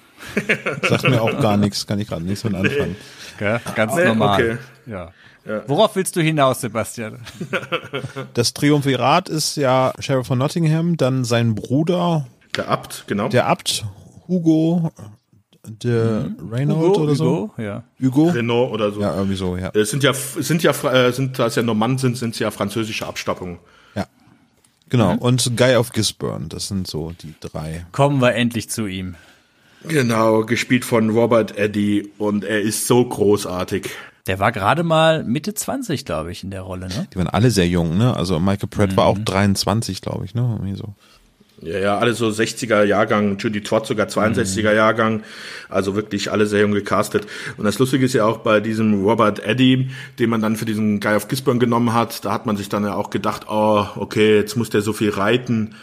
Sagt mir auch gar nichts, kann ich gerade nichts von anfangen. Nee. Ganz nee, normal. Okay. Ja. Ja. Worauf willst du hinaus, Sebastian? Das Triumvirat ist ja Sheriff von Nottingham, dann sein Bruder. Der Abt, genau. Der Abt, Hugo, der mhm. Renault oder so. Hugo, ja. Hugo. Renault oder so. Ja, irgendwie so, ja. Es sind ja, sind ja, äh, sind, da es ja Normannen sind, sind es ja französische Abstammungen. Ja. Genau. Mhm. Und Guy of Gisborne, das sind so die drei. Kommen wir endlich zu ihm. Genau, gespielt von Robert Eddy und er ist so großartig. Der war gerade mal Mitte 20, glaube ich, in der Rolle, ne? Die waren alle sehr jung, ne? Also Michael Pratt mhm. war auch 23, glaube ich, ne? Irgendwie so. Ja, ja, alle so 60er Jahrgang, Judy Todd sogar 62er mhm. Jahrgang, also wirklich alle sehr jung gecastet. Und das Lustige ist ja auch bei diesem Robert Eddy, den man dann für diesen Guy of Gisborne genommen hat, da hat man sich dann ja auch gedacht, oh, okay, jetzt muss der so viel reiten.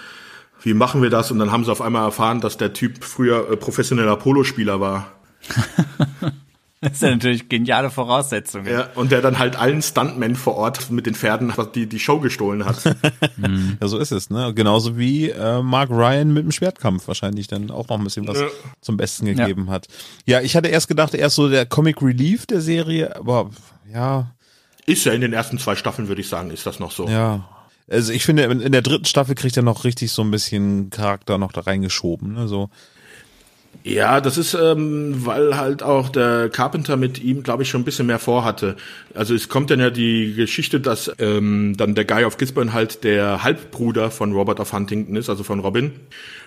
Wie machen wir das? Und dann haben sie auf einmal erfahren, dass der Typ früher äh, professioneller Polospieler war. Das sind natürlich geniale Voraussetzungen. Ja, und der dann halt allen Stuntmen vor Ort mit den Pferden die, die Show gestohlen hat. ja, so ist es, ne? Genauso wie äh, Mark Ryan mit dem Schwertkampf wahrscheinlich dann auch noch ein bisschen was ja. zum Besten gegeben ja. hat. Ja, ich hatte erst gedacht, er ist so der Comic Relief der Serie, aber ja. Ist ja in den ersten zwei Staffeln, würde ich sagen, ist das noch so. Ja. Also ich finde, in der dritten Staffel kriegt er noch richtig so ein bisschen Charakter noch da reingeschoben, ne? So ja, das ist, ähm, weil halt auch der Carpenter mit ihm, glaube ich, schon ein bisschen mehr vorhatte. Also es kommt dann ja die Geschichte, dass ähm, dann der Guy of Gisborne halt der Halbbruder von Robert of Huntington ist, also von Robin.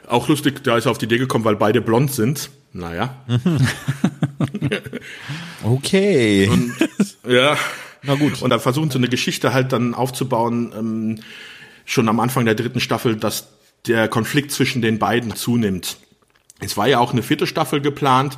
Auch lustig, da ist er auf die Idee gekommen, weil beide blond sind. Naja. okay. Und, ja. Na gut. Und dann versuchen sie eine Geschichte halt dann aufzubauen, ähm, schon am Anfang der dritten Staffel, dass der Konflikt zwischen den beiden zunimmt. Es war ja auch eine vierte Staffel geplant,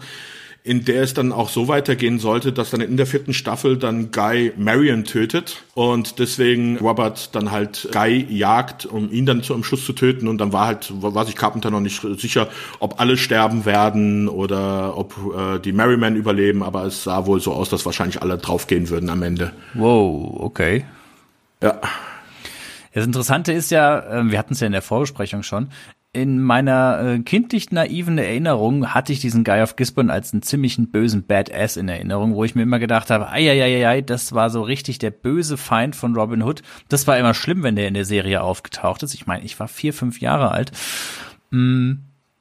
in der es dann auch so weitergehen sollte, dass dann in der vierten Staffel dann Guy Marion tötet und deswegen Robert dann halt Guy jagt, um ihn dann zu, am Schluss zu töten und dann war halt, war sich Carpenter noch nicht sicher, ob alle sterben werden oder ob äh, die Merryman überleben, aber es sah wohl so aus, dass wahrscheinlich alle draufgehen würden am Ende. Wow, okay. Ja. Das Interessante ist ja, ähm, wir hatten es ja in der Vorbesprechung schon, in meiner äh, kindlich naiven Erinnerung hatte ich diesen Guy of Gisborne als einen ziemlichen bösen Badass in Erinnerung, wo ich mir immer gedacht habe, ei, das war so richtig der böse Feind von Robin Hood. Das war immer schlimm, wenn der in der Serie aufgetaucht ist. Ich meine, ich war vier, fünf Jahre alt. Mm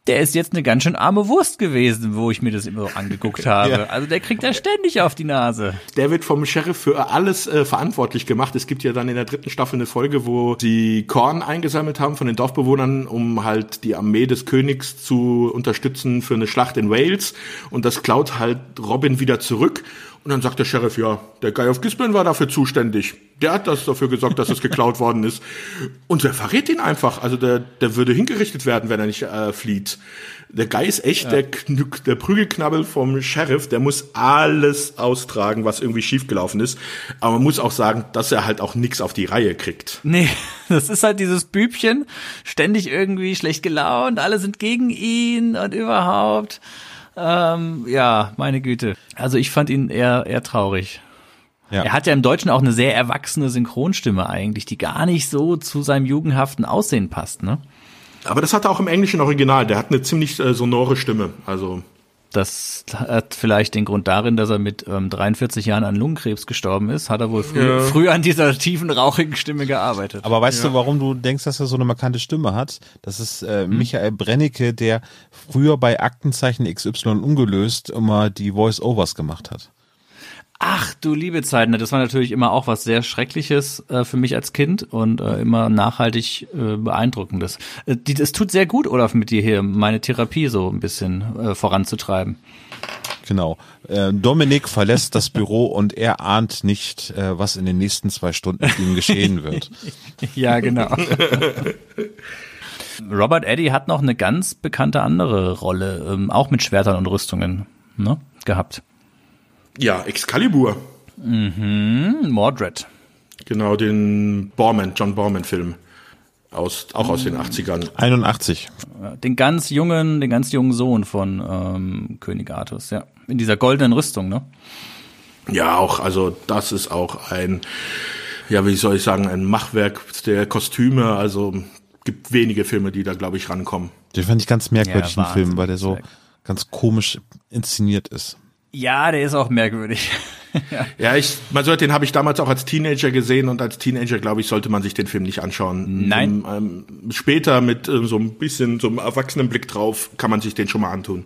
der ist jetzt eine ganz schön arme Wurst gewesen, wo ich mir das immer so angeguckt habe. ja. Also der kriegt da ständig auf die Nase. Der wird vom Sheriff für alles äh, verantwortlich gemacht. Es gibt ja dann in der dritten Staffel eine Folge, wo sie Korn eingesammelt haben von den Dorfbewohnern, um halt die Armee des Königs zu unterstützen für eine Schlacht in Wales. Und das klaut halt Robin wieder zurück. Und dann sagt der Sheriff, ja, der Guy of Gisborne war dafür zuständig. Der hat das dafür gesorgt, dass es geklaut worden ist. Und der verrät ihn einfach. Also der, der würde hingerichtet werden, wenn er nicht äh, flieht. Der Guy ist echt ja. der, der Prügelknabbel vom Sheriff. Der muss alles austragen, was irgendwie schiefgelaufen ist. Aber man muss auch sagen, dass er halt auch nichts auf die Reihe kriegt. Nee, das ist halt dieses Bübchen. Ständig irgendwie schlecht gelaunt. Alle sind gegen ihn und überhaupt. Ähm, ja, meine Güte. Also ich fand ihn eher, eher traurig. Ja. Er hat ja im Deutschen auch eine sehr erwachsene Synchronstimme eigentlich, die gar nicht so zu seinem jugendhaften Aussehen passt, ne? Aber das hat er auch im englischen Original. Der hat eine ziemlich äh, sonore Stimme. Also das hat vielleicht den Grund darin, dass er mit ähm, 43 Jahren an Lungenkrebs gestorben ist. Hat er wohl früh, ja. früh an dieser tiefen, rauchigen Stimme gearbeitet. Aber weißt ja. du, warum du denkst, dass er so eine markante Stimme hat? Das ist äh, hm. Michael Brennecke, der früher bei Aktenzeichen XY ungelöst immer die Voice-Overs gemacht hat. Ach du liebe Zeiten, das war natürlich immer auch was sehr Schreckliches äh, für mich als Kind und äh, immer nachhaltig äh, beeindruckendes. Äh, die, das tut sehr gut, Olaf, mit dir hier meine Therapie so ein bisschen äh, voranzutreiben. Genau. Äh, Dominik verlässt das Büro und er ahnt nicht, was in den nächsten zwei Stunden mit ihm geschehen wird. ja, genau. Robert Eddy hat noch eine ganz bekannte andere Rolle, ähm, auch mit Schwertern und Rüstungen, ne, gehabt. Ja, Excalibur. Mhm, Mordred. Genau, den Borman, John Borman-Film. Aus, auch aus den 80ern. 81. Den ganz jungen, den ganz jungen Sohn von ähm, König Artus, ja. In dieser goldenen Rüstung, ne? Ja, auch, also das ist auch ein, ja, wie soll ich sagen, ein Machwerk der Kostüme. Also gibt wenige Filme, die da, glaube ich, rankommen. Den fand ich ganz merkwürdig, Ja, den Film, weil der so ganz komisch inszeniert ist. Ja, der ist auch merkwürdig. Ja, ich, man sollte, den habe ich damals auch als Teenager gesehen und als Teenager, glaube ich, sollte man sich den Film nicht anschauen. Nein. Ähm, ähm, später mit ähm, so ein bisschen so einem erwachsenen Blick drauf kann man sich den schon mal antun.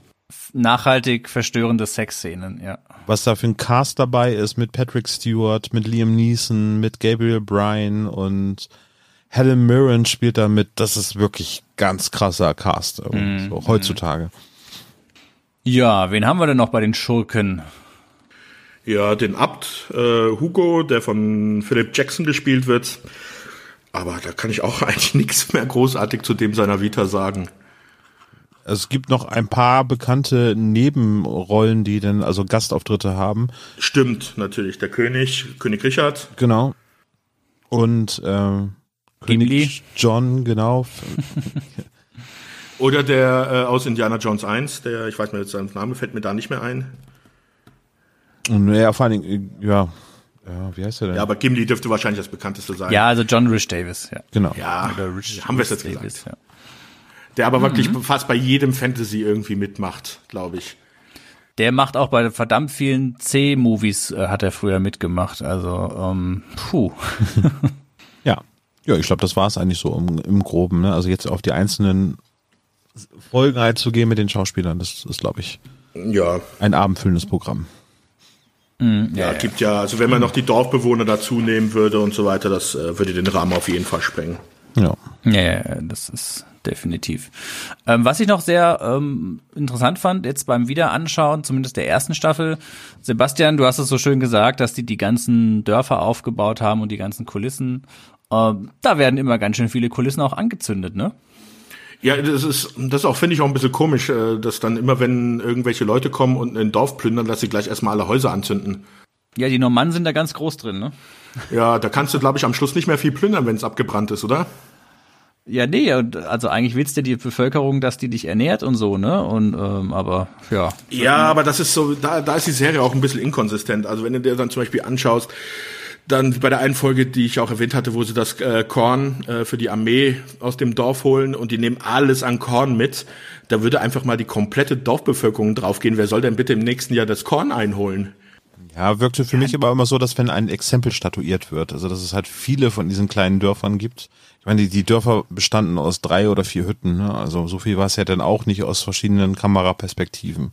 Nachhaltig verstörende Sexszenen, ja. Was da für ein Cast dabei ist mit Patrick Stewart, mit Liam Neeson, mit Gabriel Bryan und Helen Mirren spielt da mit. Das ist wirklich ganz krasser Cast irgendwie, so heutzutage. Ja, wen haben wir denn noch bei den Schurken? Ja, den Abt äh, Hugo, der von Philip Jackson gespielt wird. Aber da kann ich auch eigentlich nichts mehr großartig zu dem seiner Vita sagen. Es gibt noch ein paar bekannte Nebenrollen, die dann also Gastauftritte haben. Stimmt, natürlich. Der König, König Richard. Genau. Und ähm, Gimli. König John, genau. Oder der äh, aus Indiana Jones 1, der, ich weiß mir jetzt seinen Name, fällt mir da nicht mehr ein. Und ja, vor allen Dingen, äh, ja, ja, wie heißt der denn? Ja, aber Gimli dürfte wahrscheinlich das bekannteste sein. Ja, also John Rich Davis, ja. genau. Ja, Oder Rich, haben wir es jetzt gesagt. ja. Der aber wirklich Mhm. fast bei jedem Fantasy irgendwie mitmacht, glaube ich. Der macht auch bei verdammt vielen C-Movies, äh, hat er früher mitgemacht. Also, ähm, puh. Ja. Ja, ich glaube, das war es eigentlich so im, im Groben. Ne? Also jetzt auf die einzelnen Folgen einzugehen mit den Schauspielern, das ist, glaube ich, Ja, ein abendfüllendes Programm. ja, gibt ja, also wenn man noch die Dorfbewohner dazu nehmen würde und so weiter, das äh, würde den Rahmen auf jeden Fall sprengen. Ja. Ja, ja, ja, das ist definitiv. Ähm, was ich noch sehr ähm, interessant fand, jetzt beim Wiederanschauen, zumindest der ersten Staffel, Sebastian, du hast es so schön gesagt, dass die die ganzen Dörfer aufgebaut haben und die ganzen Kulissen. Ähm, da werden immer ganz schön viele Kulissen auch angezündet, ne? Ja, das ist, das ist auch, finde ich, auch ein bisschen komisch, äh, dass dann immer, wenn irgendwelche Leute kommen und ein Dorf plündern, dass sie gleich erstmal alle Häuser anzünden. Ja, die Normannen sind da ganz groß drin, ne? Ja, da kannst du, glaube ich, am Schluss nicht mehr viel plündern, wenn es abgebrannt ist, oder? Ja, nee, also eigentlich willst du die Bevölkerung, dass die dich ernährt und so, ne? Und ähm, aber ja. Ja, aber das ist so, da, da ist die Serie auch ein bisschen inkonsistent. Also wenn du dir dann zum Beispiel anschaust, dann bei der einen Folge, die ich auch erwähnt hatte, wo sie das äh, Korn äh, für die Armee aus dem Dorf holen und die nehmen alles an Korn mit, da würde einfach mal die komplette Dorfbevölkerung draufgehen. Wer soll denn bitte im nächsten Jahr das Korn einholen? Ja, wirkte für mich aber immer so, dass wenn ein Exempel statuiert wird, also dass es halt viele von diesen kleinen Dörfern gibt. Ich meine, die, die Dörfer bestanden aus drei oder vier Hütten, ne? also so viel war es ja dann auch nicht aus verschiedenen Kameraperspektiven.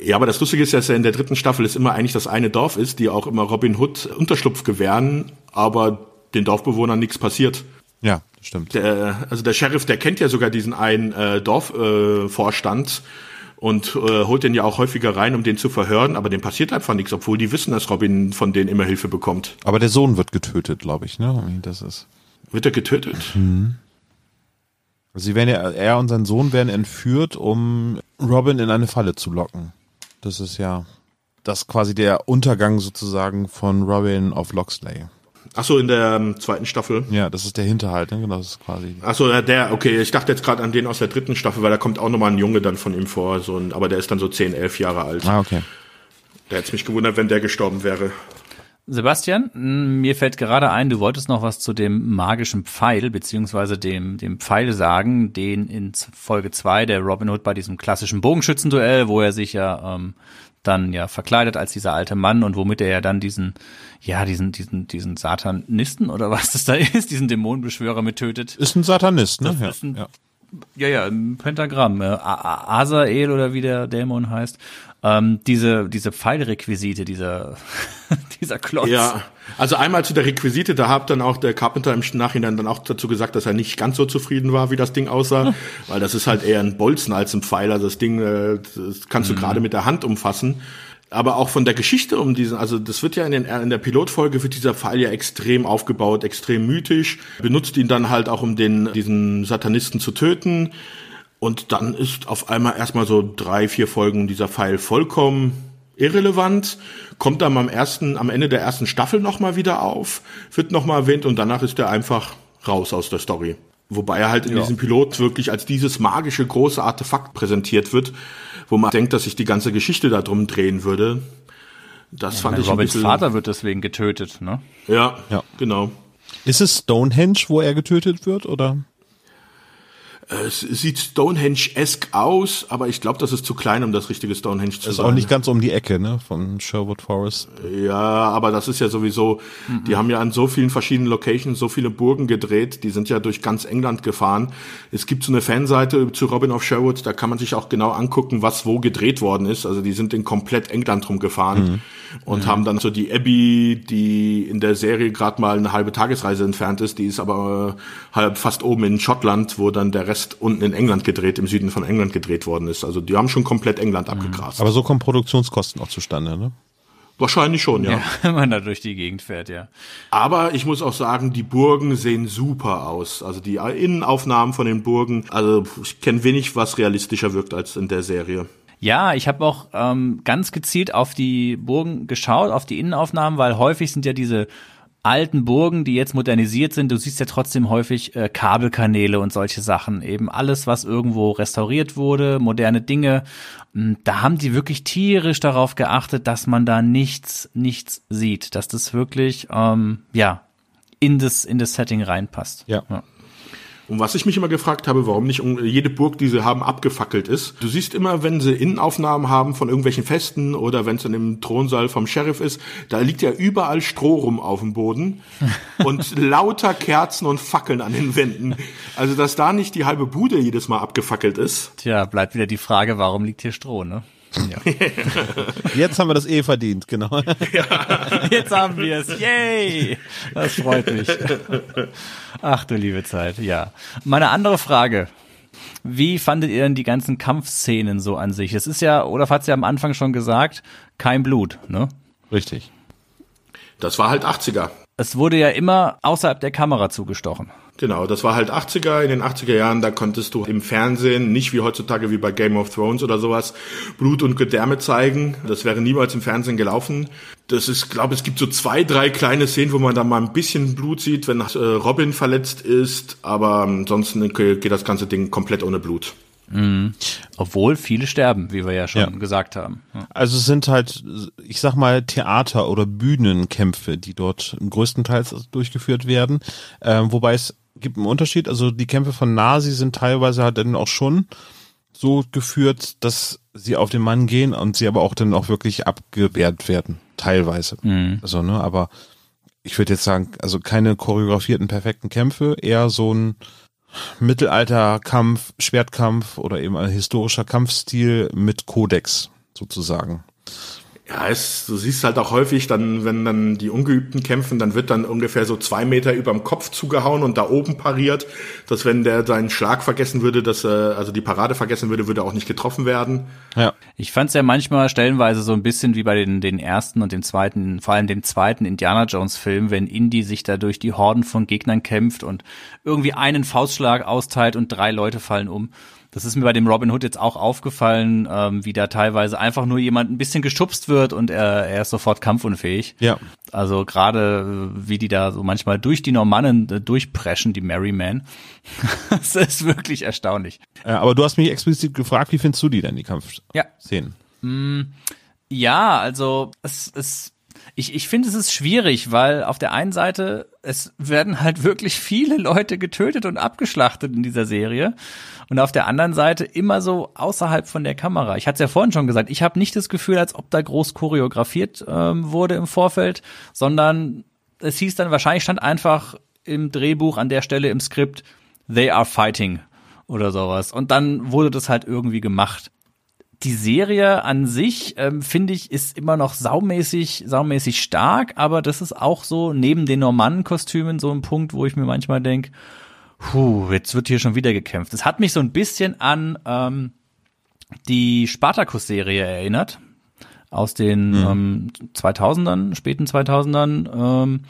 Ja, aber das Lustige ist ja, dass ja in der dritten Staffel es immer eigentlich das eine Dorf ist, die auch immer Robin Hood Unterschlupf gewähren, aber den Dorfbewohnern nichts passiert. Ja, das stimmt. Der, also der Sheriff, der kennt ja sogar diesen einen äh, Dorfvorstand äh, und äh, holt den ja auch häufiger rein, um den zu verhören, aber dem passiert einfach nichts, obwohl die wissen, dass Robin von denen immer Hilfe bekommt. Aber der Sohn wird getötet, glaube ich, ne? Das ist. Wird er getötet? Also sie werden ja, er und sein Sohn werden entführt, um Robin in eine Falle zu locken. Das ist ja das quasi der Untergang sozusagen von Robin of Loxley. Ach so, in der ähm, zweiten Staffel. Ja, das ist der Hinterhalt, ne? Genau, das ist quasi. Ach so, der, okay, ich dachte jetzt gerade an den aus der dritten Staffel, weil da kommt auch nochmal ein Junge dann von ihm vor, so ein, aber der ist dann so 10, 11 Jahre alt. Ah, okay. Da hätte mich gewundert, wenn der gestorben wäre. Sebastian, mir fällt gerade ein, du wolltest noch was zu dem magischen Pfeil, beziehungsweise dem, dem Pfeil sagen, den in Folge zwei der Robin Hood bei diesem klassischen Bogenschützenduell, wo er sich ja ähm, dann ja verkleidet als dieser alte Mann und womit er ja dann diesen, ja, diesen, diesen, diesen Satanisten oder was das da ist, diesen Dämonenbeschwörer mit tötet. Ist ein Satanist, ne? Das ist ein- ja. Ja, ja, im Pentagramm. Äh, A- A- Azael oder wie der Dämon heißt. Ähm, diese, diese Pfeilrequisite, dieser, dieser Klotz. Ja, also einmal zu der Requisite, da hat dann auch der Carpenter im Nachhinein dann auch dazu gesagt, dass er nicht ganz so zufrieden war, wie das Ding aussah, weil das ist halt eher ein Bolzen als ein Pfeiler. Das Ding, äh, das kannst du gerade mit der Hand umfassen. Aber auch von der Geschichte um diesen, also das wird ja in, den, in der Pilotfolge wird dieser Pfeil ja extrem aufgebaut, extrem mythisch, benutzt ihn dann halt auch, um den, diesen Satanisten zu töten. Und dann ist auf einmal erstmal so drei, vier Folgen dieser Pfeil vollkommen irrelevant, kommt dann am ersten, am Ende der ersten Staffel nochmal wieder auf, wird nochmal erwähnt und danach ist er einfach raus aus der Story. Wobei er halt in ja. diesem Pilot wirklich als dieses magische große Artefakt präsentiert wird, wo man denkt, dass sich die ganze Geschichte darum drehen würde. Das ja, fand ich Robins ein bisschen, Vater wird deswegen getötet, ne? Ja, ja, genau. Ist es Stonehenge, wo er getötet wird, oder? Es sieht Stonehenge-esque aus, aber ich glaube, das ist zu klein, um das richtige Stonehenge zu sein. Ist auch nicht ganz um die Ecke, ne, von Sherwood Forest. Ja, aber das ist ja sowieso, mhm. die haben ja an so vielen verschiedenen Locations so viele Burgen gedreht, die sind ja durch ganz England gefahren. Es gibt so eine Fanseite zu Robin of Sherwood, da kann man sich auch genau angucken, was wo gedreht worden ist. Also die sind in komplett England rumgefahren mhm. und mhm. haben dann so die Abbey, die in der Serie gerade mal eine halbe Tagesreise entfernt ist, die ist aber halb fast oben in Schottland, wo dann der Rest Rest unten in England gedreht, im Süden von England gedreht worden ist. Also die haben schon komplett England mhm. abgegrast. Aber so kommen Produktionskosten auch zustande, ne? Wahrscheinlich schon, ja. ja. Wenn man da durch die Gegend fährt, ja. Aber ich muss auch sagen, die Burgen sehen super aus. Also die Innenaufnahmen von den Burgen, also ich kenne wenig, was realistischer wirkt als in der Serie. Ja, ich habe auch ähm, ganz gezielt auf die Burgen geschaut, auf die Innenaufnahmen, weil häufig sind ja diese alten Burgen, die jetzt modernisiert sind, du siehst ja trotzdem häufig äh, Kabelkanäle und solche Sachen. Eben alles, was irgendwo restauriert wurde, moderne Dinge. Hm, da haben die wirklich tierisch darauf geachtet, dass man da nichts, nichts sieht, dass das wirklich, ähm, ja, in das, in das Setting reinpasst. ja. ja. Und was ich mich immer gefragt habe, warum nicht jede Burg, die sie haben, abgefackelt ist. Du siehst immer, wenn sie Innenaufnahmen haben von irgendwelchen Festen oder wenn es in dem Thronsaal vom Sheriff ist, da liegt ja überall Stroh rum auf dem Boden und lauter Kerzen und Fackeln an den Wänden. Also, dass da nicht die halbe Bude jedes Mal abgefackelt ist. Tja, bleibt wieder die Frage, warum liegt hier Stroh, ne? Ja. Jetzt haben wir das eh verdient, genau. Ja. Jetzt haben wir es. Yay! Das freut mich. Ach du liebe Zeit, ja. Meine andere Frage. Wie fandet ihr denn die ganzen Kampfszenen so an sich? Es ist ja, Olaf hat es ja am Anfang schon gesagt, kein Blut, ne? Richtig. Das war halt 80er. Es wurde ja immer außerhalb der Kamera zugestochen. Genau, das war halt 80er. In den 80er Jahren, da konntest du im Fernsehen, nicht wie heutzutage wie bei Game of Thrones oder sowas, Blut und Gedärme zeigen. Das wäre niemals im Fernsehen gelaufen. Das ist, glaube es gibt so zwei, drei kleine Szenen, wo man da mal ein bisschen Blut sieht, wenn äh, Robin verletzt ist. Aber ansonsten geht das ganze Ding komplett ohne Blut. Mhm. Obwohl viele sterben, wie wir ja schon ja. gesagt haben. Also es sind halt, ich sag mal, Theater- oder Bühnenkämpfe, die dort größtenteils durchgeführt werden. Ähm, wobei es gibt einen Unterschied. Also die Kämpfe von Nasi sind teilweise halt dann auch schon so geführt, dass sie auf den Mann gehen und sie aber auch dann auch wirklich abgewehrt werden. Teilweise. Mhm. Also, ne, aber ich würde jetzt sagen, also keine choreografierten perfekten Kämpfe, eher so ein Mittelalterkampf, Schwertkampf oder eben ein historischer Kampfstil mit Kodex sozusagen. Ja, es, du siehst halt auch häufig dann, wenn dann die Ungeübten kämpfen, dann wird dann ungefähr so zwei Meter überm Kopf zugehauen und da oben pariert, dass wenn der seinen Schlag vergessen würde, dass er, also die Parade vergessen würde, würde er auch nicht getroffen werden. Ja. Ich fand es ja manchmal stellenweise so ein bisschen wie bei den, den ersten und dem zweiten, vor allem dem zweiten Indiana Jones Film, wenn Indy sich da durch die Horden von Gegnern kämpft und irgendwie einen Faustschlag austeilt und drei Leute fallen um. Das ist mir bei dem Robin Hood jetzt auch aufgefallen, ähm, wie da teilweise einfach nur jemand ein bisschen geschubst wird und er, er ist sofort kampfunfähig. Ja. Also gerade wie die da so manchmal durch die Normannen äh, durchpreschen, die Merryman. das ist wirklich erstaunlich. Ja, aber du hast mich explizit gefragt, wie findest du die denn, die Kampfszenen? Ja. Mm, ja, also es, es ich, ich finde, es ist schwierig, weil auf der einen Seite, es werden halt wirklich viele Leute getötet und abgeschlachtet in dieser Serie. Und auf der anderen Seite immer so außerhalb von der Kamera. Ich hatte es ja vorhin schon gesagt, ich habe nicht das Gefühl, als ob da groß choreografiert ähm, wurde im Vorfeld, sondern es hieß dann, wahrscheinlich stand einfach im Drehbuch an der Stelle im Skript, they are fighting oder sowas. Und dann wurde das halt irgendwie gemacht die Serie an sich, ähm, finde ich, ist immer noch saumäßig, saumäßig stark, aber das ist auch so neben den Normannenkostümen so ein Punkt, wo ich mir manchmal denke, puh, jetzt wird hier schon wieder gekämpft. Es hat mich so ein bisschen an ähm, die Spartacus-Serie erinnert, aus den mhm. ähm, 2000ern, späten 2000ern. Ähm,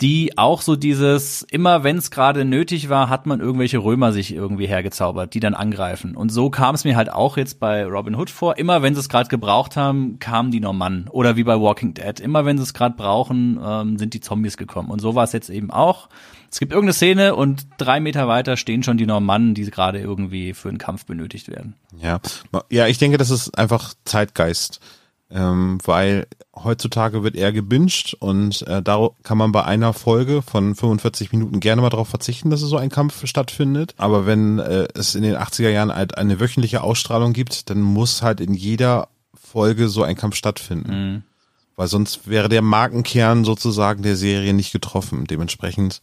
die auch so dieses, immer wenn es gerade nötig war, hat man irgendwelche Römer sich irgendwie hergezaubert, die dann angreifen. Und so kam es mir halt auch jetzt bei Robin Hood vor. Immer wenn sie es gerade gebraucht haben, kamen die Normannen. Oder wie bei Walking Dead. Immer wenn sie es gerade brauchen, ähm, sind die Zombies gekommen. Und so war es jetzt eben auch. Es gibt irgendeine Szene und drei Meter weiter stehen schon die Normannen, die gerade irgendwie für einen Kampf benötigt werden. Ja, ja, ich denke, das ist einfach Zeitgeist ähm, weil heutzutage wird eher gebinged und äh, da kann man bei einer Folge von 45 Minuten gerne mal darauf verzichten, dass es so ein Kampf stattfindet. Aber wenn äh, es in den 80er Jahren halt eine wöchentliche Ausstrahlung gibt, dann muss halt in jeder Folge so ein Kampf stattfinden. Mhm. Weil sonst wäre der Markenkern sozusagen der Serie nicht getroffen. Dementsprechend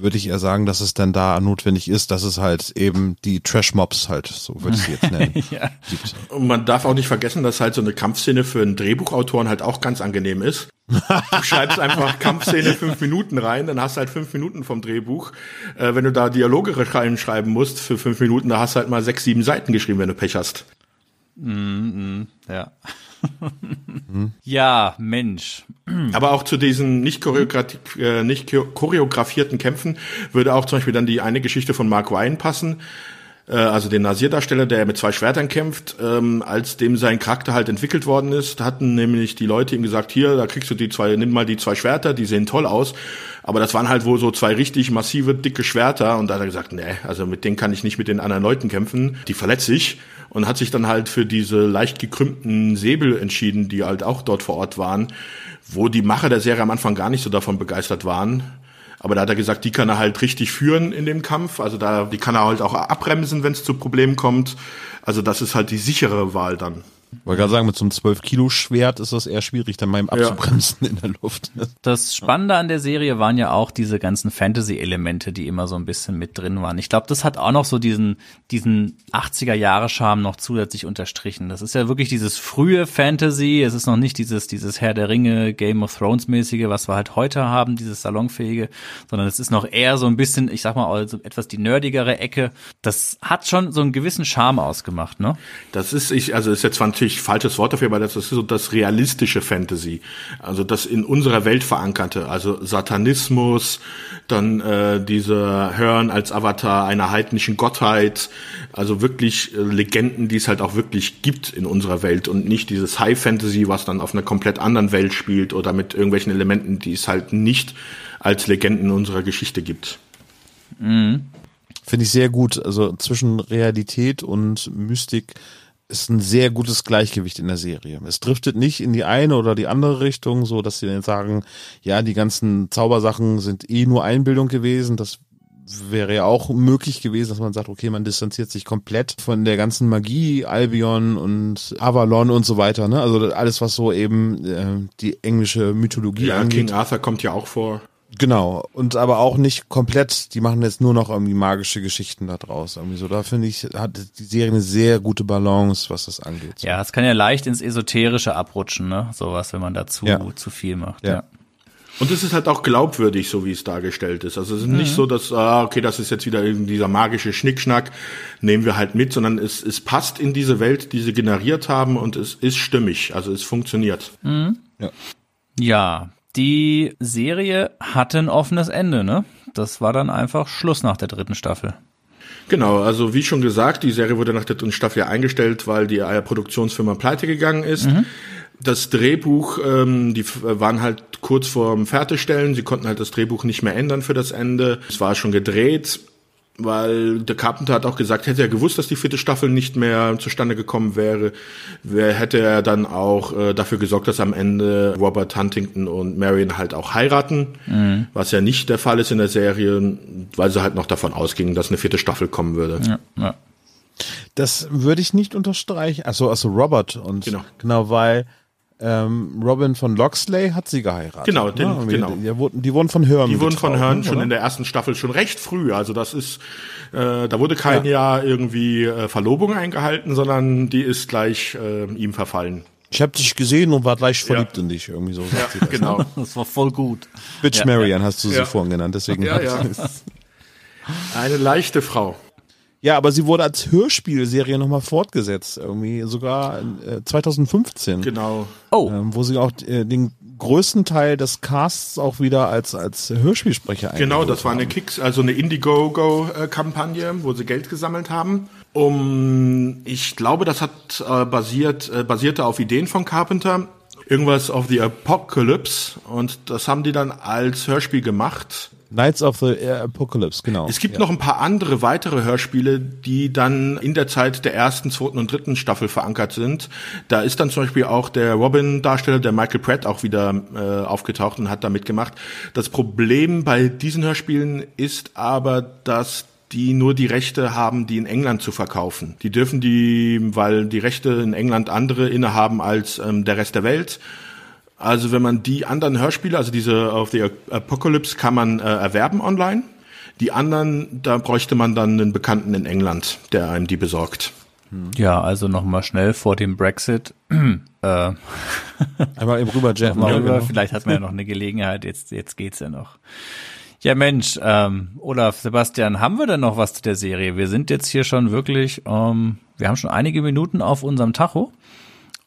würde ich eher sagen, dass es dann da notwendig ist, dass es halt eben die Trash-Mobs halt, so würde ich sie jetzt nennen, ja. gibt. Und man darf auch nicht vergessen, dass halt so eine Kampfszene für einen Drehbuchautoren halt auch ganz angenehm ist. Du schreibst einfach Kampfszene fünf Minuten rein, dann hast du halt fünf Minuten vom Drehbuch. Äh, wenn du da Dialoge schreiben musst für fünf Minuten, da hast du halt mal sechs, sieben Seiten geschrieben, wenn du Pech hast. Mm, mm, ja. Ja, Mensch. Aber auch zu diesen nicht, choreografi äh, nicht choreografierten Kämpfen würde auch zum Beispiel dann die eine Geschichte von Mark Wine passen, äh, also den Nasir-Darsteller, der mit zwei Schwertern kämpft, ähm, als dem sein Charakter halt entwickelt worden ist, hatten nämlich die Leute ihm gesagt, hier, da kriegst du die zwei, nimm mal die zwei Schwerter, die sehen toll aus. Aber das waren halt wohl so zwei richtig massive, dicke Schwerter. Und da hat er gesagt, nee, also mit denen kann ich nicht mit den anderen Leuten kämpfen, die verletze ich und hat sich dann halt für diese leicht gekrümmten Säbel entschieden, die halt auch dort vor Ort waren, wo die Macher der Serie am Anfang gar nicht so davon begeistert waren. Aber da hat er gesagt, die kann er halt richtig führen in dem Kampf. Also da, die kann er halt auch abbremsen, wenn es zu Problemen kommt. Also das ist halt die sichere Wahl dann. Wollte gerade sagen, mit so einem 12-Kilo-Schwert ist das eher schwierig, dann mal im abzubremsen ja. in der Luft. Das Spannende an der Serie waren ja auch diese ganzen Fantasy-Elemente, die immer so ein bisschen mit drin waren. Ich glaube, das hat auch noch so diesen, diesen 80er-Jahre-Charme noch zusätzlich unterstrichen. Das ist ja wirklich dieses frühe Fantasy. Es ist noch nicht dieses, dieses Herr der Ringe, Game of Thrones-mäßige, was wir halt heute haben, dieses salonfähige, sondern es ist noch eher so ein bisschen, ich sag mal, also etwas die nerdigere Ecke. Das hat schon so einen gewissen Charme ausgemacht, ne? Das ist, ich, also ist jetzt natürlich falsches Wort dafür, aber das ist so das realistische Fantasy. Also das in unserer Welt verankerte. Also Satanismus, dann äh, diese Hören als Avatar einer heidnischen Gottheit. Also wirklich äh, Legenden, die es halt auch wirklich gibt in unserer Welt und nicht dieses High Fantasy, was dann auf einer komplett anderen Welt spielt oder mit irgendwelchen Elementen, die es halt nicht als Legenden unserer Geschichte gibt. Mhm. Finde ich sehr gut. Also zwischen Realität und Mystik ist ein sehr gutes Gleichgewicht in der Serie. Es driftet nicht in die eine oder die andere Richtung, so dass sie dann sagen, ja, die ganzen Zaubersachen sind eh nur Einbildung gewesen. Das wäre ja auch möglich gewesen, dass man sagt, okay, man distanziert sich komplett von der ganzen Magie, Albion und Avalon und so weiter. Ne? Also alles, was so eben äh, die englische Mythologie ja, angeht. King Arthur kommt ja auch vor. Genau, und aber auch nicht komplett, die machen jetzt nur noch irgendwie magische Geschichten da draus. Irgendwie so, da finde ich, hat die Serie eine sehr gute Balance, was das angeht. So. Ja, es kann ja leicht ins Esoterische abrutschen, ne? Sowas, wenn man dazu ja. zu viel macht. Ja. ja. Und es ist halt auch glaubwürdig, so wie es dargestellt ist. Also es ist mhm. nicht so, dass, ah, okay, das ist jetzt wieder dieser magische Schnickschnack, nehmen wir halt mit, sondern es, es passt in diese Welt, die sie generiert haben und es ist stimmig. Also es funktioniert. Mhm. Ja. Ja, die Serie hatte ein offenes Ende, ne? Das war dann einfach Schluss nach der dritten Staffel. Genau, also wie schon gesagt, die Serie wurde nach der dritten Staffel eingestellt, weil die Produktionsfirma pleite gegangen ist. Mhm. Das Drehbuch, ähm, die waren halt kurz vorm Fertigstellen, sie konnten halt das Drehbuch nicht mehr ändern für das Ende. Es war schon gedreht weil der Carpenter hat auch gesagt, hätte er gewusst, dass die vierte Staffel nicht mehr zustande gekommen wäre, wer hätte er dann auch äh, dafür gesorgt, dass am Ende Robert Huntington und Marion halt auch heiraten, mhm. was ja nicht der Fall ist in der Serie, weil sie halt noch davon ausgingen, dass eine vierte Staffel kommen würde. Ja, ja. Das würde ich nicht unterstreichen. Also, also Robert und genau, genau weil ähm, Robin von Loxley hat sie geheiratet. Genau, den, ne? genau. Die, die, die, wurden von Hören. Die wurden von Hören schon in der ersten Staffel schon recht früh. Also das ist, äh, da wurde kein ja. Jahr irgendwie äh, Verlobung eingehalten, sondern die ist gleich äh, ihm verfallen. Ich habe dich gesehen und war gleich verliebt ja. in dich, irgendwie so. Ja, das, ne? genau. Das war voll gut. Bitch ja, Marian hast du sie vorhin genannt, deswegen. Ja, ja. Eine leichte Frau. Ja, aber sie wurde als Hörspielserie nochmal fortgesetzt, irgendwie sogar äh, 2015. Genau. Oh. Ähm, wo sie auch äh, den größten Teil des Casts auch wieder als, als Hörspielsprecher Genau, das war eine Kicks, also eine Indiegogo-Kampagne, wo sie Geld gesammelt haben. Um, ich glaube, das hat äh, basiert, äh, basierte auf Ideen von Carpenter. Irgendwas of the Apocalypse und das haben die dann als Hörspiel gemacht. Knights of the Apocalypse, genau. Es gibt ja. noch ein paar andere weitere Hörspiele, die dann in der Zeit der ersten, zweiten und dritten Staffel verankert sind. Da ist dann zum Beispiel auch der Robin-Darsteller, der Michael Pratt, auch wieder äh, aufgetaucht und hat da mitgemacht. Das Problem bei diesen Hörspielen ist aber, dass die nur die Rechte haben, die in England zu verkaufen. Die dürfen die, weil die Rechte in England andere innehaben als ähm, der Rest der Welt. Also wenn man die anderen Hörspiele, also diese auf the Apocalypse kann man äh, erwerben online. Die anderen, da bräuchte man dann einen Bekannten in England, der einem die besorgt. Ja, also nochmal schnell vor dem Brexit. äh, Einmal eben rüber, Jeff. Mal rüber. Genau. Vielleicht hat man ja noch eine Gelegenheit. Jetzt, jetzt geht's ja noch. Ja, Mensch, ähm, Olaf, Sebastian, haben wir denn noch was zu der Serie? Wir sind jetzt hier schon wirklich, ähm, wir haben schon einige Minuten auf unserem Tacho.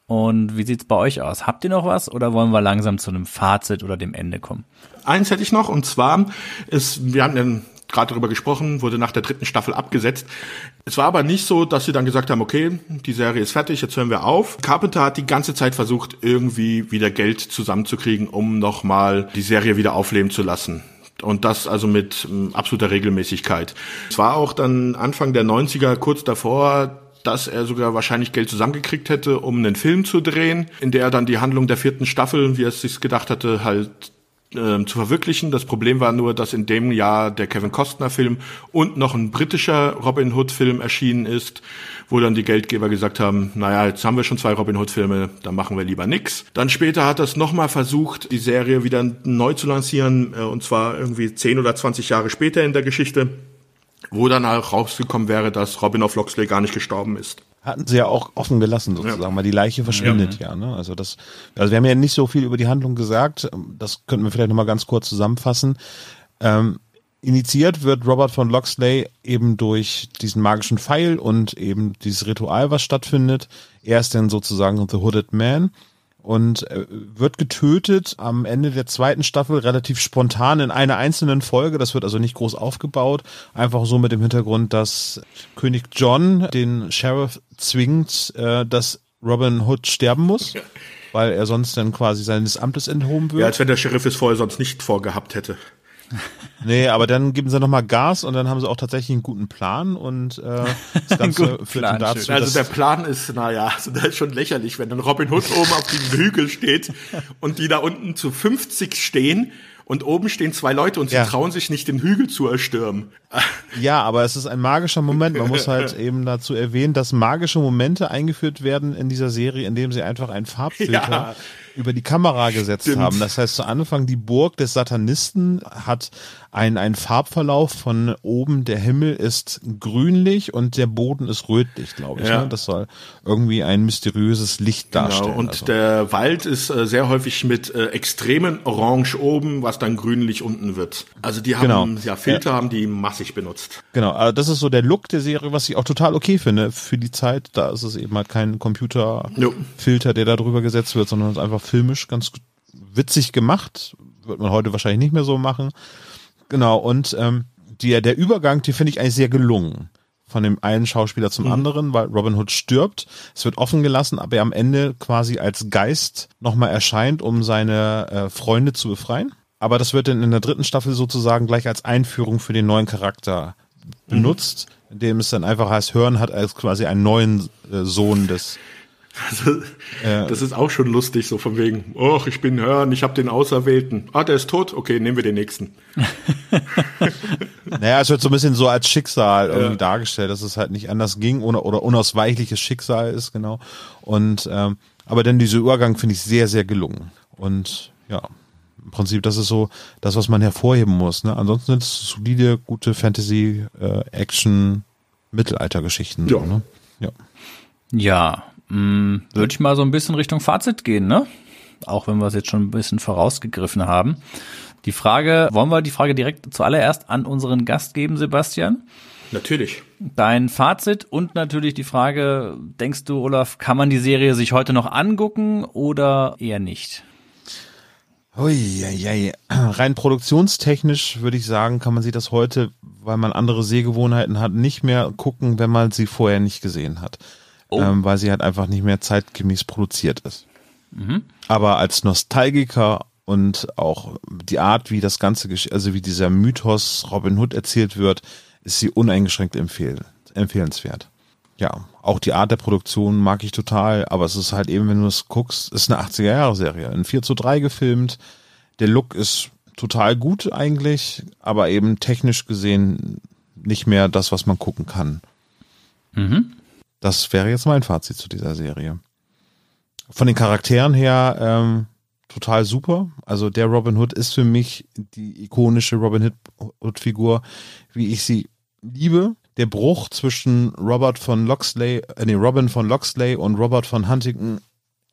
Und wie sieht's bei euch aus? Habt ihr noch was oder wollen wir langsam zu einem Fazit oder dem Ende kommen? Eins hätte ich noch und zwar ist, wir haben ja gerade darüber gesprochen, wurde nach der dritten Staffel abgesetzt. Es war aber nicht so, dass sie dann gesagt haben, okay, die Serie ist fertig, jetzt hören wir auf. Carpenter hat die ganze Zeit versucht, irgendwie wieder Geld zusammenzukriegen, um nochmal die Serie wieder aufleben zu lassen. Und das also mit ähm, absoluter Regelmäßigkeit. Es war auch dann Anfang der 90er, kurz davor, dass er sogar wahrscheinlich Geld zusammengekriegt hätte, um einen Film zu drehen, in der er dann die Handlung der vierten Staffel, wie er es sich gedacht hatte, halt äh, zu verwirklichen. Das Problem war nur, dass in dem Jahr der Kevin Costner Film und noch ein britischer Robin Hood Film erschienen ist, wo dann die Geldgeber gesagt haben, naja, jetzt haben wir schon zwei Robin Hood Filme, dann machen wir lieber nix. Dann später hat er es nochmal versucht, die Serie wieder neu zu lancieren, äh, und zwar irgendwie zehn oder zwanzig Jahre später in der Geschichte, wo dann auch rausgekommen wäre, dass Robin of Loxley gar nicht gestorben ist hatten sie ja auch offen gelassen sozusagen, ja. weil die Leiche verschwindet ja. ja. ne? Also das, also wir haben ja nicht so viel über die Handlung gesagt. Das könnten wir vielleicht nochmal ganz kurz zusammenfassen. Ähm, initiiert wird Robert von Loxley eben durch diesen magischen Pfeil und eben dieses Ritual, was stattfindet. Er ist dann sozusagen The Hooded Man und äh, wird getötet am Ende der zweiten Staffel relativ spontan in einer einzelnen Folge. Das wird also nicht groß aufgebaut. Einfach so mit dem Hintergrund, dass König John den Sheriff zwingt, äh, dass Robin Hood sterben muss, weil er sonst dann quasi seines Amtes enthoben wird. Ja, als wenn der Sheriff es vorher sonst nicht vorgehabt hätte. Nee, aber dann geben sie nochmal Gas und dann haben sie auch tatsächlich einen guten Plan und äh, das Ganze führt dann dazu. Also der Plan ist, naja, also das ist schon lächerlich, wenn dann Robin Hood oben auf dem Hügel steht und die da unten zu 50 stehen und oben stehen zwei Leute und sie ja. trauen sich nicht, den Hügel zu erstürmen. Ja, aber es ist ein magischer Moment. Man muss halt eben dazu erwähnen, dass magische Momente eingeführt werden in dieser Serie, indem sie einfach einen Farbfilter ja über die Kamera gesetzt Stimmt. haben. Das heißt, zu Anfang die Burg des Satanisten hat ein, ein Farbverlauf von oben, der Himmel ist grünlich und der Boden ist rötlich, glaube ich. Ja. Ne? Das soll irgendwie ein mysteriöses Licht genau. darstellen. Und also. der Wald ist äh, sehr häufig mit äh, extremen Orange oben, was dann grünlich unten wird. Also die haben genau. ja Filter ja. haben die massig benutzt. Genau, also das ist so der Look der Serie, was ich auch total okay finde für die Zeit. Da ist es eben halt kein Computerfilter, der da drüber gesetzt wird, sondern es ist einfach filmisch ganz witzig gemacht. Wird man heute wahrscheinlich nicht mehr so machen. Genau, und ähm, die, der Übergang, die finde ich eigentlich sehr gelungen von dem einen Schauspieler zum mhm. anderen, weil Robin Hood stirbt. Es wird offen gelassen, aber er am Ende quasi als Geist nochmal erscheint, um seine äh, Freunde zu befreien. Aber das wird dann in der dritten Staffel sozusagen gleich als Einführung für den neuen Charakter benutzt, mhm. indem es dann einfach heißt, Hören hat als quasi einen neuen äh, Sohn des also, ja. Das ist auch schon lustig, so von wegen, oh, ich bin Hörn, ich habe den Auserwählten. Ah, der ist tot? Okay, nehmen wir den nächsten. naja, es wird so ein bisschen so als Schicksal irgendwie ja. dargestellt, dass es halt nicht anders ging oder, oder unausweichliches Schicksal ist, genau. Und ähm, aber dann dieser Übergang finde ich sehr, sehr gelungen. Und ja, im Prinzip, das ist so das, was man hervorheben muss. Ne? Ansonsten sind es solide, gute Fantasy, äh, Action, Mittelaltergeschichten. Ja. Ne? ja. Ja, hm, Würde ich mal so ein bisschen Richtung Fazit gehen, ne? Auch wenn wir es jetzt schon ein bisschen vorausgegriffen haben. Die Frage, wollen wir die Frage direkt zuallererst an unseren Gast geben, Sebastian? Natürlich. Dein Fazit und natürlich die Frage, denkst du, Olaf, kann man die Serie sich heute noch angucken oder eher nicht? Ui, Rein produktionstechnisch würde ich sagen, kann man sich das heute, weil man andere Sehgewohnheiten hat, nicht mehr gucken, wenn man sie vorher nicht gesehen hat. Oh. Ähm, weil sie halt einfach nicht mehr zeitgemäß produziert ist. Mhm. Aber als Nostalgiker und auch die Art, wie das Ganze, also wie dieser Mythos Robin Hood erzählt wird, ist sie uneingeschränkt empfehl empfehlenswert. Ja, auch die Art der Produktion mag ich total, aber es ist halt eben, wenn du es guckst, ist eine 80er-Jahre-Serie. In 4 zu 3 gefilmt. Der Look ist total gut eigentlich, aber eben technisch gesehen nicht mehr das, was man gucken kann. Mhm. Das wäre jetzt mein Fazit zu dieser Serie. Von den Charakteren her ähm, total super. Also der Robin Hood ist für mich die ikonische Robin Hood-Figur, wie ich sie liebe der Bruch zwischen Robert von Loxley, äh, nee, Robin von Loxley und Robert von Huntington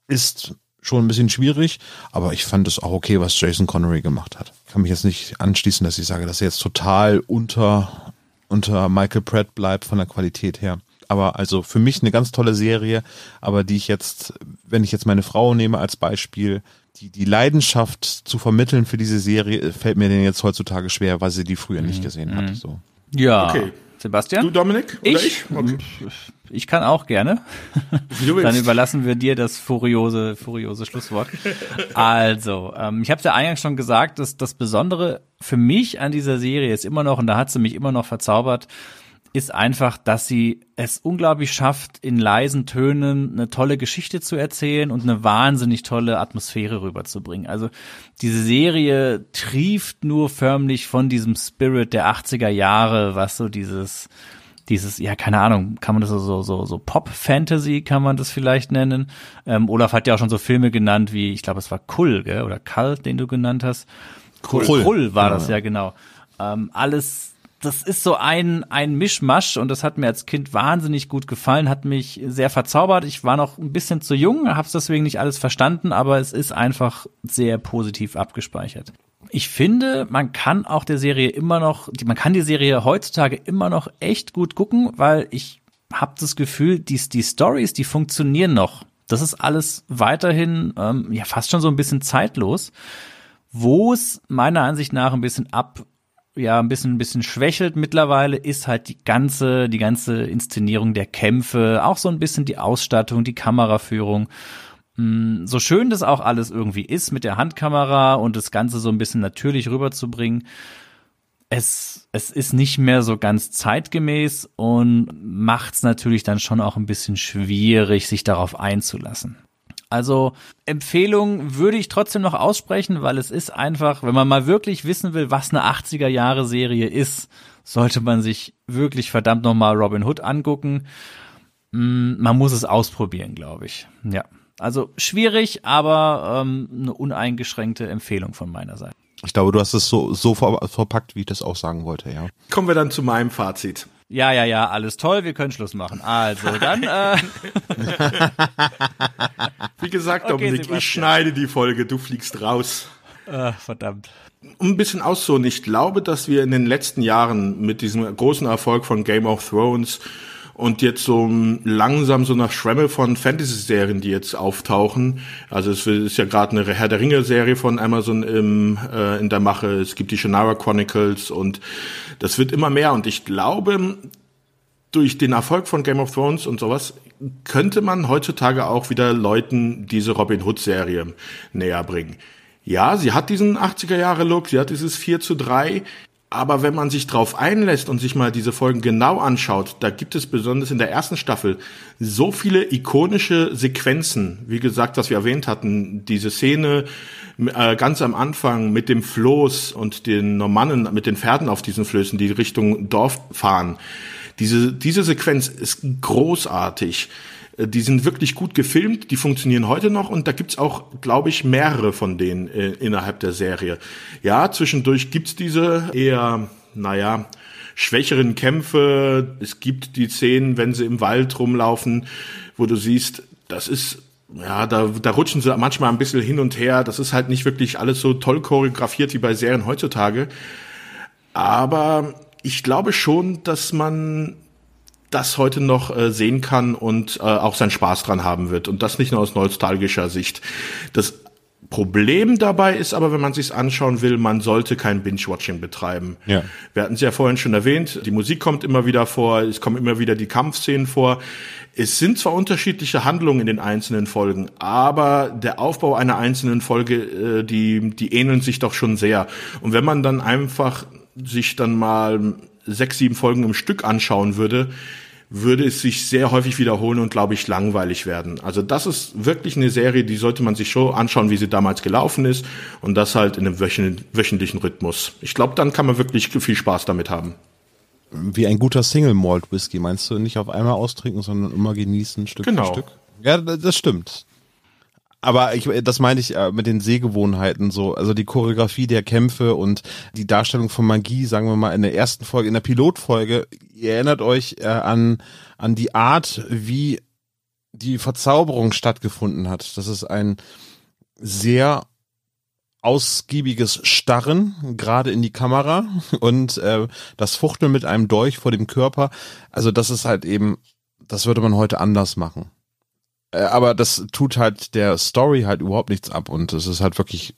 ist schon ein bisschen schwierig, aber ich fand es auch okay, was Jason Connery gemacht hat. Ich kann mich jetzt nicht anschließen, dass ich sage, dass er jetzt total unter, unter Michael Pratt bleibt von der Qualität her. Aber also für mich eine ganz tolle Serie, aber die ich jetzt, wenn ich jetzt meine Frau nehme als Beispiel, die, die Leidenschaft zu vermitteln für diese Serie fällt mir denn jetzt heutzutage schwer, weil sie die früher nicht mhm. gesehen hat. Mhm. So. Ja. Okay. Sebastian? Du, Dominik? Oder ich? Ich, okay. ich kann auch gerne. Dann überlassen wir dir das furiose, furiose Schlusswort. Also, ähm, ich habe ja eingangs schon gesagt, dass das Besondere für mich an dieser Serie ist immer noch, und da hat sie mich immer noch verzaubert, ist einfach, dass sie es unglaublich schafft, in leisen Tönen eine tolle Geschichte zu erzählen und eine wahnsinnig tolle Atmosphäre rüberzubringen. Also diese Serie trieft nur förmlich von diesem Spirit der 80er Jahre, was so dieses dieses, ja, keine Ahnung, kann man das so, so, so Pop-Fantasy, kann man das vielleicht nennen. Ähm, Olaf hat ja auch schon so Filme genannt wie, ich glaube, es war Kull, gell? oder Kull, den du genannt hast. Kull, Kull war ja, das, ja, genau. Ähm, alles das ist so ein, ein Mischmasch und das hat mir als Kind wahnsinnig gut gefallen, hat mich sehr verzaubert. Ich war noch ein bisschen zu jung, hab's deswegen nicht alles verstanden, aber es ist einfach sehr positiv abgespeichert. Ich finde, man kann auch der Serie immer noch, man kann die Serie heutzutage immer noch echt gut gucken, weil ich habe das Gefühl, die, die Stories, die funktionieren noch. Das ist alles weiterhin ähm, ja fast schon so ein bisschen zeitlos. Wo es meiner Ansicht nach ein bisschen ab ja ein bisschen ein bisschen schwächelt mittlerweile, ist halt die ganze die ganze Inszenierung der Kämpfe, auch so ein bisschen die Ausstattung, die Kameraführung. Mm, so schön das auch alles irgendwie ist mit der Handkamera und das Ganze so ein bisschen natürlich rüberzubringen, es, es ist nicht mehr so ganz zeitgemäß und macht es natürlich dann schon auch ein bisschen schwierig, sich darauf einzulassen. Also Empfehlung würde ich trotzdem noch aussprechen, weil es ist einfach, wenn man mal wirklich wissen will, was eine 80er Jahre Serie ist, sollte man sich wirklich verdammt nochmal Robin Hood angucken. Mm, man muss es ausprobieren, glaube ich. Ja. Also schwierig, aber ähm, eine uneingeschränkte Empfehlung von meiner Seite. Ich glaube, du hast es so, so verpackt, wie ich das auch sagen wollte, ja. Kommen wir dann zu meinem Fazit. Ja, ja, ja, alles toll, wir können Schluss machen. Also, dann. Äh Wie gesagt, okay, Dominik, Sebastian. ich schneide die Folge, du fliegst raus. Äh, verdammt. Um ein bisschen auszuholen, ich glaube, dass wir in den letzten Jahren mit diesem großen Erfolg von Game of Thrones und jetzt so langsam so nach Schwemme von Fantasy-Serien, die jetzt auftauchen. Also es ist ja gerade eine Herr der Ringe-Serie von Amazon im, äh, in der Mache. Es gibt die Shannara Chronicles und das wird immer mehr. Und ich glaube, durch den Erfolg von Game of Thrones und sowas könnte man heutzutage auch wieder Leuten diese Robin Hood-Serie näher bringen. Ja, sie hat diesen 80er-Jahre-Look, sie hat dieses 4 zu 3, aber wenn man sich drauf einlässt und sich mal diese Folgen genau anschaut, da gibt es besonders in der ersten Staffel so viele ikonische Sequenzen. Wie gesagt, was wir erwähnt hatten, diese Szene äh, ganz am Anfang mit dem Floß und den Normannen mit den Pferden auf diesen Flößen, die Richtung Dorf fahren. Diese, diese Sequenz ist großartig. Äh, die sind wirklich gut gefilmt, die funktionieren heute noch und da gibt's auch, glaube ich, mehrere von denen äh, innerhalb der Serie. Ja, zwischendurch gibt's diese eher, naja, schwächeren Kämpfe. Es gibt die Szenen, wenn sie im Wald rumlaufen, wo du siehst, das ist ja, da, da rutschen sie manchmal ein bisschen hin und her. Das ist halt nicht wirklich alles so toll choreografiert wie bei Serien heutzutage. Aber ich glaube schon, dass man das heute noch äh, sehen kann und äh, auch seinen Spaß dran haben wird. Und das nicht nur aus nostalgischer Sicht. Das Problem dabei ist aber, wenn man sich's anschauen will, man sollte kein Binge-Watching betreiben. Ja. Wir hatten es ja vorhin schon erwähnt, die Musik kommt immer wieder vor, es kommen immer wieder die Kampfszenen vor. Es sind zwar unterschiedliche Handlungen in den einzelnen Folgen, aber der Aufbau einer einzelnen Folge, äh, die, die ähneln sich doch schon sehr. Und wenn man dann einfach sich dann mal sechs, sieben Folgen im Stück anschauen würde, würde es sich sehr häufig wiederholen und, glaube ich, langweilig werden. Also das ist wirklich eine Serie, die sollte man sich schon anschauen, wie sie damals gelaufen ist und das halt in einem wöchentlichen Rhythmus. Ich glaube, dann kann man wirklich viel Spaß damit haben. Wie ein guter Single Malt Whisky, meinst du? Nicht auf einmal austrinken, sondern immer genießen, Stück genau. für Stück. Ja, das stimmt. Aber ich, das meine ich äh, mit den Sehgewohnheiten so, also die Choreografie der Kämpfe und die Darstellung von Magie, sagen wir mal in der ersten Folge, in der Pilotfolge. Ihr erinnert euch äh, an an die Art, wie die Verzauberung stattgefunden hat. Das ist ein sehr ausgiebiges Starren, gerade in die Kamera und äh, das Fuchteln mit einem Dolch vor dem Körper. Also das ist halt eben, das würde man heute anders machen. Äh, aber das tut halt der Story halt überhaupt nichts ab und es ist halt wirklich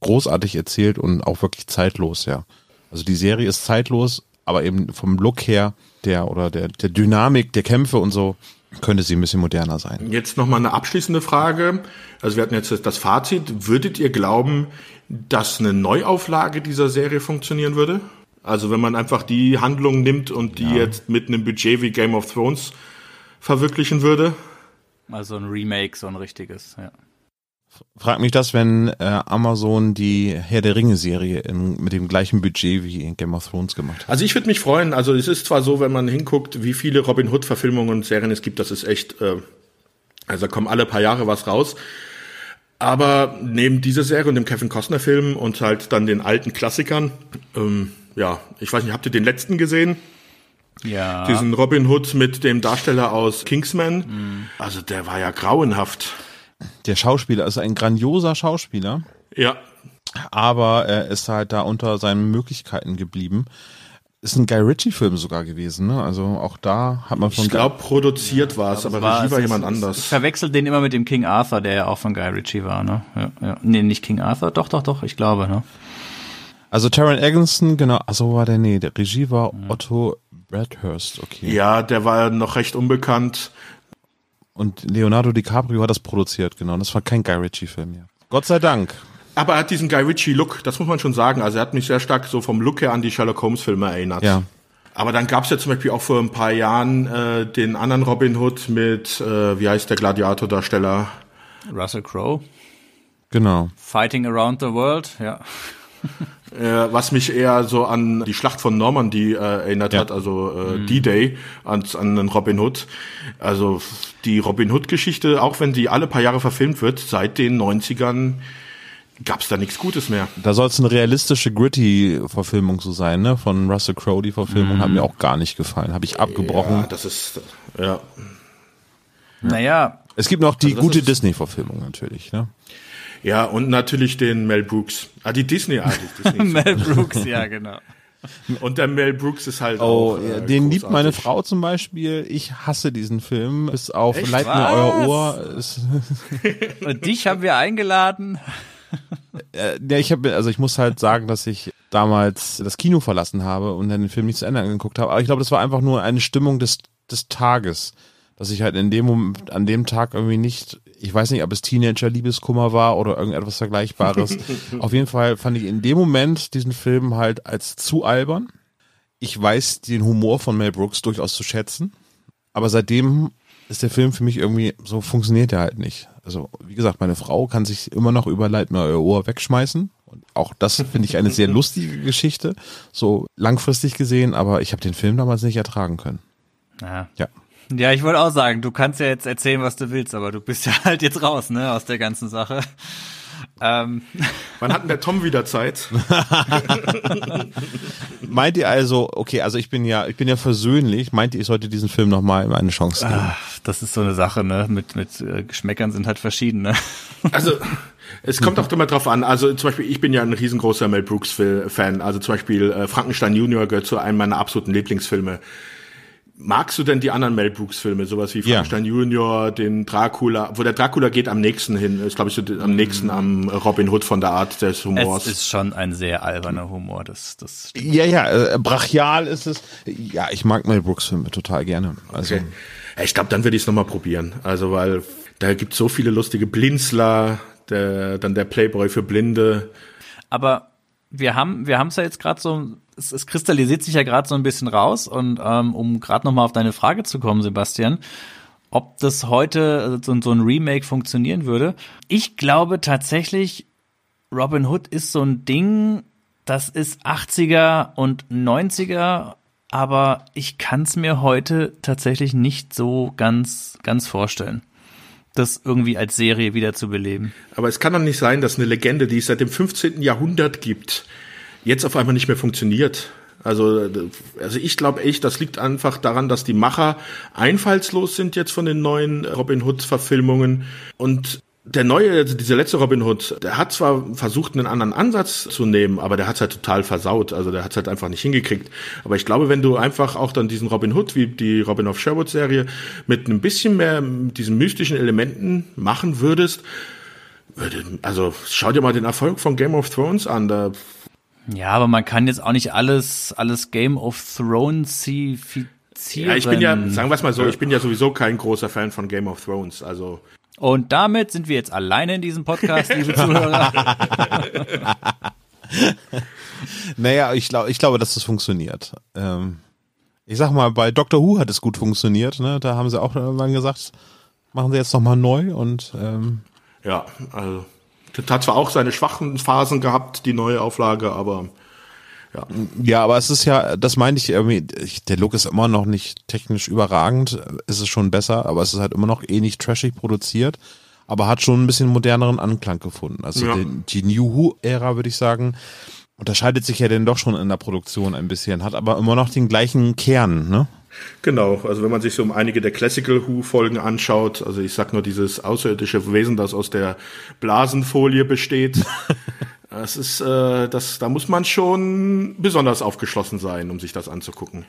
großartig erzählt und auch wirklich zeitlos, ja. Also die Serie ist zeitlos, aber eben vom Look her der oder der, der Dynamik der Kämpfe und so könnte sie ein bisschen moderner sein. Jetzt nochmal eine abschließende Frage. Also wir hatten jetzt das Fazit. Würdet ihr glauben, dass eine Neuauflage dieser Serie funktionieren würde? Also wenn man einfach die Handlung nimmt und die ja. jetzt mit einem Budget wie Game of Thrones verwirklichen würde? Also ein Remake, so ein richtiges, ja. Frag mich das, wenn äh, Amazon die Herr der Ringe-Serie mit dem gleichen Budget wie in Game of Thrones gemacht hat. Also ich würde mich freuen. Also es ist zwar so, wenn man hinguckt, wie viele Robin Hood-Verfilmungen und Serien es gibt, das ist echt, äh, also da kommen alle paar Jahre was raus. Aber neben dieser Serie und dem Kevin Costner-Film und halt dann den alten Klassikern, ähm, ja, ich weiß nicht, habt ihr den letzten gesehen? Ja. Diesen Robin Hood mit dem Darsteller aus Kingsman. Mhm. Also der war ja grauenhaft. Der Schauspieler ist ein grandioser Schauspieler. Ja. Aber er ist halt da unter seinen Möglichkeiten geblieben. Ist ein Guy Ritchie-Film sogar gewesen, ne? Also auch da hat man von. Ich glaube, produziert ja, war es, aber war, Regie war jemand anders. Ich verwechselt den immer mit dem King Arthur, der ja auch von Guy Ritchie war, ne? Ja, ja. Nee, nicht King Arthur, doch, doch, doch, ich glaube, ne? Also Taron Egerton, genau, also war der, nee, der Regie war Otto Bradhurst, okay. Ja, der war noch recht unbekannt. Und Leonardo DiCaprio hat das produziert, genau. Das war kein Guy Ritchie-Film, ja. Gott sei Dank. Aber er hat diesen Guy Ritchie-Look, das muss man schon sagen. Also er hat mich sehr stark so vom Look her an die Sherlock Holmes-Filme erinnert. Ja. Aber dann gab's ja zum Beispiel auch vor ein paar Jahren äh, den anderen Robin Hood mit, äh, wie heißt der Gladiator-Darsteller? Russell Crowe. Genau. Fighting Around the World, ja. Äh, was mich eher so an die Schlacht von Normandy äh, erinnert ja. hat, also äh, mhm. D-Day, an, an den Robin Hood. Also die Robin Hood-Geschichte, auch wenn die alle paar Jahre verfilmt wird, seit den 90ern gab's da nichts Gutes mehr. Da soll es eine realistische, gritty Verfilmung so sein, ne? Von Russell Crowe, die Verfilmung, mhm. hat mir auch gar nicht gefallen. Habe ich abgebrochen. Ja, das ist, ja. Naja. Es gibt noch die also gute Disney-Verfilmung natürlich, ne? Ja, und natürlich den Mel Brooks. Ah, die Disney, ah, die Disney. Mel Brooks, ja, genau. Und der Mel Brooks ist halt oh, auch. Äh, den liebt meine Frau zum Beispiel. Ich hasse diesen Film. Bis auf Echt? Leid mir euer Ohr. Und dich haben wir eingeladen. Äh, ja, ich habe, also ich muss halt sagen, dass ich damals das Kino verlassen habe und dann den Film nicht zu Ende angeguckt habe. Aber ich glaube, das war einfach nur eine Stimmung des, des Tages dass ich halt in dem Moment, an dem Tag irgendwie nicht, ich weiß nicht, ob es Teenager-Liebeskummer war oder irgendetwas Vergleichbares. Auf jeden Fall fand ich in dem Moment diesen Film halt als zu albern. Ich weiß den Humor von Mel Brooks durchaus zu schätzen, aber seitdem ist der Film für mich irgendwie, so funktioniert er halt nicht. Also, wie gesagt, meine Frau kann sich immer noch über Leit mir euer Ohr wegschmeißen. Und auch das finde ich eine sehr lustige Geschichte, so langfristig gesehen, aber ich habe den Film damals nicht ertragen können. Ja. ja. Ja, ich wollte auch sagen, du kannst ja jetzt erzählen, was du willst, aber du bist ja halt jetzt raus, ne, aus der ganzen Sache. Ähm. Wann hat denn der Tom wieder Zeit? meint ihr also, okay, also ich bin ja, ich bin ja versöhnlich, meint ihr, ich sollte diesen Film nochmal eine Chance geben? Ach, das ist so eine Sache, ne? Mit, mit äh, Geschmäckern sind halt verschiedene. Also, es kommt auch immer drauf an. Also zum Beispiel, ich bin ja ein riesengroßer Mel Brooks Fan. Also zum Beispiel äh, Frankenstein Junior gehört zu einem meiner absoluten Lieblingsfilme magst du denn die anderen Mel Brooks Filme, sowas wie Ja. Frankenstein Junior, den Dracula, wo der Dracula geht am nächsten hin, ist glaube ich so am nächsten am Robin Hood von der Art des Humors. Es ist schon ein sehr alberner Humor, das, das stimmt. Ja, ja, äh, brachial ist es. Ja, ich mag Mel Brooks Filme total gerne. Also, Okay. Ja, Ich glaube, dann würde ich es nochmal probieren. Also, weil da gibt so viele lustige Blinzler, der, dann der Playboy für Blinde. Aber wir haben wir haben es ja jetzt gerade so, es, es kristallisiert sich ja gerade so ein bisschen raus und ähm, um gerade noch mal auf deine Frage zu kommen, Sebastian, ob das heute äh, so, so ein Remake funktionieren würde. Ich glaube tatsächlich, Robin Hood ist so ein Ding, das ist 80er und 90er, aber ich kann es mir heute tatsächlich nicht so ganz ganz vorstellen, das irgendwie als Serie wieder zu beleben. Aber es kann doch nicht sein, dass eine Legende, die es seit dem 15. Jahrhundert gibt, jetzt auf einmal nicht mehr funktioniert. Also, also ich glaube echt, das liegt einfach daran, dass die Macher einfallslos sind jetzt von den neuen Robin Hood-Verfilmungen. Und der neue, also dieser letzte Robin Hood, der hat zwar versucht, einen anderen Ansatz zu nehmen, aber der hat halt total versaut. Also der hat halt einfach nicht hingekriegt. Aber ich glaube, wenn du einfach auch dann diesen Robin Hood, wie die Robin of Sherwood Serie, mit ein bisschen mehr diesen mystischen Elementen machen würdest, würde, also schau dir mal den Erfolg von Game of Thrones an. Da, Ja, aber man kann jetzt auch nicht alles, alles Game of Thrones fizieren. ja, ich bin ja, sagen wir es mal so, ich bin ja sowieso kein großer Fan von Game of Thrones. Also Und damit sind wir jetzt alleine in diesem Podcast, liebe Zuhörer. naja, ich glaube, ich glaube, dass das funktioniert. Ähm, ich sag mal, bei Doctor Who hat es gut funktioniert. Ne? Da haben sie auch irgendwann gesagt, machen sie jetzt nochmal neu und ähm, ja, also das hat zwar auch seine schwachen Phasen gehabt, die neue Auflage, aber ja. Ja, aber es ist ja, das meine ich, irgendwie, ich, der Look ist immer noch nicht technisch überragend, ist es schon besser, aber es ist halt immer noch eh nicht trashig produziert, aber hat schon ein bisschen moderneren Anklang gefunden. Also Ja. die, die New Who-Ära, würde ich sagen, unterscheidet sich ja denn doch schon in der Produktion ein bisschen, hat aber immer noch den gleichen Kern, ne? Genau, also wenn man sich so um einige der Classical Who-Folgen anschaut, also ich sag nur dieses außerirdische Wesen, das aus der Blasenfolie besteht, das ist, äh, das, da muss man schon besonders aufgeschlossen sein, um sich das anzugucken.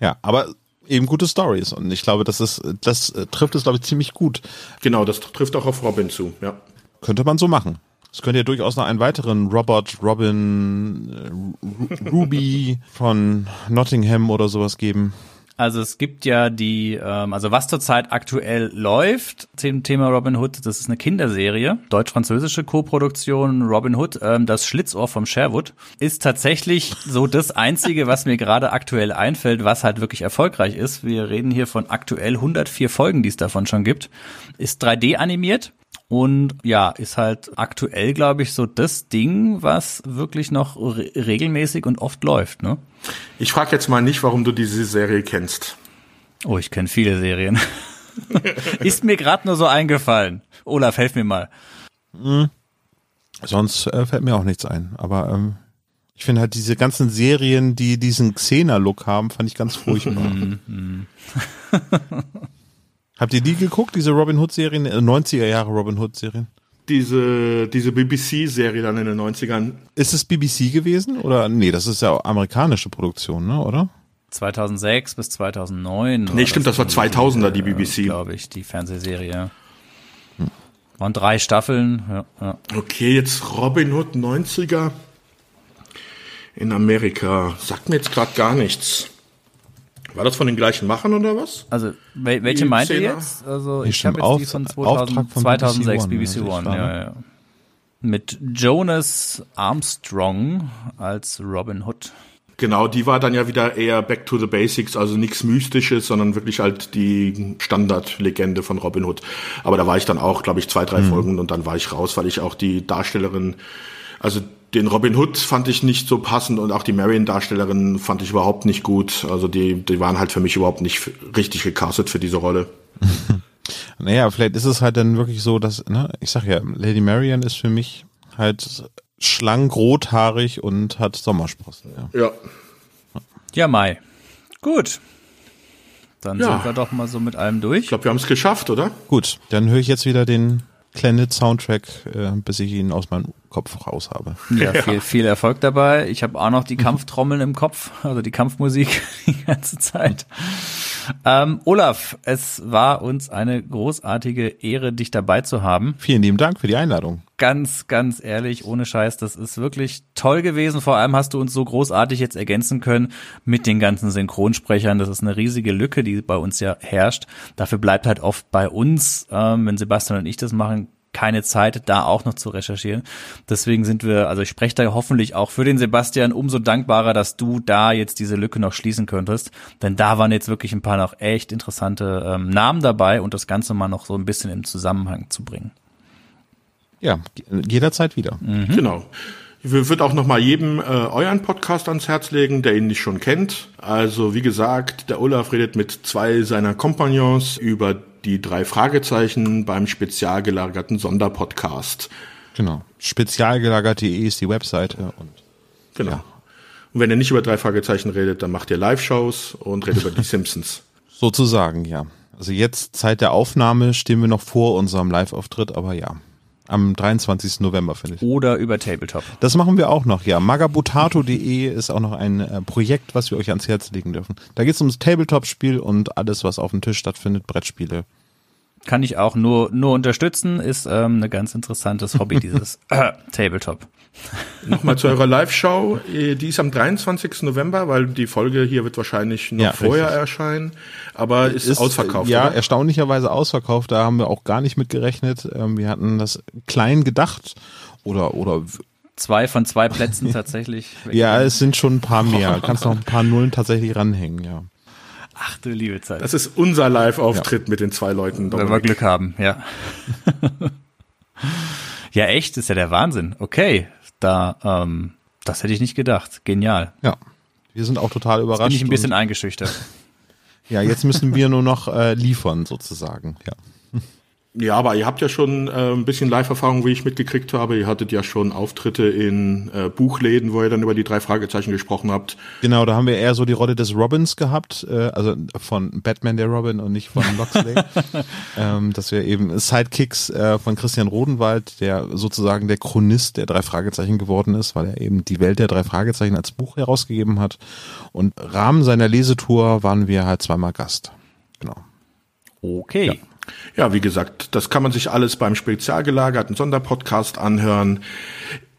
Ja, aber eben gute Stories und ich glaube, das ist, das äh, trifft es, glaube ich, ziemlich gut. Genau, das trifft auch auf Robin zu, ja. Könnte man so machen. Es könnte ja durchaus noch einen weiteren Robert, Robin, äh, Ru- Ruby von Nottingham oder sowas geben. Also es gibt ja die, ähm, also was zurzeit aktuell läuft zum Thema Robin Hood, das ist eine Kinderserie, deutsch-französische Co-Produktion Robin Hood, ähm, das Schlitzohr vom Sherwood, ist tatsächlich so das Einzige, was mir gerade aktuell einfällt, was halt wirklich erfolgreich ist. Wir reden hier von aktuell 104 Folgen, die es davon schon gibt, ist 3D animiert und ja, ist halt aktuell, glaube ich, so das Ding, was wirklich noch re regelmäßig und oft läuft, ne? Ich frage jetzt mal nicht, warum du diese Serie kennst. Oh, ich kenne viele Serien. Ist mir gerade nur so eingefallen. Olaf, helf mir mal. Sonst äh, fällt mir auch nichts ein. Aber ähm, ich finde halt diese ganzen Serien, die diesen Xena-Look haben, fand ich ganz furchtbar. Habt ihr die geguckt, diese Robin Hood-Serien, äh, 90er Jahre Robin Hood-Serien? Diese, diese BBC-Serie dann in den 90ern. Ist es BBC gewesen? Oder nee, das ist ja amerikanische Produktion, ne, oder? 2006 bis 2009. Nee, stimmt, das war 2000er, die BBC. Glaube ich, die Fernsehserie. Waren drei Staffeln. Ja, ja. Okay, jetzt Robin Hood 90er in Amerika. Sagt mir jetzt gerade gar nichts. War das von den gleichen Machern oder was? Also wel welche Die meint ihr Zehner? jetzt? Also ich habe jetzt die Auf- von Auftrag 2000, von 2006 BBC BBC One, One. ja, ja, ja. Mit Jonas Armstrong als Robin Hood. Genau, die war dann ja wieder eher back to the basics, also nichts Mystisches, sondern wirklich halt die Standardlegende von Robin Hood. Aber da war ich dann auch, glaube ich, zwei, drei Folgen und dann war ich raus, weil ich auch die Darstellerin, also den Robin Hood fand ich nicht so passend und auch die Marion-Darstellerin fand ich überhaupt nicht gut. Also die, die waren halt für mich überhaupt nicht richtig gecastet für diese Rolle. Naja, vielleicht ist es halt dann wirklich so, dass, ne, ich sag ja, Lady Marian ist für mich halt schlank, rothaarig und hat Sommersprossen. Ja. Ja. Ja, Mai. Gut. Dann Ja. sind wir doch mal so mit allem durch. Ich glaube, wir haben es geschafft, oder? Gut, dann höre ich jetzt wieder den Planet Soundtrack, äh, bis ich ihn aus meinem Kopf raus habe. Ja, viel, viel Erfolg dabei. Ich habe auch noch die Kampftrommeln im Kopf, also die Kampfmusik die ganze Zeit. Ähm, Olaf, es war uns eine großartige Ehre, dich dabei zu haben. Vielen lieben Dank für die Einladung. Ganz, ganz ehrlich, ohne Scheiß, das ist wirklich toll gewesen. Vor allem hast du uns so großartig jetzt ergänzen können mit den ganzen Synchronsprechern. Das ist eine riesige Lücke, die bei uns ja herrscht. Dafür bleibt halt oft bei uns, ähm, wenn Sebastian und ich das machen, keine Zeit, da auch noch zu recherchieren. Deswegen sind wir, also ich spreche da hoffentlich auch für den Sebastian umso dankbarer, dass du da jetzt diese Lücke noch schließen könntest. Denn da waren jetzt wirklich ein paar noch echt interessante ähm, Namen dabei und das Ganze mal noch so ein bisschen im Zusammenhang zu bringen. Ja, jederzeit wieder. Mhm. Genau. Ich würde auch noch mal jedem äh, euren Podcast ans Herz legen, der ihn nicht schon kennt. Also wie gesagt, der Olaf redet mit zwei seiner Kompagnons über die drei Fragezeichen beim spezial gelagerten Sonderpodcast. Genau. Spezialgelagert.de ist die Webseite und genau. Ja. Und wenn ihr nicht über drei Fragezeichen redet, dann macht ihr Live-Shows und redet über die Simpsons. Sozusagen, ja. Also jetzt Zeit der Aufnahme stehen wir noch vor unserem Live-Auftritt, aber ja. Am 23. November, finde ich. Oder über Tabletop. Das machen wir auch noch, ja. Magabutato.de ist auch noch ein äh, Projekt, was wir euch ans Herz legen dürfen. Da geht es ums Tabletop-Spiel und alles, was auf dem Tisch stattfindet, Brettspiele. Kann ich auch nur, nur unterstützen, ist ähm, ein ganz interessantes Hobby, dieses äh, Tabletop. Nochmal zu eurer Live-Show. Äh, die ist am 23. November, weil die Folge hier wird wahrscheinlich noch ja, vorher richtig. erscheinen, aber ist, ist ausverkauft. Ja, oder? erstaunlicherweise ausverkauft. Da haben wir auch gar nicht mit gerechnet. Ähm, wir hatten das klein gedacht oder oder zwei von zwei Plätzen tatsächlich. ja, es sind schon ein paar mehr. Du kannst noch ein paar Nullen tatsächlich ranhängen, ja. Ach du liebe Zeit. Das ist unser Live-Auftritt ja. mit den zwei Leuten. Wenn wir Glück haben, ja. ja, echt, ist ja der Wahnsinn. Okay, da, ähm, das hätte ich nicht gedacht. Genial. Ja. Wir sind auch total überrascht. Jetzt bin ich ein bisschen eingeschüchtert. ja, jetzt müssen wir nur noch äh, liefern sozusagen. Ja. Ja, aber ihr habt ja schon äh, ein bisschen Live-Erfahrung, wie ich mitgekriegt habe. Ihr hattet ja schon Auftritte in äh, Buchläden, wo ihr dann über die drei Fragezeichen gesprochen habt. Genau, da haben wir eher so die Rolle des Robins gehabt, äh, also von Batman der Robin und nicht von Loxley. ähm, dass wir eben Sidekicks äh, von Christian Rodenwald, der sozusagen der Chronist der drei Fragezeichen geworden ist, weil er eben die Welt der drei Fragezeichen als Buch herausgegeben hat. Und Rahmen seiner Lesetour waren wir halt zweimal Gast. Genau. Okay. Ja. Ja, wie gesagt, das kann man sich alles beim spezial gelagerten Sonderpodcast anhören.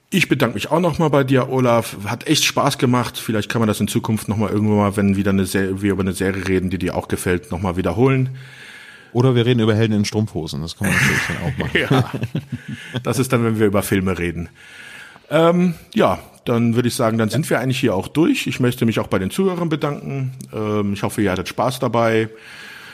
Ich bedanke mich auch nochmal bei dir, Olaf. Hat echt Spaß gemacht. Vielleicht kann man das in Zukunft nochmal irgendwann mal, wenn wieder eine Serie, wir über eine Serie reden, die dir auch gefällt, nochmal wiederholen. Oder wir reden über Helden in Strumpfhosen. Das kann man natürlich dann auch machen. ja, das ist dann, wenn wir über Filme reden. Ähm, ja, dann würde ich sagen, dann sind wir eigentlich hier auch durch. Ich möchte mich auch bei den Zuhörern bedanken. Ähm, ich hoffe, ihr hattet Spaß dabei.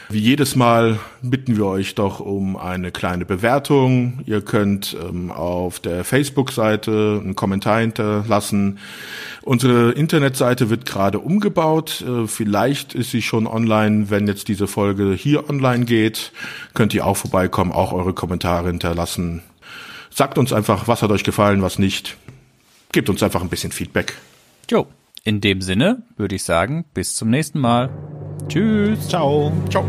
Wie jedes Mal bitten wir euch doch um eine kleine Bewertung. Ihr könnt ähm, auf der Facebook-Seite einen Kommentar hinterlassen. Unsere Internetseite wird gerade umgebaut. Äh, vielleicht ist sie schon online, wenn jetzt diese Folge hier online geht. Könnt ihr auch vorbeikommen, auch eure Kommentare hinterlassen. Sagt uns einfach, was hat euch gefallen, was nicht. Gebt uns einfach ein bisschen Feedback. Jo, in dem Sinne würde ich sagen, bis zum nächsten Mal. Tschüss. Ciao. Ciao.